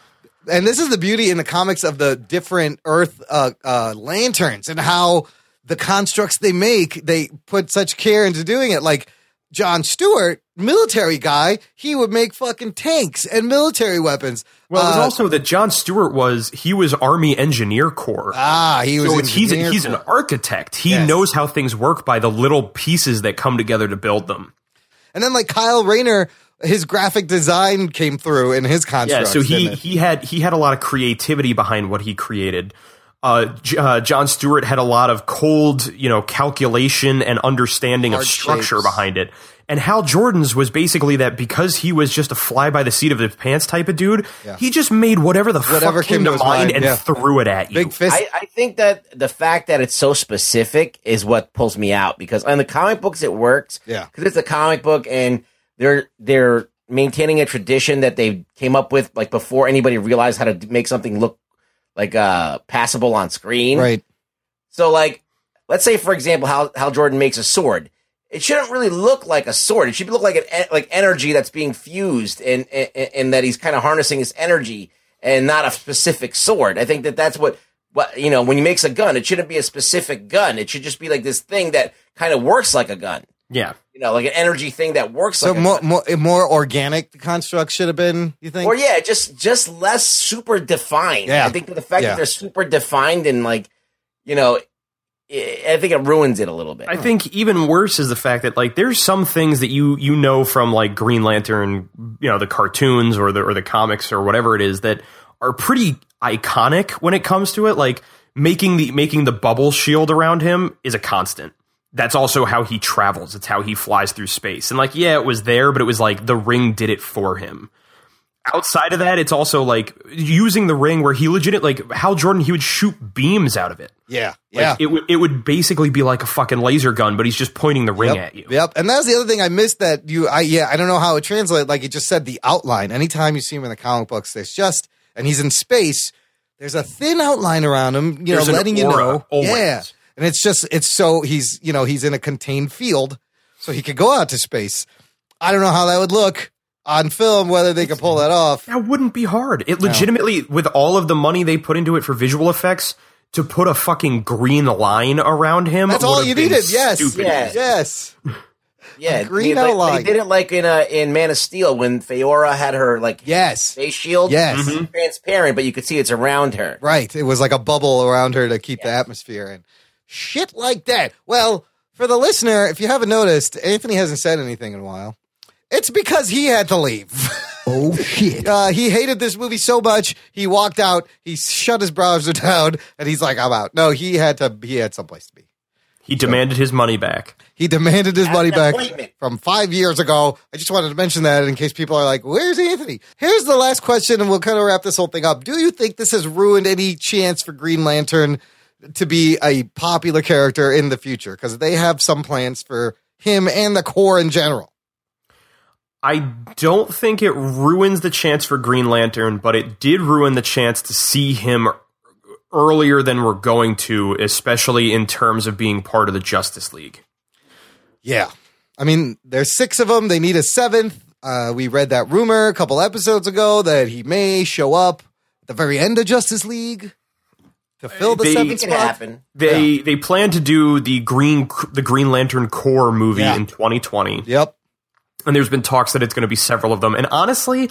and this is the beauty in the comics of the different Earth uh, uh, lanterns and how the constructs they make they put such care into doing it. Like John Stewart, military guy, he would make fucking tanks and military weapons. Well, it was Uh, also that John Stewart was he was Army Engineer Corps. ah, he was so he's engineer he's an architect. He Yes. knows how things work by the little pieces that come together to build them. And then like Kyle Rayner, his graphic design came through in his Yeah, so he he had he had a lot of creativity behind what he created. Uh, J- uh, John Stewart had a lot of cold, you know, calculation and understanding Hard of structure shapes. behind it. And Hal Jordan's was basically that because he was just a fly by the seat of his pants type of dude, Yeah. he just made whatever the Whatever fuck came to mind mind, and yeah. threw it at you. big fist. I, I think that the fact that it's so specific is what pulls me out because in the comic books it works. Yeah. because it's a comic book and they're they're maintaining a tradition that they came up with like before anybody realized how to make something look like uh passable on screen. right. So like, let's say for example, how how Jordan makes a sword. It shouldn't really look like a sword. It should look like an e- like energy that's being fused, and and, and that he's kind of harnessing his energy, and not a specific sword. I think that that's what what you know when he makes a gun. It shouldn't be a specific gun. It should just be like this thing that kind of works like a gun. yeah. You know, like an energy thing that works. So like a more, gun. more more organic the construct should have been. You think? or yeah, just just less super defined. Yeah. I think the fact Yeah. that they're super defined and like, you know, I think it ruins it a little bit. I think even worse is the fact that like there's some things that you you know from like Green Lantern, you know, the cartoons or the or the comics or whatever it is that are pretty iconic when it comes to it. Like making the making the bubble shield around him is a constant. That's also how he travels. It's how he flies through space. And like, yeah, it was there, but it was like the ring did it for him. Outside of that, it's also like using the ring where he legit like Hal Jordan, he would shoot beams out of it. Yeah, Like, yeah. It would it would basically be like a fucking laser gun, but he's just pointing the ring Yep. at you. Yep. And that's the other thing I missed that you I yeah, I don't know how it translates. Like it just said the outline. Anytime you see him in the comic books, there's just and he's in space, there's a thin outline around him, you There's know, letting you know. always. Yeah. And it's just it's so he's you know, he's in a contained field, so he could go out to space. I don't know how that would look on film, whether they could pull that off. That wouldn't be hard. It legitimately, with all of the money they put into it for visual effects, to put a fucking green line around him. That's all would've you needed. Yes. stupid. Yeah. Yes. Yeah, green they, like, outline. They did it like in uh, in Man of Steel when Faora had her like Yes. face shield. Yes. Mm-hmm. Mhm. transparent, but you could see it's around her. Right. It was like a bubble around her to keep the atmosphere and shit like that. Well, for the listener, if you haven't noticed, Anthony hasn't said anything in a while. It's because he had to leave. Oh shit. Uh, he hated this movie so much, he walked out, he shut his browser down, and he's like, I'm out. No, he had to, he had someplace to be. He demanded his money back. He demanded his At money back appointment. from five years ago. I just wanted to mention that in case people are like, where's Anthony? Here's the last question, and we'll kind of wrap this whole thing up. Do you think this has ruined any chance for Green Lantern to be a popular character in the future? Because they have some plans for him and the corps in general. I don't think it ruins the chance for Green Lantern, but it did ruin the chance to see him earlier than we're going to, especially in terms of being part of the Justice League. Yeah. I mean, there's six of them. They need a seventh. Uh, we read that rumor a couple episodes ago that he may show up at the very end of Justice League to fill the They- seventh spot. happen. They they plan to do the Green the Green Lantern Corps movie Yeah. in 2020. Yep. And there's been talks that it's going to be several of them. And honestly,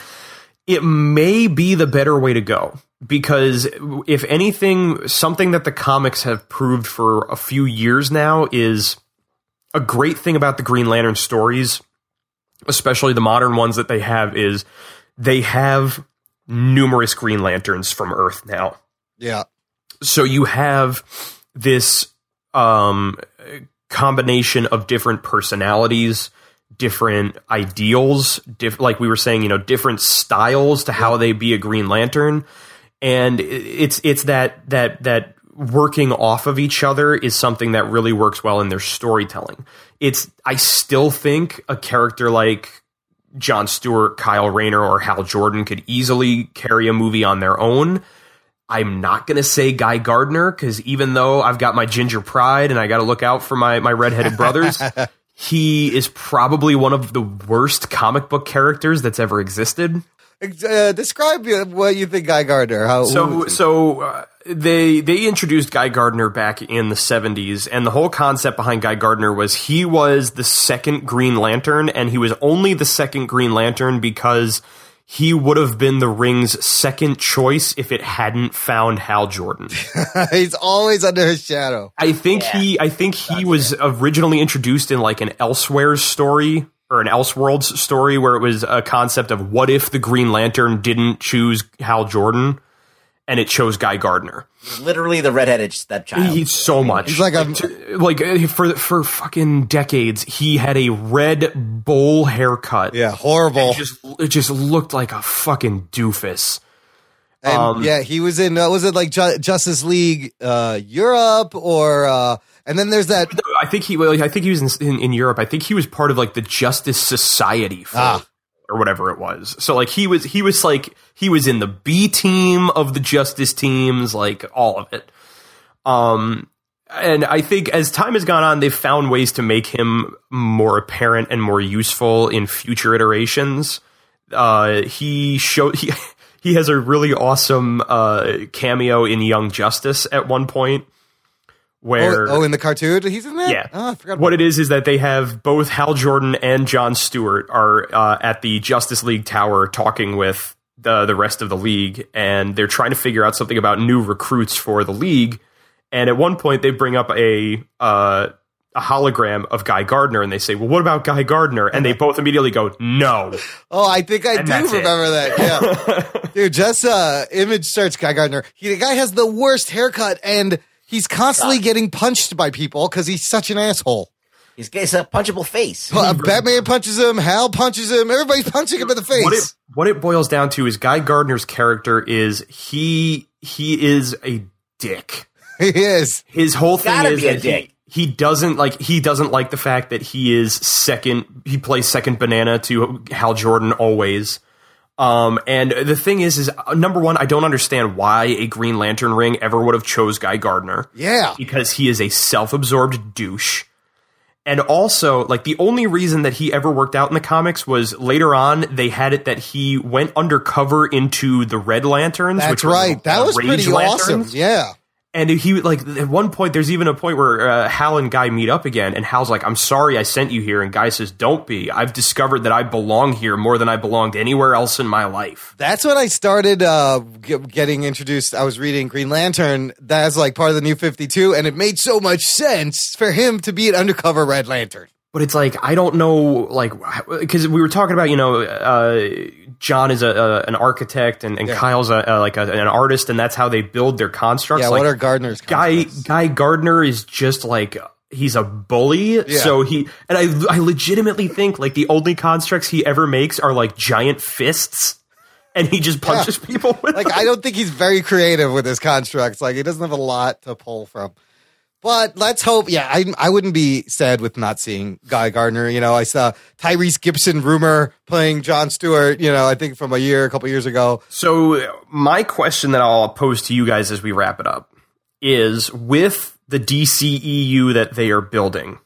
it may be the better way to go because if anything, something that the comics have proved for a few years now is a great thing about the Green Lantern stories, especially the modern ones that they have, is they have numerous Green Lanterns from Earth now Yeah. so you have this um, combination of different personalities different ideals diff- like we were saying you know different styles to how they be a green lantern and it's it's that that that working off of each other is something that really works well in their storytelling it's i still think a character like John Stewart, Kyle Rayner, or Hal Jordan could easily carry a movie on their own. I'm not going to say Guy Gardner because even though I've got my ginger pride and I got to look out for my, my redheaded brothers, he is probably one of the worst comic book characters that's ever existed. Uh, describe what you think Guy Gardner. How So, so uh, they they introduced Guy Gardner back in the '70s, and the whole concept behind Guy Gardner was he was the second Green Lantern, and he was only the second Green Lantern because he would have been the Ring's second choice if it hadn't found Hal Jordan. he's always under his shadow. I think he I think he was originally introduced in like an Elsewhere's story or an Elseworlds story where it was a concept of what if the Green Lantern didn't choose Hal Jordan and it chose Guy Gardner. Literally the redheaded stepchild. He's so much. He's like a- to- like uh, for for fucking decades he had a red bowl haircut. Yeah, horrible. It just it just looked like a fucking doofus. And Um, yeah, he was in. Uh, was it like Ju- Justice League uh, Europe or? Uh, and then there's that. I think he. Well, I think he was in, in, in Europe. I think he was part of like the Justice Society for, Ah. Or whatever it was. So like he was he was like he was in the B team of the Justice teams, like all of it. Um, and I think as time has gone on, they've found ways to make him more apparent and more useful in future iterations. Uh, he showed he he has a really awesome uh, cameo in Young Justice at one point. Where Oh, oh, in the cartoon, he's in that. yeah. Oh, I forgot. What it is is that they have both Hal Jordan and John Stewart are uh, at the Justice League Tower talking with the the rest of the league, and they're trying to figure out something about new recruits for the league. And at one point, they bring up a uh, a hologram of Guy Gardner, and they say, "Well, what about Guy Gardner?" And they both immediately go, "No." Oh, I think I And do that's it. remember that. Yeah, dude, just uh, image search Guy Gardner. He, the guy has the worst haircut, and he's constantly getting punched by people because he's such an asshole. He's got a punchable face. Uh, Batman punches him. Hal punches him. Everybody's punching him in the face. What it what it boils down to is Guy Gardner's character is he he is a dick. he is. His whole thing Gotta is be a that he, dick. he doesn't like he doesn't like the fact that he is second he plays second banana to Hal Jordan always. Um, and the thing is, is uh, number one, I don't understand why a Green Lantern ring ever would have chose Guy Gardner. Yeah. because he is a self-absorbed douche. And also, like the only reason that he ever worked out in the comics was later on they had it that he went undercover into the Red Lanterns. That's right. That was Rage pretty awesome. Lanterns. Yeah. And he like at one point, there's even a point where uh, Hal and Guy meet up again, and Hal's like, "I'm sorry, I sent you here," and Guy says, "Don't be. I've discovered that I belong here more than I belonged anywhere else in my life." That's when I started uh, g- getting introduced. I was reading Green Lantern. That's like part of the New 52, and it made so much sense for him to be an undercover Red Lantern. But it's like I don't know, like because we were talking about, you know, uh, John is a, a an architect and, and Yeah. Kyle's a, a, like a, an artist, and that's how they build their constructs. Yeah, like, what are Gardner's Guy constructs? Guy Gardner is just like he's a bully. Yeah. So he and I I legitimately think like the only constructs he ever makes are like giant fists, and he just punches people with. like them. I don't think he's very creative with his constructs. Like he doesn't have a lot to pull from. But let's hope. Yeah, I I wouldn't be sad with not seeing Guy Gardner. You know, I saw Tyrese Gibson rumor playing John Stewart. You know, I think from a year, a couple years ago. So, my question that I'll pose to you guys as we wrap it up is with the DCEU that they are building,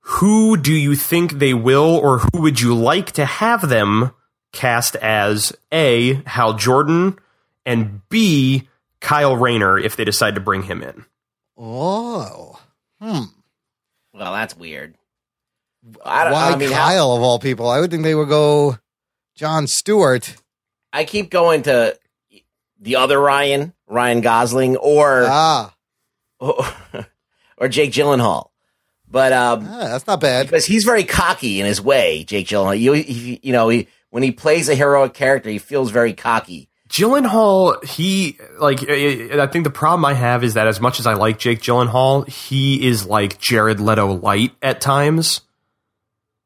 who do you think they will, or who would you like to have them cast as A, Hal Jordan, and B, Kyle Rayner if they decide to bring him in? Oh, hmm. Well, that's weird. I don't. Why I mean, how- Kyle of all people? I would think they would go John Stewart. I keep going to the other Ryan, Ryan Gosling, or Ah, or Jake Gyllenhaal. But um, ah, that's not bad. because he's very cocky in his way, Jake Gyllenhaal. You, you know, he, when he plays a heroic character, he feels very cocky. Gyllenhaal, he like I I think the problem I have is that as much as I like Jake Gyllenhaal, he is like Jared Leto light at times.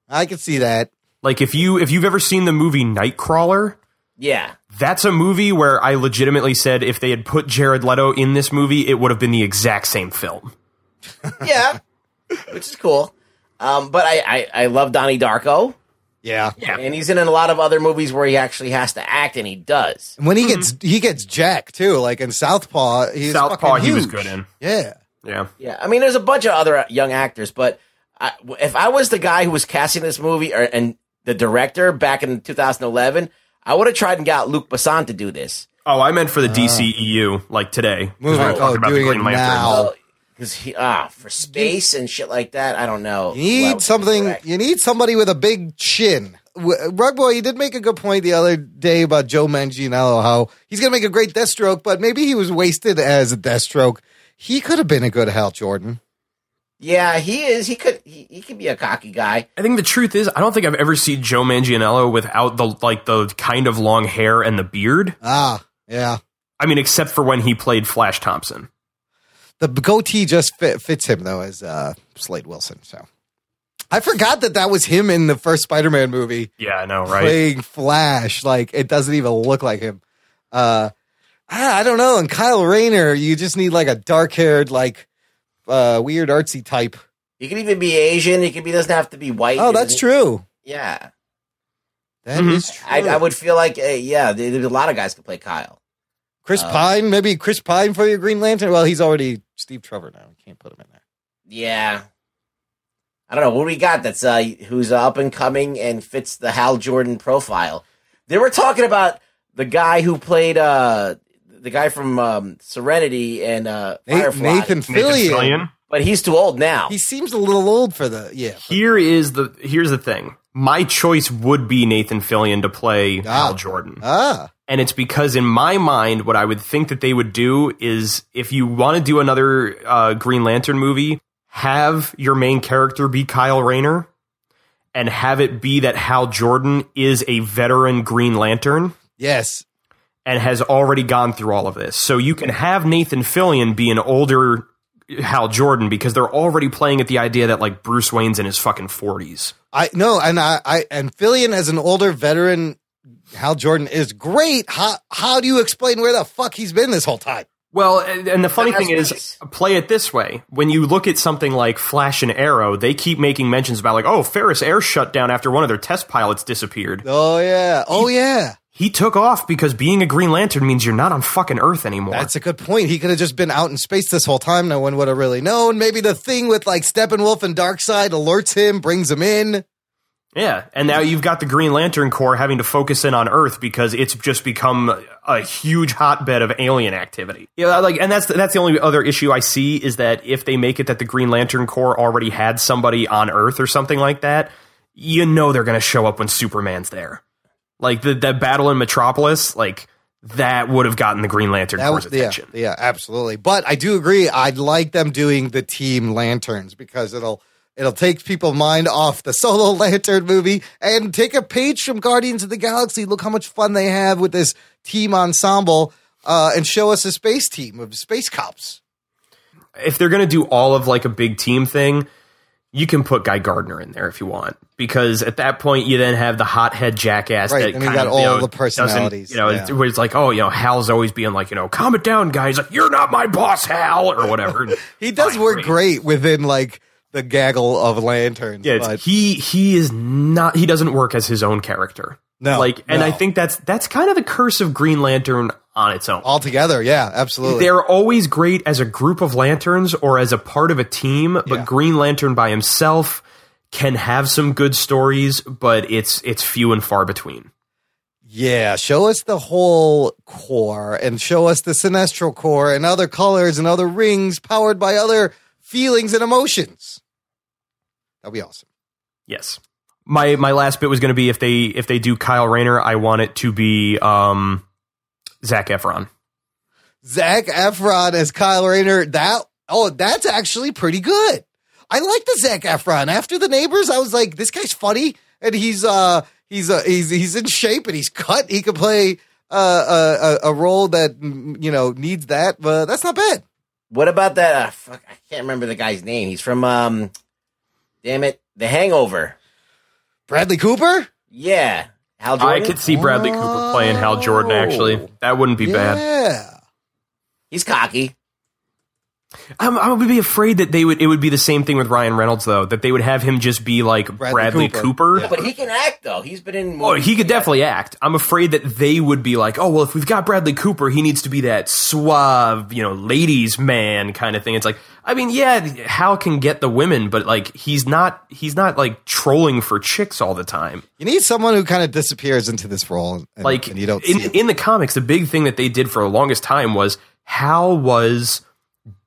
I can see that. Like if you if you've ever seen the movie Nightcrawler, Yeah, that's a movie where I legitimately said if they had put Jared Leto in this movie, it would have been the exact same film. yeah, which is cool. Um, but I, I, I love Donnie Darko, Yeah. and he's in a lot of other movies where he actually has to act, and he does. When he gets mm-hmm. he gets Jack too, like in Southpaw. He's Southpaw, fucking he was huge. good in. Yeah. Yeah. Yeah, I mean, there's a bunch of other young actors, but I, if I was the guy who was casting this movie or, and the director back in 2011, I would have tried and got Luc Besson to do this. Oh, I meant for the uh. DCEU, like today. 'cause we were Moving- talking oh, about the doing it Green Lantern. now. Because he ah for space and shit like that, I don't know. You need something. correct. You need somebody with a big chin. W- Rugboy, you did make a good point the other day about Joe Manganiello. How he's going to make a great Deathstroke, but maybe he was wasted as a Deathstroke. He could have been a good Hal Jordan. Yeah, he is. He could. He, he could be a cocky guy. I think the truth is, I don't think I've ever seen Joe Manganiello without the like the kind of long hair and the beard. Ah, yeah. I mean, except for when he played Flash Thompson. The goatee just fit, fits him though as uh, Slade Wilson. So I forgot that that was him in the first Spider-Man movie. Yeah, I know, right? playing Flash. Like it doesn't even look like him. Uh, I, I don't know. And Kyle Rayner, you just need like a dark haired, like uh, weird artsy type. He could even be Asian. He could be. Doesn't have to be white. Oh, that's doesn't- true. Yeah, That is Mhm. true. I, I would feel like uh, yeah, there- there's a lot of guys could play Kyle. Chris uh, Pine, maybe Chris Pine for your Green Lantern. Well, he's already Steve Trevor now. We can't put him in there. Yeah. I don't know what do we got that's uh who's up and coming and fits the Hal Jordan profile. They were talking about the guy who played uh the guy from um, Serenity and uh Na- Firefly, Nathan Nathan Fillion. Fillion. but he's too old now. He seems a little old for the yeah. Here is the here's the thing. My choice would be Nathan Fillion to play Ah. Hal Jordan. Ah, And it's because in my mind, what I would think that they would do is if you want to do another uh, Green Lantern movie, have your main character be Kyle Rayner and have it be that Hal Jordan is a veteran Green Lantern yes. and has already gone through all of this. So you can have Nathan Fillion be an older Hal Jordan because they're already playing at the idea that like Bruce Wayne's in his fucking forties. I no, and I, I and Fillion as an older veteran, Hal Jordan is great. How how do you explain where the fuck he's been this whole time? Well, and, and the funny That's thing is, play it this way. When you look at something like Flash and Arrow, they keep making mentions about like, oh, Ferris Air shut down after one of their test pilots disappeared. Oh yeah, oh yeah. He took off because being a Green Lantern means you're not on fucking Earth anymore. That's a good point. He could have just been out in space this whole time. No one would have really known. Maybe the thing with like Steppenwolf and Darkseid alerts him, brings him in. Yeah, and now you've got the Green Lantern Corps having to focus in on Earth because it's just become a huge hotbed of alien activity. Yeah, like, and that's that's the only other issue I see is that if they make it that the Green Lantern Corps already had somebody on Earth or something like that, you know they're going to show up when Superman's there. Like the that battle in Metropolis, like that would have gotten the Green Lantern That Corps' was, yeah, attention. yeah, absolutely. But I do agree. I'd like them doing the team lanterns because it'll it'll take people mind off the solo lantern movie and take a page from Guardians of the Galaxy. Look how much fun they have with this team ensemble, uh, and show us a space team of space cops. if they're going to do all of like a big team thing, you can put Guy Gardner in there if you want, because at that point you then have the hothead jackass Right, that and kind got of, all you know, the personalities, You know, yeah. it's, it's like, oh, you know, Hal's always being like, you know, calm it down, guys. Like, you're not my boss, Hal, or whatever. He does Fine, work great within like the gaggle of lanterns. Yeah, but he he is not. He doesn't work as his own character. No, like, and no. I think that's that's kind of the curse of Green Lantern on its own. altogether, yeah, absolutely. They're always great as a group of lanterns or as a part of a team, but Yeah. Green Lantern by himself can have some good stories, but it's it's few and far between. Yeah, show us the whole corps and show us the Sinestro Corps and other colors and other rings powered by other feelings and emotions. That'd be awesome. Yes. My my last bit was going to be if they if they do Kyle Rayner, I want it to be um Zach Efron. Zach Efron as Kyle Rayner. That oh, that's actually pretty good. I like the Zach Efron. After the neighbors, I was like, this guy's funny and he's uh he's uh, he's he's in shape and he's cut. He could play uh, a, a a role that you know needs that, but that's not bad. What about that? Uh, fuck, I can't remember the guy's name. He's from um, damn it, The Hangover. Bradley Cooper. Yeah, Hal I could see Bradley Cooper playing Hal Jordan actually. That wouldn't be bad. Yeah. He's cocky. I'm, I would be afraid that they would. It would be the same thing with Ryan Reynolds, though. That they would have him just be like Bradley Bradley, Cooper. Cooper. Yeah. But he can act though. He's been in. Oh, he could definitely act. I'm afraid that they would be like, oh well, if we've got Bradley Cooper, he needs to be that suave, you know, ladies' man kind of thing. It's like, I mean, yeah, Hal can get the women, but like, he's not. He's not like trolling for chicks all the time. You need someone who kind of disappears into this role, and, like and you don't in, see in the comics the big thing that they did for the longest time was hal was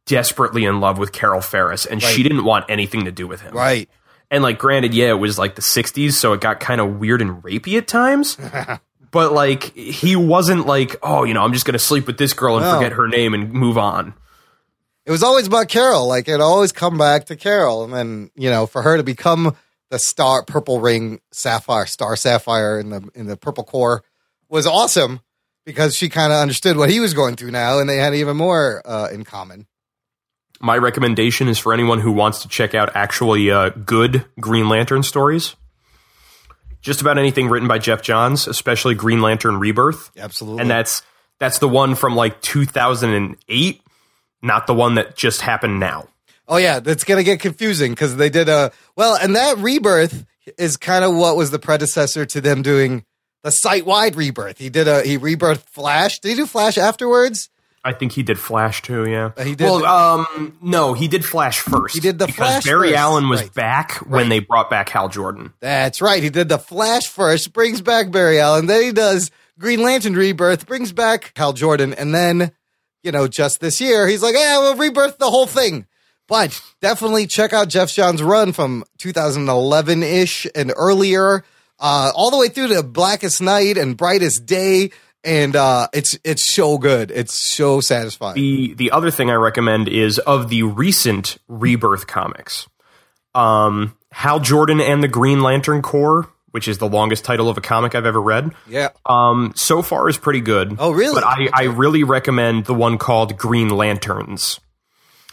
desperately in love with carol ferris and she didn't want anything to do with him right. and like granted yeah it was like the 60s so it got kind of weird and rapey at times but like he wasn't like oh you know i'm just gonna sleep with this girl and No. forget her name and move on It was always about Carol. Like it always come back to Carol, and then you know for her to become the star, purple ring, sapphire, star sapphire in the in the purple corps was awesome because she kind of understood what he was going through now, and they had even more uh, in common. My recommendation is for anyone who wants to check out actually uh, good Green Lantern stories. Just about anything written by Geoff Johns, especially Green Lantern Rebirth. Absolutely. And that's that's the one from like 2008, not the one that just happened now. Oh yeah, that's gonna get confusing because they did a well, and that rebirth is kind of what was the predecessor to them doing the site wide rebirth. He did a he rebirthed Flash. Did he do Flash afterwards? I think he did Flash too, yeah. Uh, he did- Well, um, no, he did Flash first. He did the because Flash Barry first, Allen was right. back when they brought back Hal Jordan. That's right. He did the Flash first, brings back Barry Allen. Then he does Green Lantern Rebirth, brings back Hal Jordan, and then you know just this year he's like, yeah, we'll rebirth the whole thing. But definitely check out Geoff Johns' run from 2011 ish and earlier, uh, all the way through to Blackest Night and Brightest Day, and uh, it's it's so good. It's so satisfying. The the other thing I recommend is of the recent Rebirth comics. Um, Hal Jordan and the Green Lantern Corps, which is the longest title of a comic I've ever read. Yeah. Um, so far is pretty good. Oh, really? But I, I really recommend the one called Green Lanterns.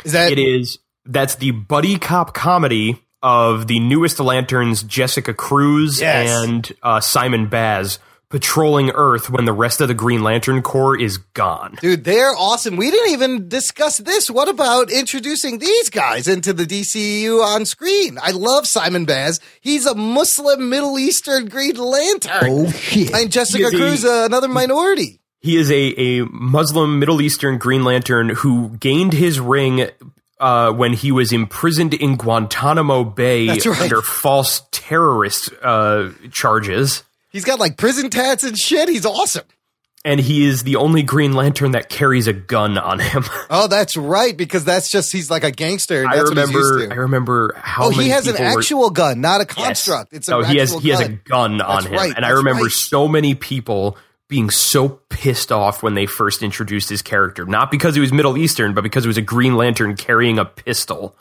Is that It is that's the buddy cop comedy of the newest Lanterns, Jessica Cruz Yes. and uh, Simon Baz, patrolling Earth when the rest of the Green Lantern Corps is gone. Dude, they're awesome. We didn't even discuss this. What about introducing these guys into the DCU on screen? I love Simon Baz. He's a Muslim Middle Eastern Green Lantern. Oh shit. And Jessica He Cruz, uh, another minority. He is a, a Muslim Middle Eastern Green Lantern who gained his ring uh, when he was imprisoned in Guantanamo Bay right. under false terrorist uh, charges. He's got like prison tats and shit. He's awesome. And he is the only Green Lantern that carries a gun on him. Oh, that's right, because that's just he's like a gangster. And I that's what he's remember. I remember how. Oh, he has an people were- actual gun, not a Yes. construct. It's a no, he has actual he has a gun. gun on That's him, right, and I remember right. so many people being so pissed off when they first introduced his character, not because he was Middle Eastern, but because he was a Green Lantern carrying a pistol.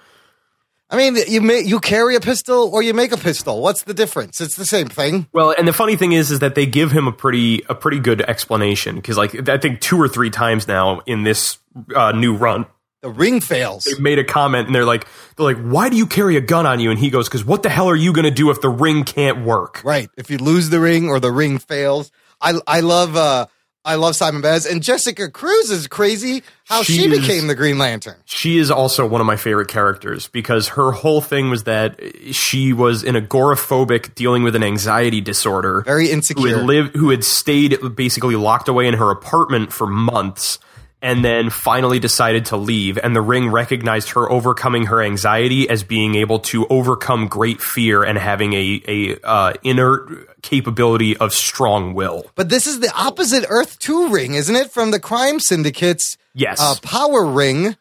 I mean, you may, you carry a pistol or you make a pistol. What's the difference? It's the same thing. Well, and the funny thing is, is that they give him a pretty a pretty good explanation because, like, I think two or three times now in this uh, new run, The ring fails. they made a comment and they're like, they're like, why do you carry a gun on you? And he goes, because what the hell are you going to do if the ring can't work? Right. If you lose the ring or the ring fails. I I love uh I love Simon Baz and Jessica Cruz is crazy how she, She is- became the Green Lantern. She is also one of my favorite characters because her whole thing was that she was an agoraphobic dealing with an anxiety disorder. Very who insecure. had lived who had stayed basically locked away in her apartment for months and then finally decided to leave and the ring recognized her overcoming her anxiety as being able to overcome great fear and having a a uh, inner capability of strong will. But this is the opposite Earth 2 ring, isn't it? From the crime syndicates yes. uh, Power Ring,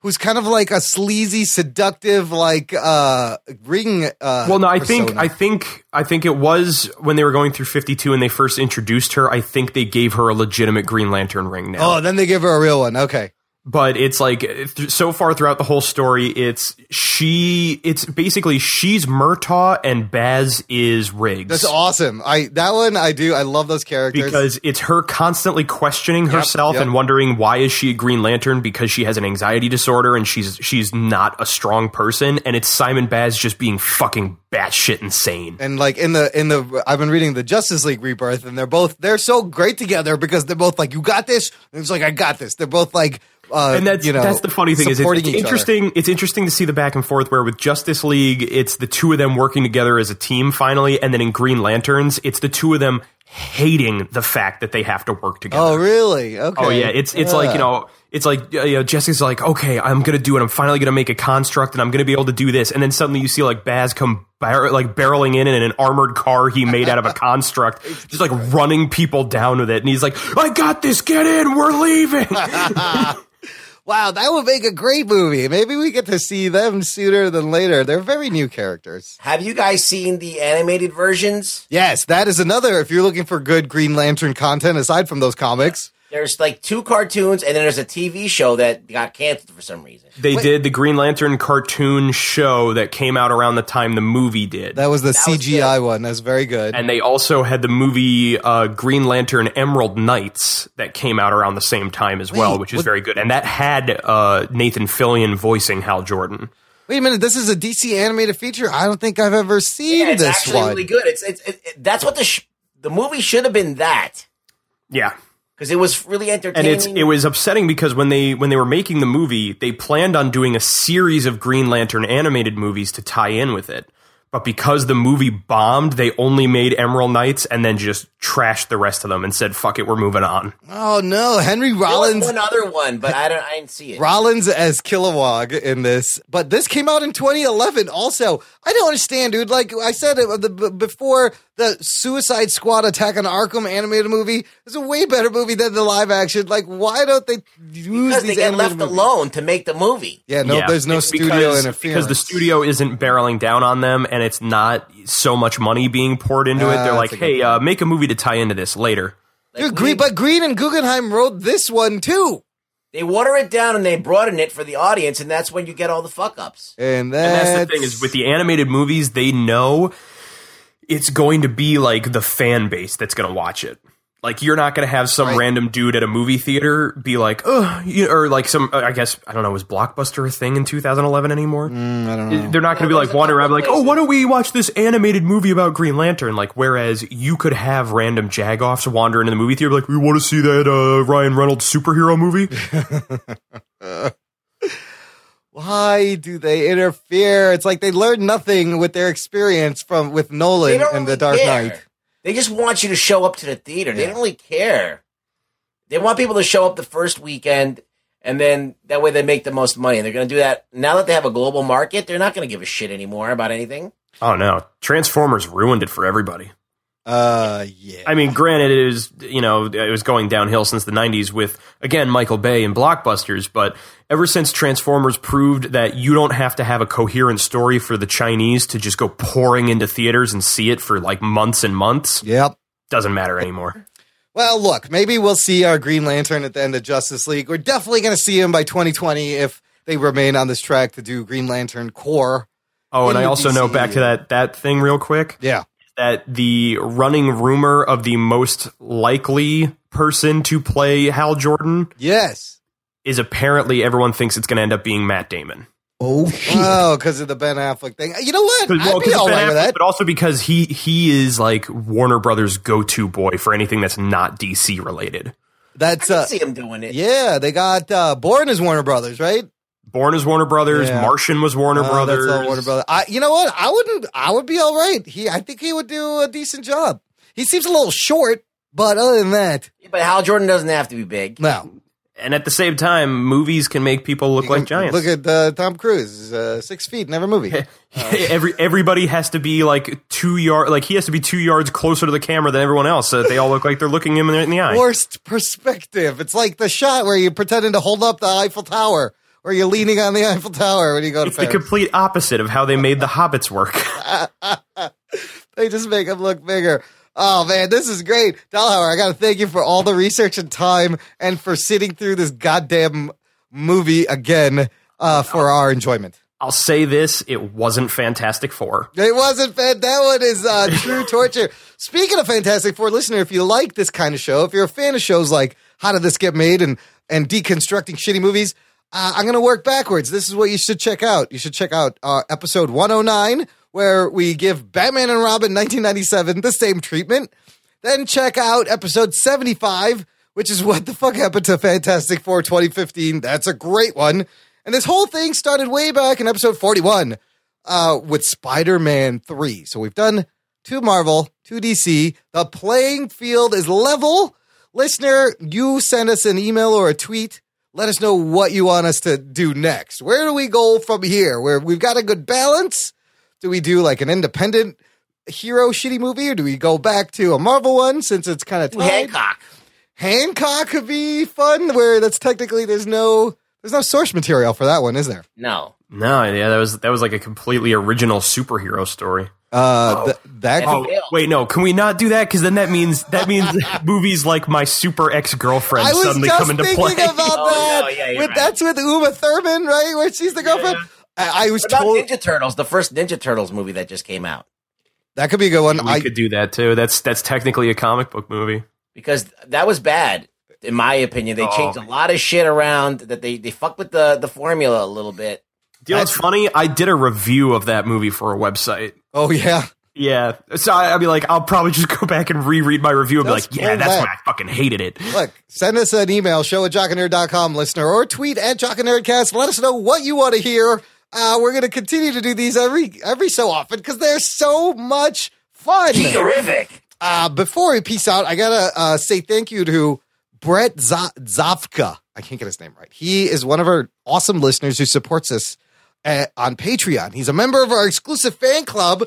who's kind of like a sleazy, seductive, like uh ring. Uh, well no i think i think i think it was when they were going through 52 and they first introduced her i think they gave her a legitimate green lantern ring now Oh, then they give her a real one. Okay. But it's like so far throughout the whole story it's she it's basically she's murtaugh and baz is riggs That's awesome. I that one I do. I love those characters. because it's her constantly questioning herself yep. and wondering why is she a green lantern because she has an anxiety disorder and she's she's not a strong person and it's simon baz just being fucking batshit insane and like in the in the I've been reading the Justice League Rebirth, and they're both they're so great together because they're both like, "You got this," and it's like, "I got this." They're both like, uh, and that's you know, that's the funny thing is it's, each other. interesting. It's interesting to see the back and forth where with Justice League, it's the two of them working together as a team finally, and then in Green Lanterns, it's the two of them hating the fact that they have to work together. Oh, really? Okay. Oh yeah, it's it's like you know, it's like uh, you know, Jesse's like, okay, I'm gonna do it. I'm finally gonna make a construct, and I'm gonna be able to do this. And then suddenly you see like Baz come bar- like barreling in in an armored car he made out of a construct, just like running people down with it. And he's like, I got this. Get in. We're leaving. Wow, that would make a great movie. Maybe we get to see them sooner than later. They're very new characters. Have you guys seen the animated versions? Yes, that is another. If you're looking for good Green Lantern content aside from those comics, There's like two cartoons, and then there's a TV show that got canceled for some reason. They did the Green Lantern cartoon show that came out around the time the movie did. that was the was CGI one. That's very good. and they also had the movie uh, Green Lantern Emerald Knights that came out around the same time as well, which is what- very good. And that had uh, Nathan Fillion voicing Hal Jordan. Wait a minute, this is a DC animated feature. I don't think I've ever seen Yeah, it's this actually one. really good. It's, it's it, it- that's what the sh- the movie should have been that Yeah. Because it was really entertaining. And it's it was upsetting because when they when they were making the movie, they planned on doing a series of Green Lantern animated movies to tie in with it. But because the movie bombed, they only made Emerald Knights and then just trashed the rest of them and said, "Fuck it, we're moving on." Oh no, Henry Rollins. one other one, but I don't. I didn't see it. Rollins as Kilowog in this, but this came out in 2011. Also, I don't understand, dude. Like I said uh, the, before, the Suicide Squad Attack on Arkham animated movie is a way better movie than the live action. Like, why don't they use because these they get left movies? alone to make the movie. Yeah, no, Yeah, there's no it's studio because, interference because the studio isn't barreling down on them, and it's not so much money being poured into it. Ah, They're like, "Hey, uh, make a movie to tie into this later." Like, Dude, we- Green, but Green and Guggenheim wrote this one too, they water it down and they broaden it for the audience, and that's when you get all the fuck ups. and And that's, that's the thing is with the animated movies, they know it's going to be like the fan base that's going to watch it. Like you're not going to have some Right. random dude at a movie theater be like, oh, you, or like some. I guess I don't know. Was Blockbuster a thing in 2011 anymore? Mm, I don't know. They're not going to be like wandering around like, oh, why don't we watch this animated movie about Green Lantern? Like, whereas you could have random jagoffs wander into the movie theater, like, we want to see that uh, Ryan Reynolds superhero movie. Why do they interfere? It's like they learned nothing with their experience from with Nolan don't and The Dark care. Knight. They just want you to show up to the theater. They don't really care. They want people to show up the first weekend, and then that way they make the most money. And they're going to do that now that they have a global market. They're not going to give a shit anymore about anything. oh no, Transformers ruined it for everybody. Uh, yeah. I mean, granted, it was you know it was going downhill since the '90s with again Michael Bay and blockbusters, but ever since Transformers proved that you don't have to have a coherent story for the Chinese to just go pouring into theaters and see it for like months and months, Yep. doesn't matter anymore. Well, look, maybe we'll see our Green Lantern at the end of Justice League. We're definitely going to see him by 2020 if they remain on this track to do Green Lantern Corps. Oh, and I also know back to that that thing real quick Yeah. That the running rumor of the most likely person to play Hal Jordan Yes. is apparently everyone thinks it's going to end up being Matt Damon. Oh shit! Oh, because of the Ben Affleck thing. You know what? Well, I'd 'cause be of all Ben right with Affleck, that. But also because he he is like Warner Brothers' go to boy for anything that's not DC related. That's I uh, see him doing it. yeah. They got uh, Bourne as Warner Brothers, right? Bourne is Warner Brothers. Yeah. Martian was Warner Uh, Brothers. That's all Warner Brothers. I, you know what? I wouldn't. I would be all right. He, I think he would do a decent job. He seems a little short, but other than that, But Hal Jordan doesn't have to be big. no. And at the same time, movies can make people look like giants. Look at uh, Tom Cruise, uh, six feet, never movie. Every everybody has to be like two yard, like he has to be two yards closer to the camera than everyone else, so that they all look like they're looking him in the, in the eye. Worst perspective. It's like the shot where you're pretending to hold up the Eiffel Tower, or you're leaning on the Eiffel Tower when you go to it's the complete opposite of how they made the hobbits work. they just make them look bigger. Oh man, this is great. Delhauer, I got to thank you for all the research and time and for sitting through this goddamn movie again uh, for our enjoyment. I'll say this: it wasn't Fantastic Four. It wasn't fan. That one is uh, true torture. Speaking of Fantastic Four, listener, if you like this kind of show, if you're a fan of shows like How Did This Get Made and and deconstructing shitty movies, uh, I'm going to work backwards. This is what you should check out. You should check out uh, episode 109, where we give Batman and Robin 1997 the same treatment. Then check out episode 75, which is what the fuck happened to Fantastic Four 2015. That's a great one. And this whole thing started way back in episode 41 uh, with Spider Man 3. So we've done two Marvel, two DC. The playing field is level. Listener, you send us an email or a tweet. Let us know what you want us to do next. Where do we go from here? Where we've got a good balance? Do we do like an independent hero shitty movie or do we go back to a Marvel one since it's kind of tied? Hancock. Hancock could be fun where that's technically there's no there's no source material for that one, is there? No. No, yeah, that was that was like a completely original superhero story. Uh, th- that Oh. Oh wait, no, can we not do that? Because then that means that means movies like my super ex girlfriend suddenly just come into thinking play. about Oh, that. no, yeah, with, right. That's with Uma Thurman, right? Where she's the girlfriend. I, I was What about told Ninja Turtles, the first Ninja Turtles movie that just came out? that could be a good one. we I, could do that too. That's that's technically a comic book movie. Because that was bad, in my opinion. They Oh. changed a lot of shit around. That they they fucked with the the formula a little bit. You know what's funny? I did a review of that movie for a website. Oh yeah, Yeah, so I, I'd be like, I'll probably just go back and reread my review and Let's be like, yeah, that's that. why I fucking hated it. look, send us an email, show at jockandnerd.com, listener, or tweet at jockandnerdcast. Let us know what you want to hear. Uh, we're going to continue to do these every every so often because they're so much fun. Terrific. Uh, before we peace out, I gotta uh, say thank you to Brett Z- Zafka. I can't get his name right. He is one of our awesome listeners who supports us uh, on Patreon. He's a member of our exclusive fan club,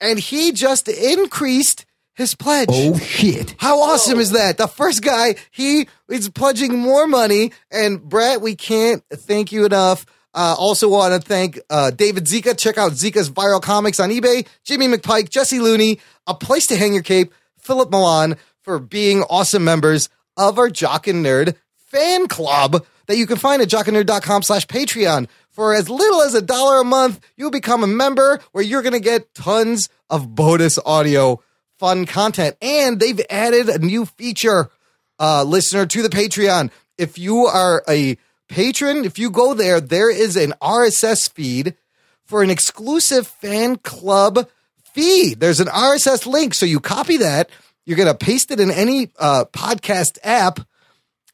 and he just increased his pledge. Oh shit! How awesome is that? The first guy, he is pledging more money. And Brett, we can't thank you enough. Uh, also want to thank uh, David Zika. Check out Zika's viral comics on eBay. Jimmy McPike, Jesse Looney, A Place to Hang Your Cape, Philip Milan for being awesome members of our Jock and Nerd fan club that you can find at jockandnerd.com slash Patreon. For as little as a dollar a month, you'll become a member where you're going to get tons of bonus audio fun content. And they've added a new feature, uh, listener, to the Patreon. If you are a patron, if you go there, there is an RSS feed for an exclusive fan club feed. There's an RSS link. So you copy that, you're going to paste it in any uh, podcast app,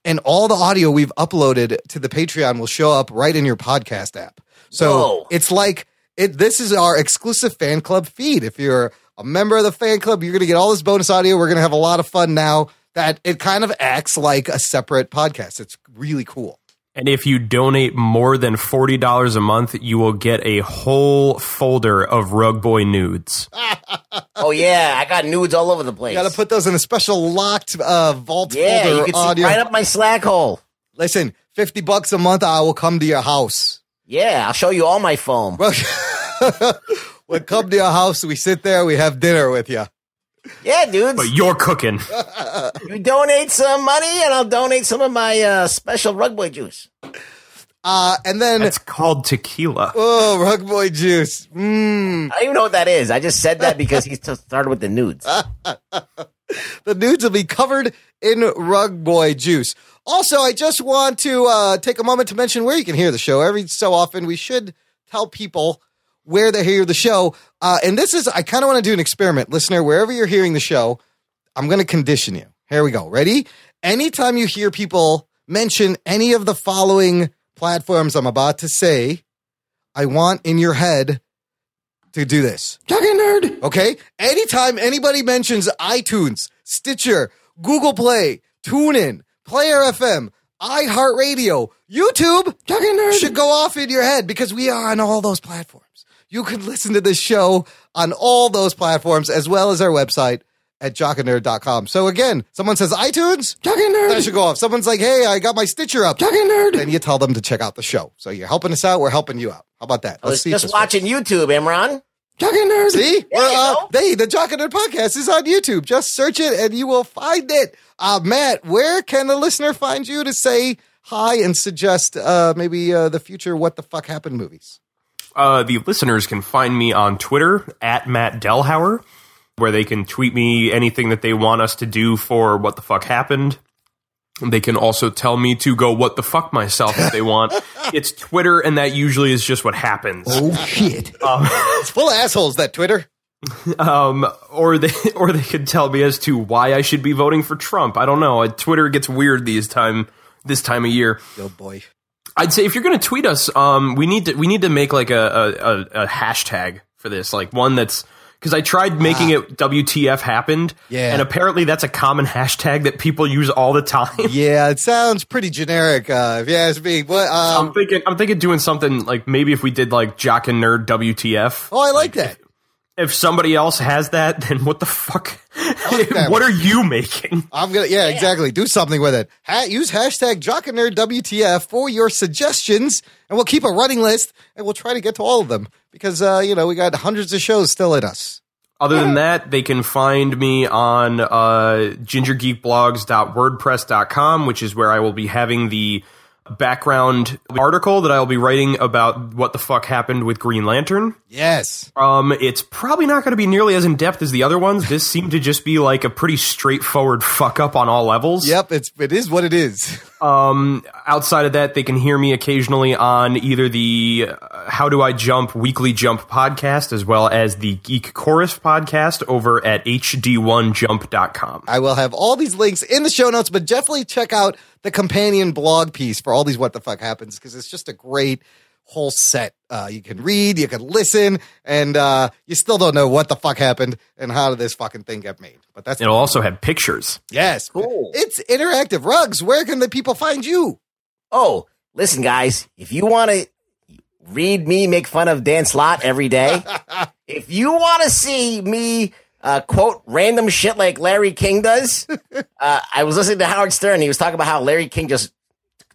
and all the audio we've uploaded to the Patreon will show up right in your podcast app. So Whoa. it's like it. This is our exclusive fan club feed. If you're a member of the fan club, you're going to get all this bonus audio. We're going to have a lot of fun now. That it kind of acts like a separate podcast. It's really cool. And if you donate more than $40 a month, you will get a whole folder of Rugboy nudes. Oh yeah, I got nudes all over the place. You got to put those in a special locked uh, vault yeah, folder you can see right up my Slack hole. Listen, fifty bucks a month, I will come to your house. Yeah, I'll show you all my foam. Well, we'll come to your house. We sit there. We have dinner with you. Yeah, dudes. But you're cooking. You donate some money, and I'll donate some of my uh, special rug boy juice. Uh, and then It's called tequila. oh, rug boy juice. Mmm. I don't even know what that is. I just said that because he t- started with the nudes. The nudes will be covered in rug boy juice. Also, I just want to uh, take a moment to mention where you can hear the show. Every so often, we should tell people where they hear the show. Uh, and this is, I kind of want to do an experiment, listener. Wherever you're hearing the show, I'm going to condition you. Here we go. Ready? Anytime you hear people mention any of the following platforms I'm about to say, I want in your head to do this. Talking nerd. Okay? Anytime anybody mentions iTunes, Stitcher, Google Play, TuneIn, Player FM, iHeartRadio, YouTube, Talking nerd. should go off in your head because we are on all those platforms. You can listen to this show on all those platforms as well as our website at jockandnerd.com. So again, someone says iTunes, Talking that nerd. should go off. Someone's like, hey, I got my Stitcher up. Talking nerd. Then you tell them to check out the show. So you're helping us out. We're helping you out. How about that? I was if just this watching YouTube, Imran. Talking nerd. See, There We're, you uh, go. they the Jock and Nerd podcast is on YouTube. Just search it and you will find it. Uh, Matt, where can the listener find you to say hi and suggest uh, maybe uh, the future what the fuck happened movies? Uh, the listeners can find me on Twitter at Matt Delhauer, where they can tweet me anything that they want us to do for what the fuck happened. They can also tell me to go what the fuck myself if they want. it's Twitter, and that usually is just what happens. Oh shit. It's full of assholes that Twitter. Um, or they or they could tell me as to why I should be voting for Trump. I don't know. Uh, Twitter gets weird these time this time of year. Oh boy. I'd say if you're going to tweet us, um, we need to we need to make like a a, a, a hashtag for this, like one that's because I tried making it WTF happened, Yeah. and apparently that's a common hashtag that people use all the time. Yeah, it sounds pretty generic. Uh, if you ask me, what? Um, I'm thinking I'm thinking doing something like maybe if we did like Jock and Nerd WTF. oh, I like that. If somebody else has that, then what the fuck? like what are you making? I'm gonna, yeah, exactly. Do something with it. Ha- use hashtag Jock and Nerd WTF for your suggestions, and we'll keep a running list, and we'll try to get to all of them because uh, you know we got hundreds of shows still in us. Other than that, they can find me on uh, gingergeekblogs.wordpress.com, which is where I will be having the background article that I will be writing about what the fuck happened with Green Lantern. Yes. Um, it's probably not going to be nearly as in depth as the other ones. This seemed to just be like a pretty straightforward fuck up on all levels. Yep. It's it is what it is. Um, outside of that, they can hear me occasionally on either the uh, How Do I Jump Weekly Jump podcast as well as the Geek Chorus podcast over at hd1jump.com. I will have all these links in the show notes, but definitely check out the companion blog piece for all these what the fuck happens because it's just a great whole set. Uh, you can read, you can listen, and uh, you still don't know what the fuck happened and how did this fucking thing get made. But that's It'll also have pictures. yes, Cool. It's interactive. Rugs. Where can the people find you? Oh, listen, guys, if you want to read me make fun of Dan Slott every day, if you want to see me uh, quote random shit like Larry King does, uh, I was listening to Howard Stern. He was talking about how Larry King just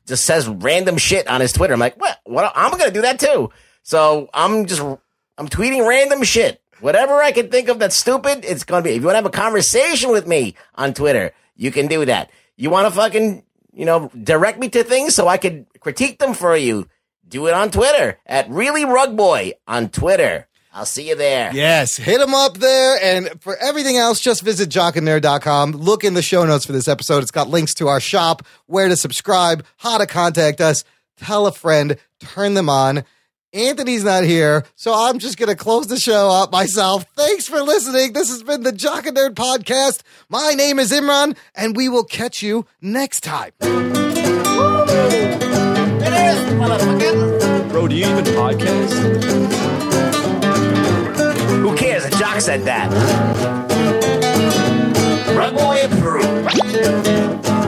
just says random shit on his Twitter. I'm like, what? What? I'm gonna do that too. So I'm just I'm tweeting random shit. Whatever I can think of that's stupid, it's gonna be. If you want to have a conversation with me on Twitter, you can do that. You want to fucking you know direct me to things so I could critique them for you. Do it on Twitter at really rug boy on Twitter. I'll see you there. Yes, hit them up there. And for everything else, just visit jockandnerd.com. Look in the show notes for this episode. It's got links to our shop, where to subscribe, how to contact us. Tell a friend, turn them on. Anthony's not here, so I'm just going to close the show up myself. Thanks for listening. This has been the Jock and Nerd Podcast. My name is Imran, and we will catch you next time. Bro, do you even podcast? Who cares? A jock said that. Run boy approve.